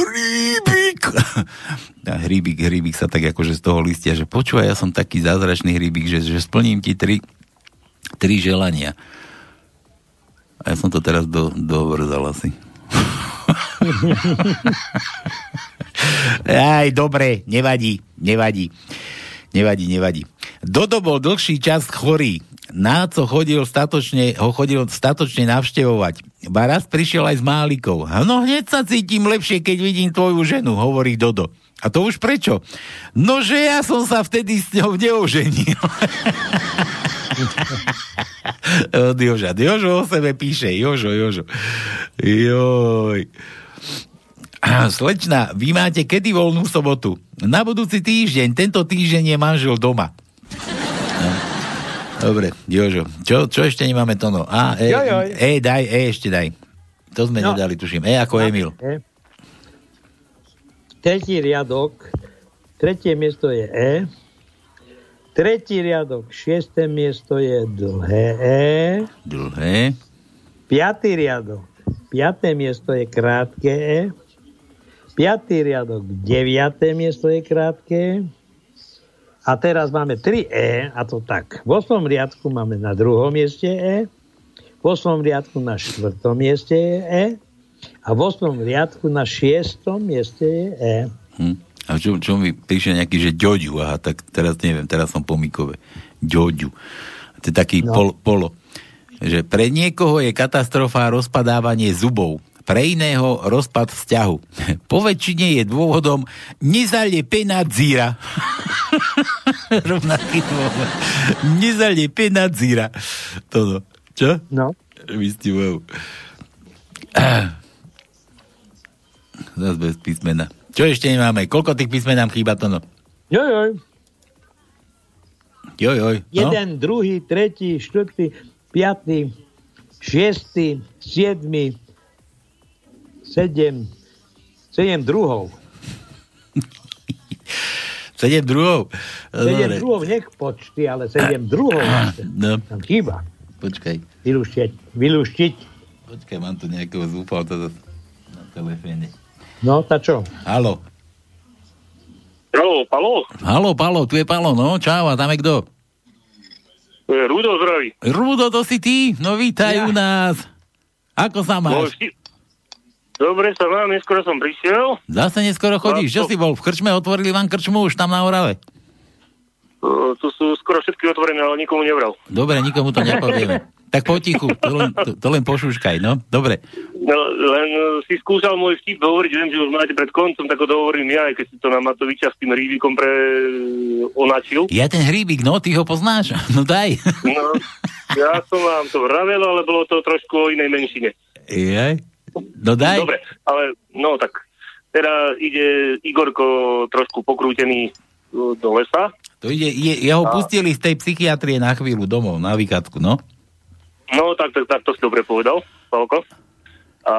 hríbik! A hríbik, hríbik sa tak akože z toho listia, že počúvaj, ja som taký zázračný hríbik, že, že splním ti tri, tri želania. A ja som to teraz do, dovrzal asi. Aj, dobre, nevadí, nevadí. Nevadí, nevadí. Dodo bol dlhší čas chorý. Náco chodil statočne, ho chodil statočne navštevovať. Ba raz prišiel aj s málikou. No hneď sa cítim lepšie, keď vidím tvoju ženu, hovorí Dodo. A to už prečo? No, že ja som sa vtedy s ňou neoženil. Od Joža. Jožo o sebe píše. Jožo, Jožo. Joj. Slečna, vy máte kedy voľnú sobotu? Na budúci týždeň. Tento týždeň je manžel doma. No. Dobre, Jožo. Čo, čo ešte nemáme to no? A, e, Jojoj. e, daj, E ešte daj. To sme No. nedali, tuším. E ako Emil. E. Tretí riadok, tretie miesto je E. Tretí riadok, šiesté miesto je dlhé E. Dlhé. Piatý riadok, piaté miesto je krátke E. Piatý riadok, deviaté miesto je krátke. A teraz máme 3 E, a to tak. V 8. riadku máme na druhom mieste E. V 8. riadku na štvrtom mieste je E. A v 8. riadku na šiestom mieste je E. Hm. A čo, čo mi píše nejaký, že ďoďu, aha, tak teraz neviem, teraz som po Mikove. Ďoďu. To je taký no. pol, polo. Že pre niekoho je katastrofa rozpadávanie zubov, pre iného rozpad vzťahu. Po väčšine je dôvodom nezalepená dzíra. Rovnaký dôvod. Nezalepená dzíra. Toto. Čo? No. Vystihujou. Zas bez písmena. Čo ešte nemáme? Koľko tých písmen nám chýba to no? Jojoj. Jojoj. No? Jeden, druhý, tretí, štvrtý, piatý, šiestý, siedmy, sedem, 7 druhov. 7 druhov? 7 druhov, nech počty, ale 7 druhov. No. Tam chýba. Počkaj. Vylúštiť. Vylúštiť. Počkaj, mám tu nejakého zúfalca na telefóne. No, tá čo? Halo. Halo, Palo? Halo, Palo, tu je Palo, no, čau, a tam je kto? Rudo zdraví. Rudo, to si ty? No vítaj u nás. Ako sa No, máš? vši- Dobre sa mám, neskoro som prišiel. Zase neskoro chodíš. Čo si bol? V krčme otvorili vám krčmu už tam na Orave. Uh, tu sú skoro všetky otvorené, ale nikomu nevral. Dobre, nikomu to nepovieme. Tak potichu, to len, to, to len pošuškaj, no. Dobre. No, len uh, si skúšal môj vtip hovoriť, viem, že už máte pred koncom, tak ho dohovorím ja, aj keď si to na Matoviča s tým rýbikom pre onačil. Ja ten hríbik, no, ty ho poznáš? No daj. No, ja som vám to vravel, ale bolo to trošku o inej menšine. Jaj. No daj. Dobre, ale no tak, teraz ide Igorko trošku pokrútený uh, do lesa. To ide, je, jeho A- pustili z tej psychiatrie na chvíľu domov, na vykatku, no. No, tak, tak, tak to si dobre povedal, Pavko. A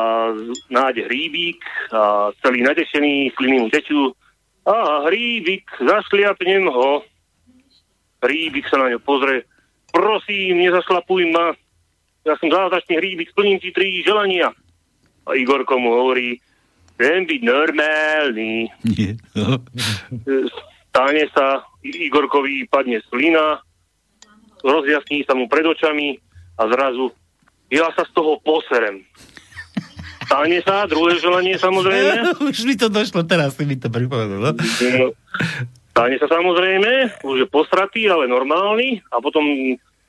nájde hríbik a celý natešený, sliny mu tečú. A hríbik, zašliapnem ho. Hríbik sa na ňo pozrie. Prosím, nezašlapuj ma. Ja som zázračný hríbik, splním ti tri želania. Igorko mu hovorí, chcem byť normálny. Nie. No. Stane sa, Igorkovi padne slina, rozjasní sa mu pred očami a zrazu ja sa z toho poserem. Stane sa, druhé želanie samozrejme. Už mi to došlo, teraz si mi to pripomenul, no. No, Stane sa samozrejme, už je posratý, ale normálny a potom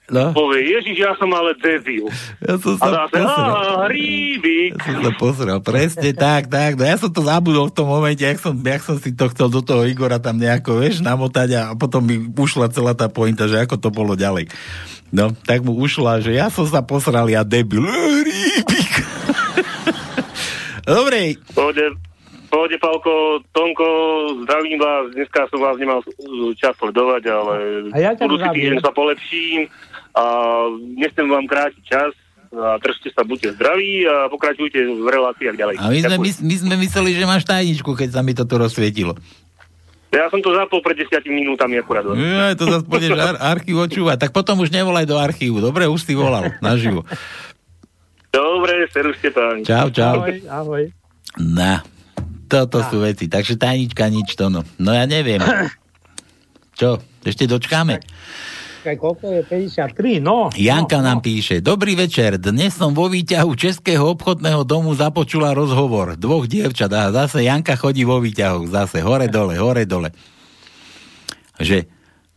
No. povie, Ježiš, ja som ale debil. Ja som A sa zase, pozrel. á, hríbik. Ja som sa pozrel, presne tak, tak. No ja som to zabudol v tom momente, jak som, jak som si to chcel do toho Igora tam nejako, vieš, namotať a potom mi ušla celá tá pointa, že ako to bolo ďalej. No, tak mu ušla, že ja som sa posral, ja debil. Rýbik. Dobre, Pohode, pohode, Pavko, Tonko, zdravím vás, dneska som vás nemal čas sledovať, ale A ja budúci týždeň sa polepším a nechcem vám krátiť čas a držte sa, buďte zdraví a pokračujte v reláciách ďalej. a my sme, my, my sme mysleli, že máš tajničku, keď sa mi to tu rozsvietilo. Ja som to zapol pred desiatimi minútami akurát. Ja, to zase pôjdeš ar- archív očúvať. Tak potom už nevolaj do archívu. Dobre, už si volal naživo. Dobre, serušte páni. Čau, čau. Ahoj, ahoj. Na, toto sú veci. Takže tajnička nič to no. No ja neviem. Čo, ešte dočkáme? Koľko je? 53, no. Janka nám píše, dobrý večer, dnes som vo výťahu Českého obchodného domu započula rozhovor dvoch dievčat a zase Janka chodí vo výťahu, zase hore dole, hore dole. Že,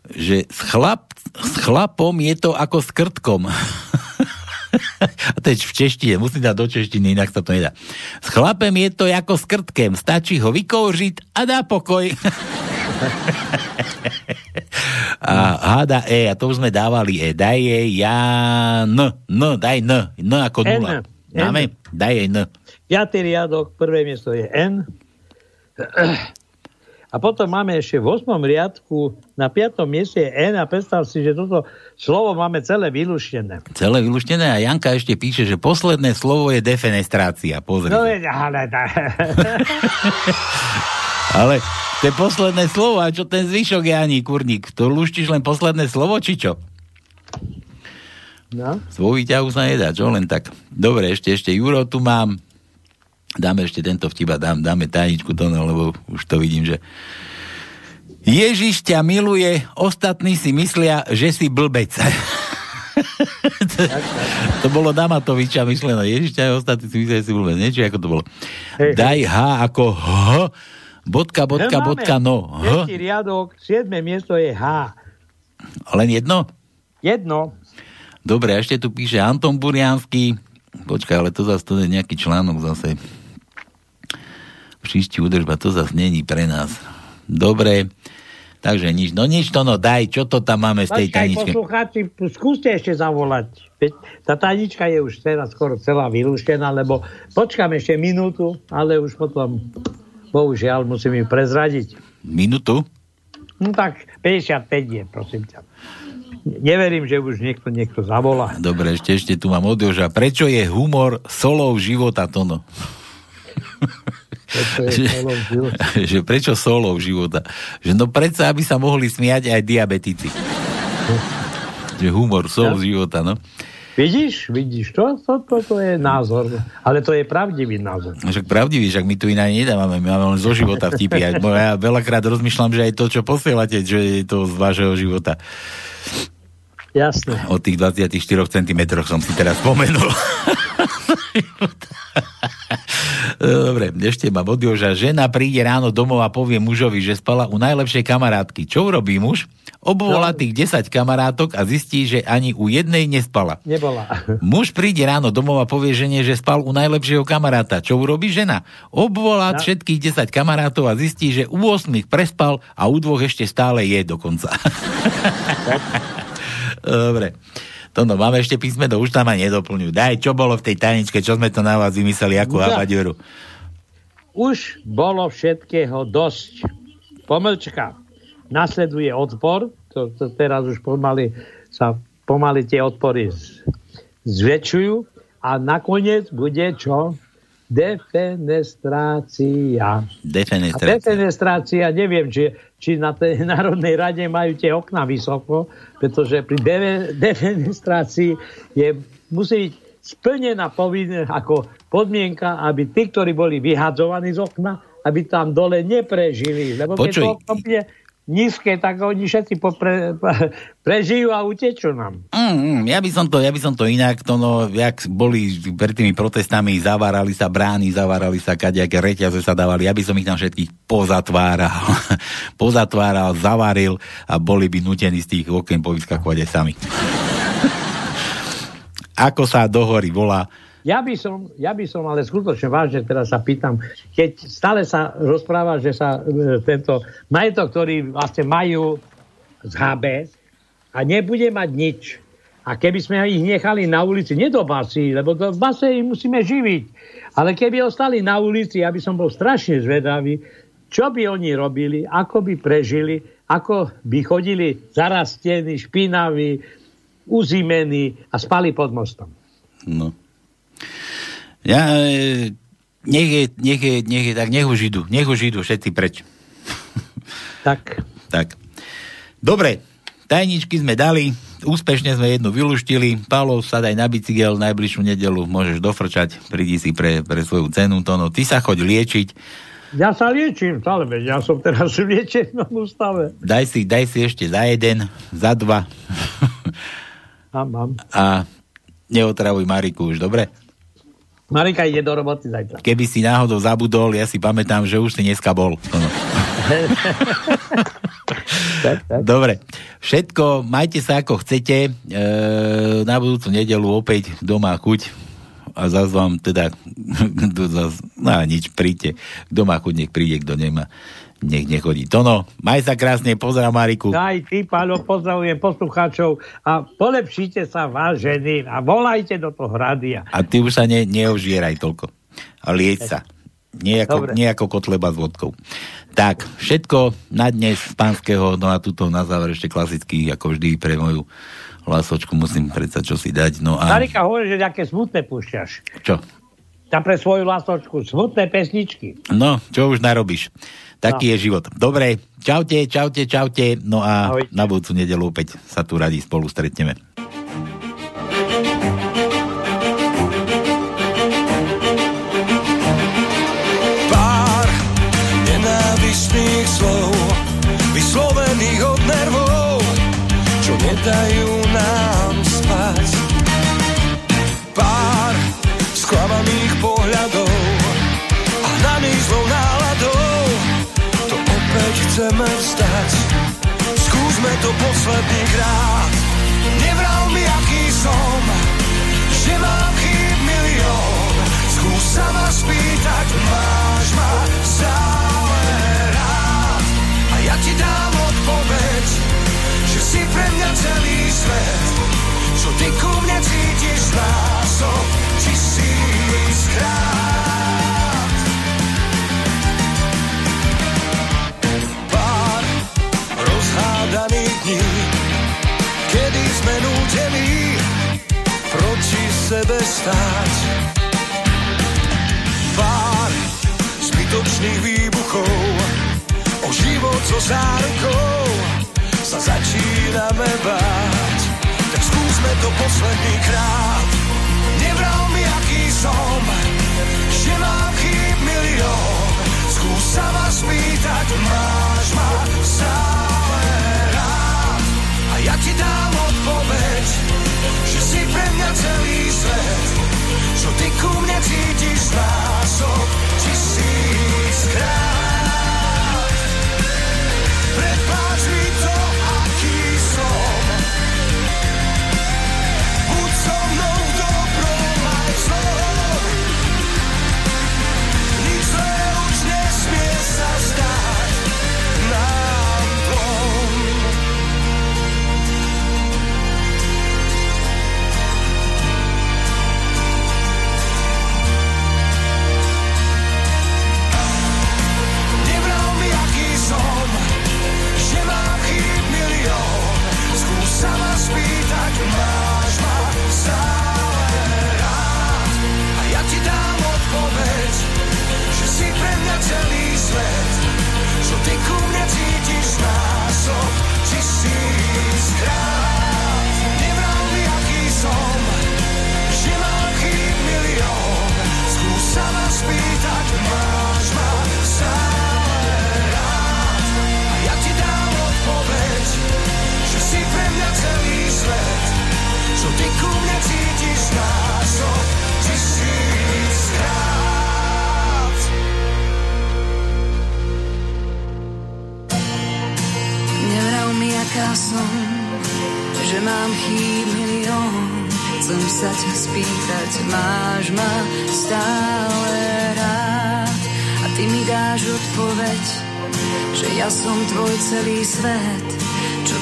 že s, chlap, s chlapom je to ako s krtkom. A je v češtine, musím dať do češtiny, inak sa to nedá. S chlapem je to ako s krtkem, stačí ho vykoužiť a dá pokoj. a háda E, a to sme dávali E. Daj jej ja N, N, daj N, N ako nula. N. Dáme? Daj jej N. Piatý riadok, prvé miesto je N. A potom máme ešte v 8. riadku, na 5. mieste je N a predstav si, že toto slovo máme celé vylúštené. Celé vylúštené a Janka ešte píše, že posledné slovo je defenestrácia. Pozri. No ale... Ale to je posledné slovo, a čo ten zvyšok je ani kurník? To luštíš len posledné slovo, či čo? No. Z vo výťahu sa nedá, čo len tak. Dobre, ešte, ešte Juro tu mám. Dáme ešte tento vtip a dám, dáme tajničku to, no, lebo už to vidím, že Ježiš ťa miluje, ostatní si myslia, že si blbec. to, to bolo na Matoviča myšlené. Ježiš ťa ostatní si myslia, že si blbec. Nie, či ako to bolo. Daj H ako H, bodka, bodka, Máme bodka, no. Piatý riadok, 7. miesto je H. Len jedno? Jedno. Dobre, ešte tu píše Anton Buriansky. Počkaj, ale to zase to je nejaký článok zase. Příští údržba, to zase není pre nás. Dobre, takže nič. No nič to, no daj, čo to tam máme z tej Počkaj, tajničke? poslucháči, skúste ešte zavolať. Tá tajnička je už teraz skoro celá vylúštená, lebo počkám ešte minútu, ale už potom, bohužiaľ, musím im prezradiť. Minútu? No tak 55 je, prosím ťa. Neverím, že už niekto, niekto zavolá. Dobre, ešte, ešte tu mám od Joža. Prečo je humor solou života, Tono? je solou života. že prečo solou života? Že no predsa, aby sa mohli smiať aj diabetici. že humor, sol Ja. života, no. Vidíš, vidíš, to, to, to, to je názor. Ale to je pravdivý názor. Však pravdivý, však my tu iná nedávame, my máme len zo života vtipy. Ja veľakrát rozmýšľam, že aj to, čo posielate, že je to z vášho života. Jasné. O tých 24 cm som si teraz spomenul. Dobre, ešte mám od Joža. Žena príde ráno domov a povie mužovi, že spala u najlepšej kamarátky. Čo urobí muž? Obvolá tých 10 kamarátok a zistí, že ani u jednej nespala. Nebola. Muž príde ráno domov a povie žene, že spal u najlepšieho kamaráta. Čo urobí žena? Obvolá No. všetkých 10 kamarátov a zistí, že u 8 prespal a u dvoch ešte stále je dokonca. Dobre. Tono, máme ešte písmeno, už tam ma nedoplňujú. Daj, čo bolo v tej tajničke, čo sme to na vás vymysleli, akú Ja. habaďoru? Už bolo všetkého dosť. Pomlčka. Nasleduje odpor, to, to teraz už pomaly sa pomaly tie odpory zväčšujú a nakoniec bude čo? Defenestrácia. A Defenestrácia. defenestrácia, neviem, či, či na tej Národnej rade majú tie okna vysoko, pretože pri de- defenestrácii je, musí byť splnená povinne, ako podmienka, aby tí, ktorí boli vyhadzovaní z okna, aby tam dole neprežili. Lebo keď Počuj. to okno bude nízke, tak oni všetci popre, prežijú a utečú nám. Mm, mm, ja by som to, ja by som to inak, to no, jak boli pred tými protestami, zavárali sa brány, zavárali sa kadejaké reťaze sa dávali, ja by som ich tam všetkých pozatváral, pozatváral, zavaril a boli by nutení z tých okien povyskakovať aj sami. Ako sa do hory volá? Ja by som, ja by som ale skutočne vážne teraz sa pýtam, keď stále sa rozpráva, že sa e, tento majetok, ktorý vlastne majú z HB a nebude mať nič. A keby sme ich nechali na ulici, nie do basy, lebo do base ich musíme živiť. Ale keby ostali na ulici, ja by som bol strašne zvedavý, čo by oni robili, ako by prežili, ako by chodili zarastení, špinaví, uzimení a spali pod mostom. No. Ja, e, nech je, nech je, nech je tak, nech už idú, nech už idú všetci preč. Tak. Tak. Dobre, tajničky sme dali, úspešne sme jednu vyluštili. Pálo, sadaj na bicykel, najbližšiu nedelu môžeš dofrčať, prídi si pre, pre svoju cenu, to no. Ty sa choď liečiť, Ja sa liečím stále, veď ja som teraz v liečenom ústave. daj si, daj si ešte za jeden, za dva Mám, mám. a neotravuj Mariku už, dobre? Marika ide do roboty zajtra. Keby si náhodou zabudol, ja si pamätám, že už si dneska bol. To no. Dobre, všetko, majte sa ako chcete. E, na budúcu nedelu opäť doma chuť a zase vám teda, kto zas, no nič, príďte. Kto má chuť, nech príde, kto nemá, nech nechodí. Tono, maj sa krásne, pozdrav Mariku. Aj ty, Páľo, pozdravujem poslucháčov a polepšite sa vážení a volajte do toho rádia. A ty už sa ne, neožieraj toľko. A lieť sa. Nie ako, Dobre. nie ako kotleba s vodkou. Tak, všetko na dnes z pánskeho, no a tuto na záver ešte klasický, ako vždy pre moju hlasočku musím predsa čo si dať. No a Marika hovorí, že nejaké smutné púšťaš. čo? Tam pre svoju lásočku smutné pesničky. No, čo už narobíš? Taký No. je život. Dobre, čaute, čaute, čaute. No a Ahojte. na budúcu nedelu opäť sa tu radi spolu stretneme. Pár nenávistných slov Vyslovených od nervov Čo nedajú Skúsme to posledný krát. Nevral mi, aký som Že mám chýb milión. Skús sa ma spýtať Máš ma stále rád. A ja ti dám odpoveď Že si pre mňa celý svet. Čo ty ku mne cítiš násob tisíckrát sebe stáť. Pár zbytočných výbuchov, o život so zárukou sa začíname báť. Tak skúsme to posledný krát. Nevral mi, aký som, že mám chýb milión. Skús sa ma spýtať, máš ma stále rád. A ja ti dám odpoveď, že si pre mňa celý svet. Čo ty ku mne cítiš násob tisíckrát. Celý cítiš násob tisíckrát. Nevral mi, aká som, že mám chýb milión. Chcem sa máš ma stále rád. A ty mi dáš odpoveď, že ja som tvoj celý svet.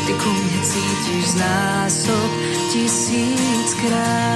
Ty ku mne cítiš z násob tisíckrát.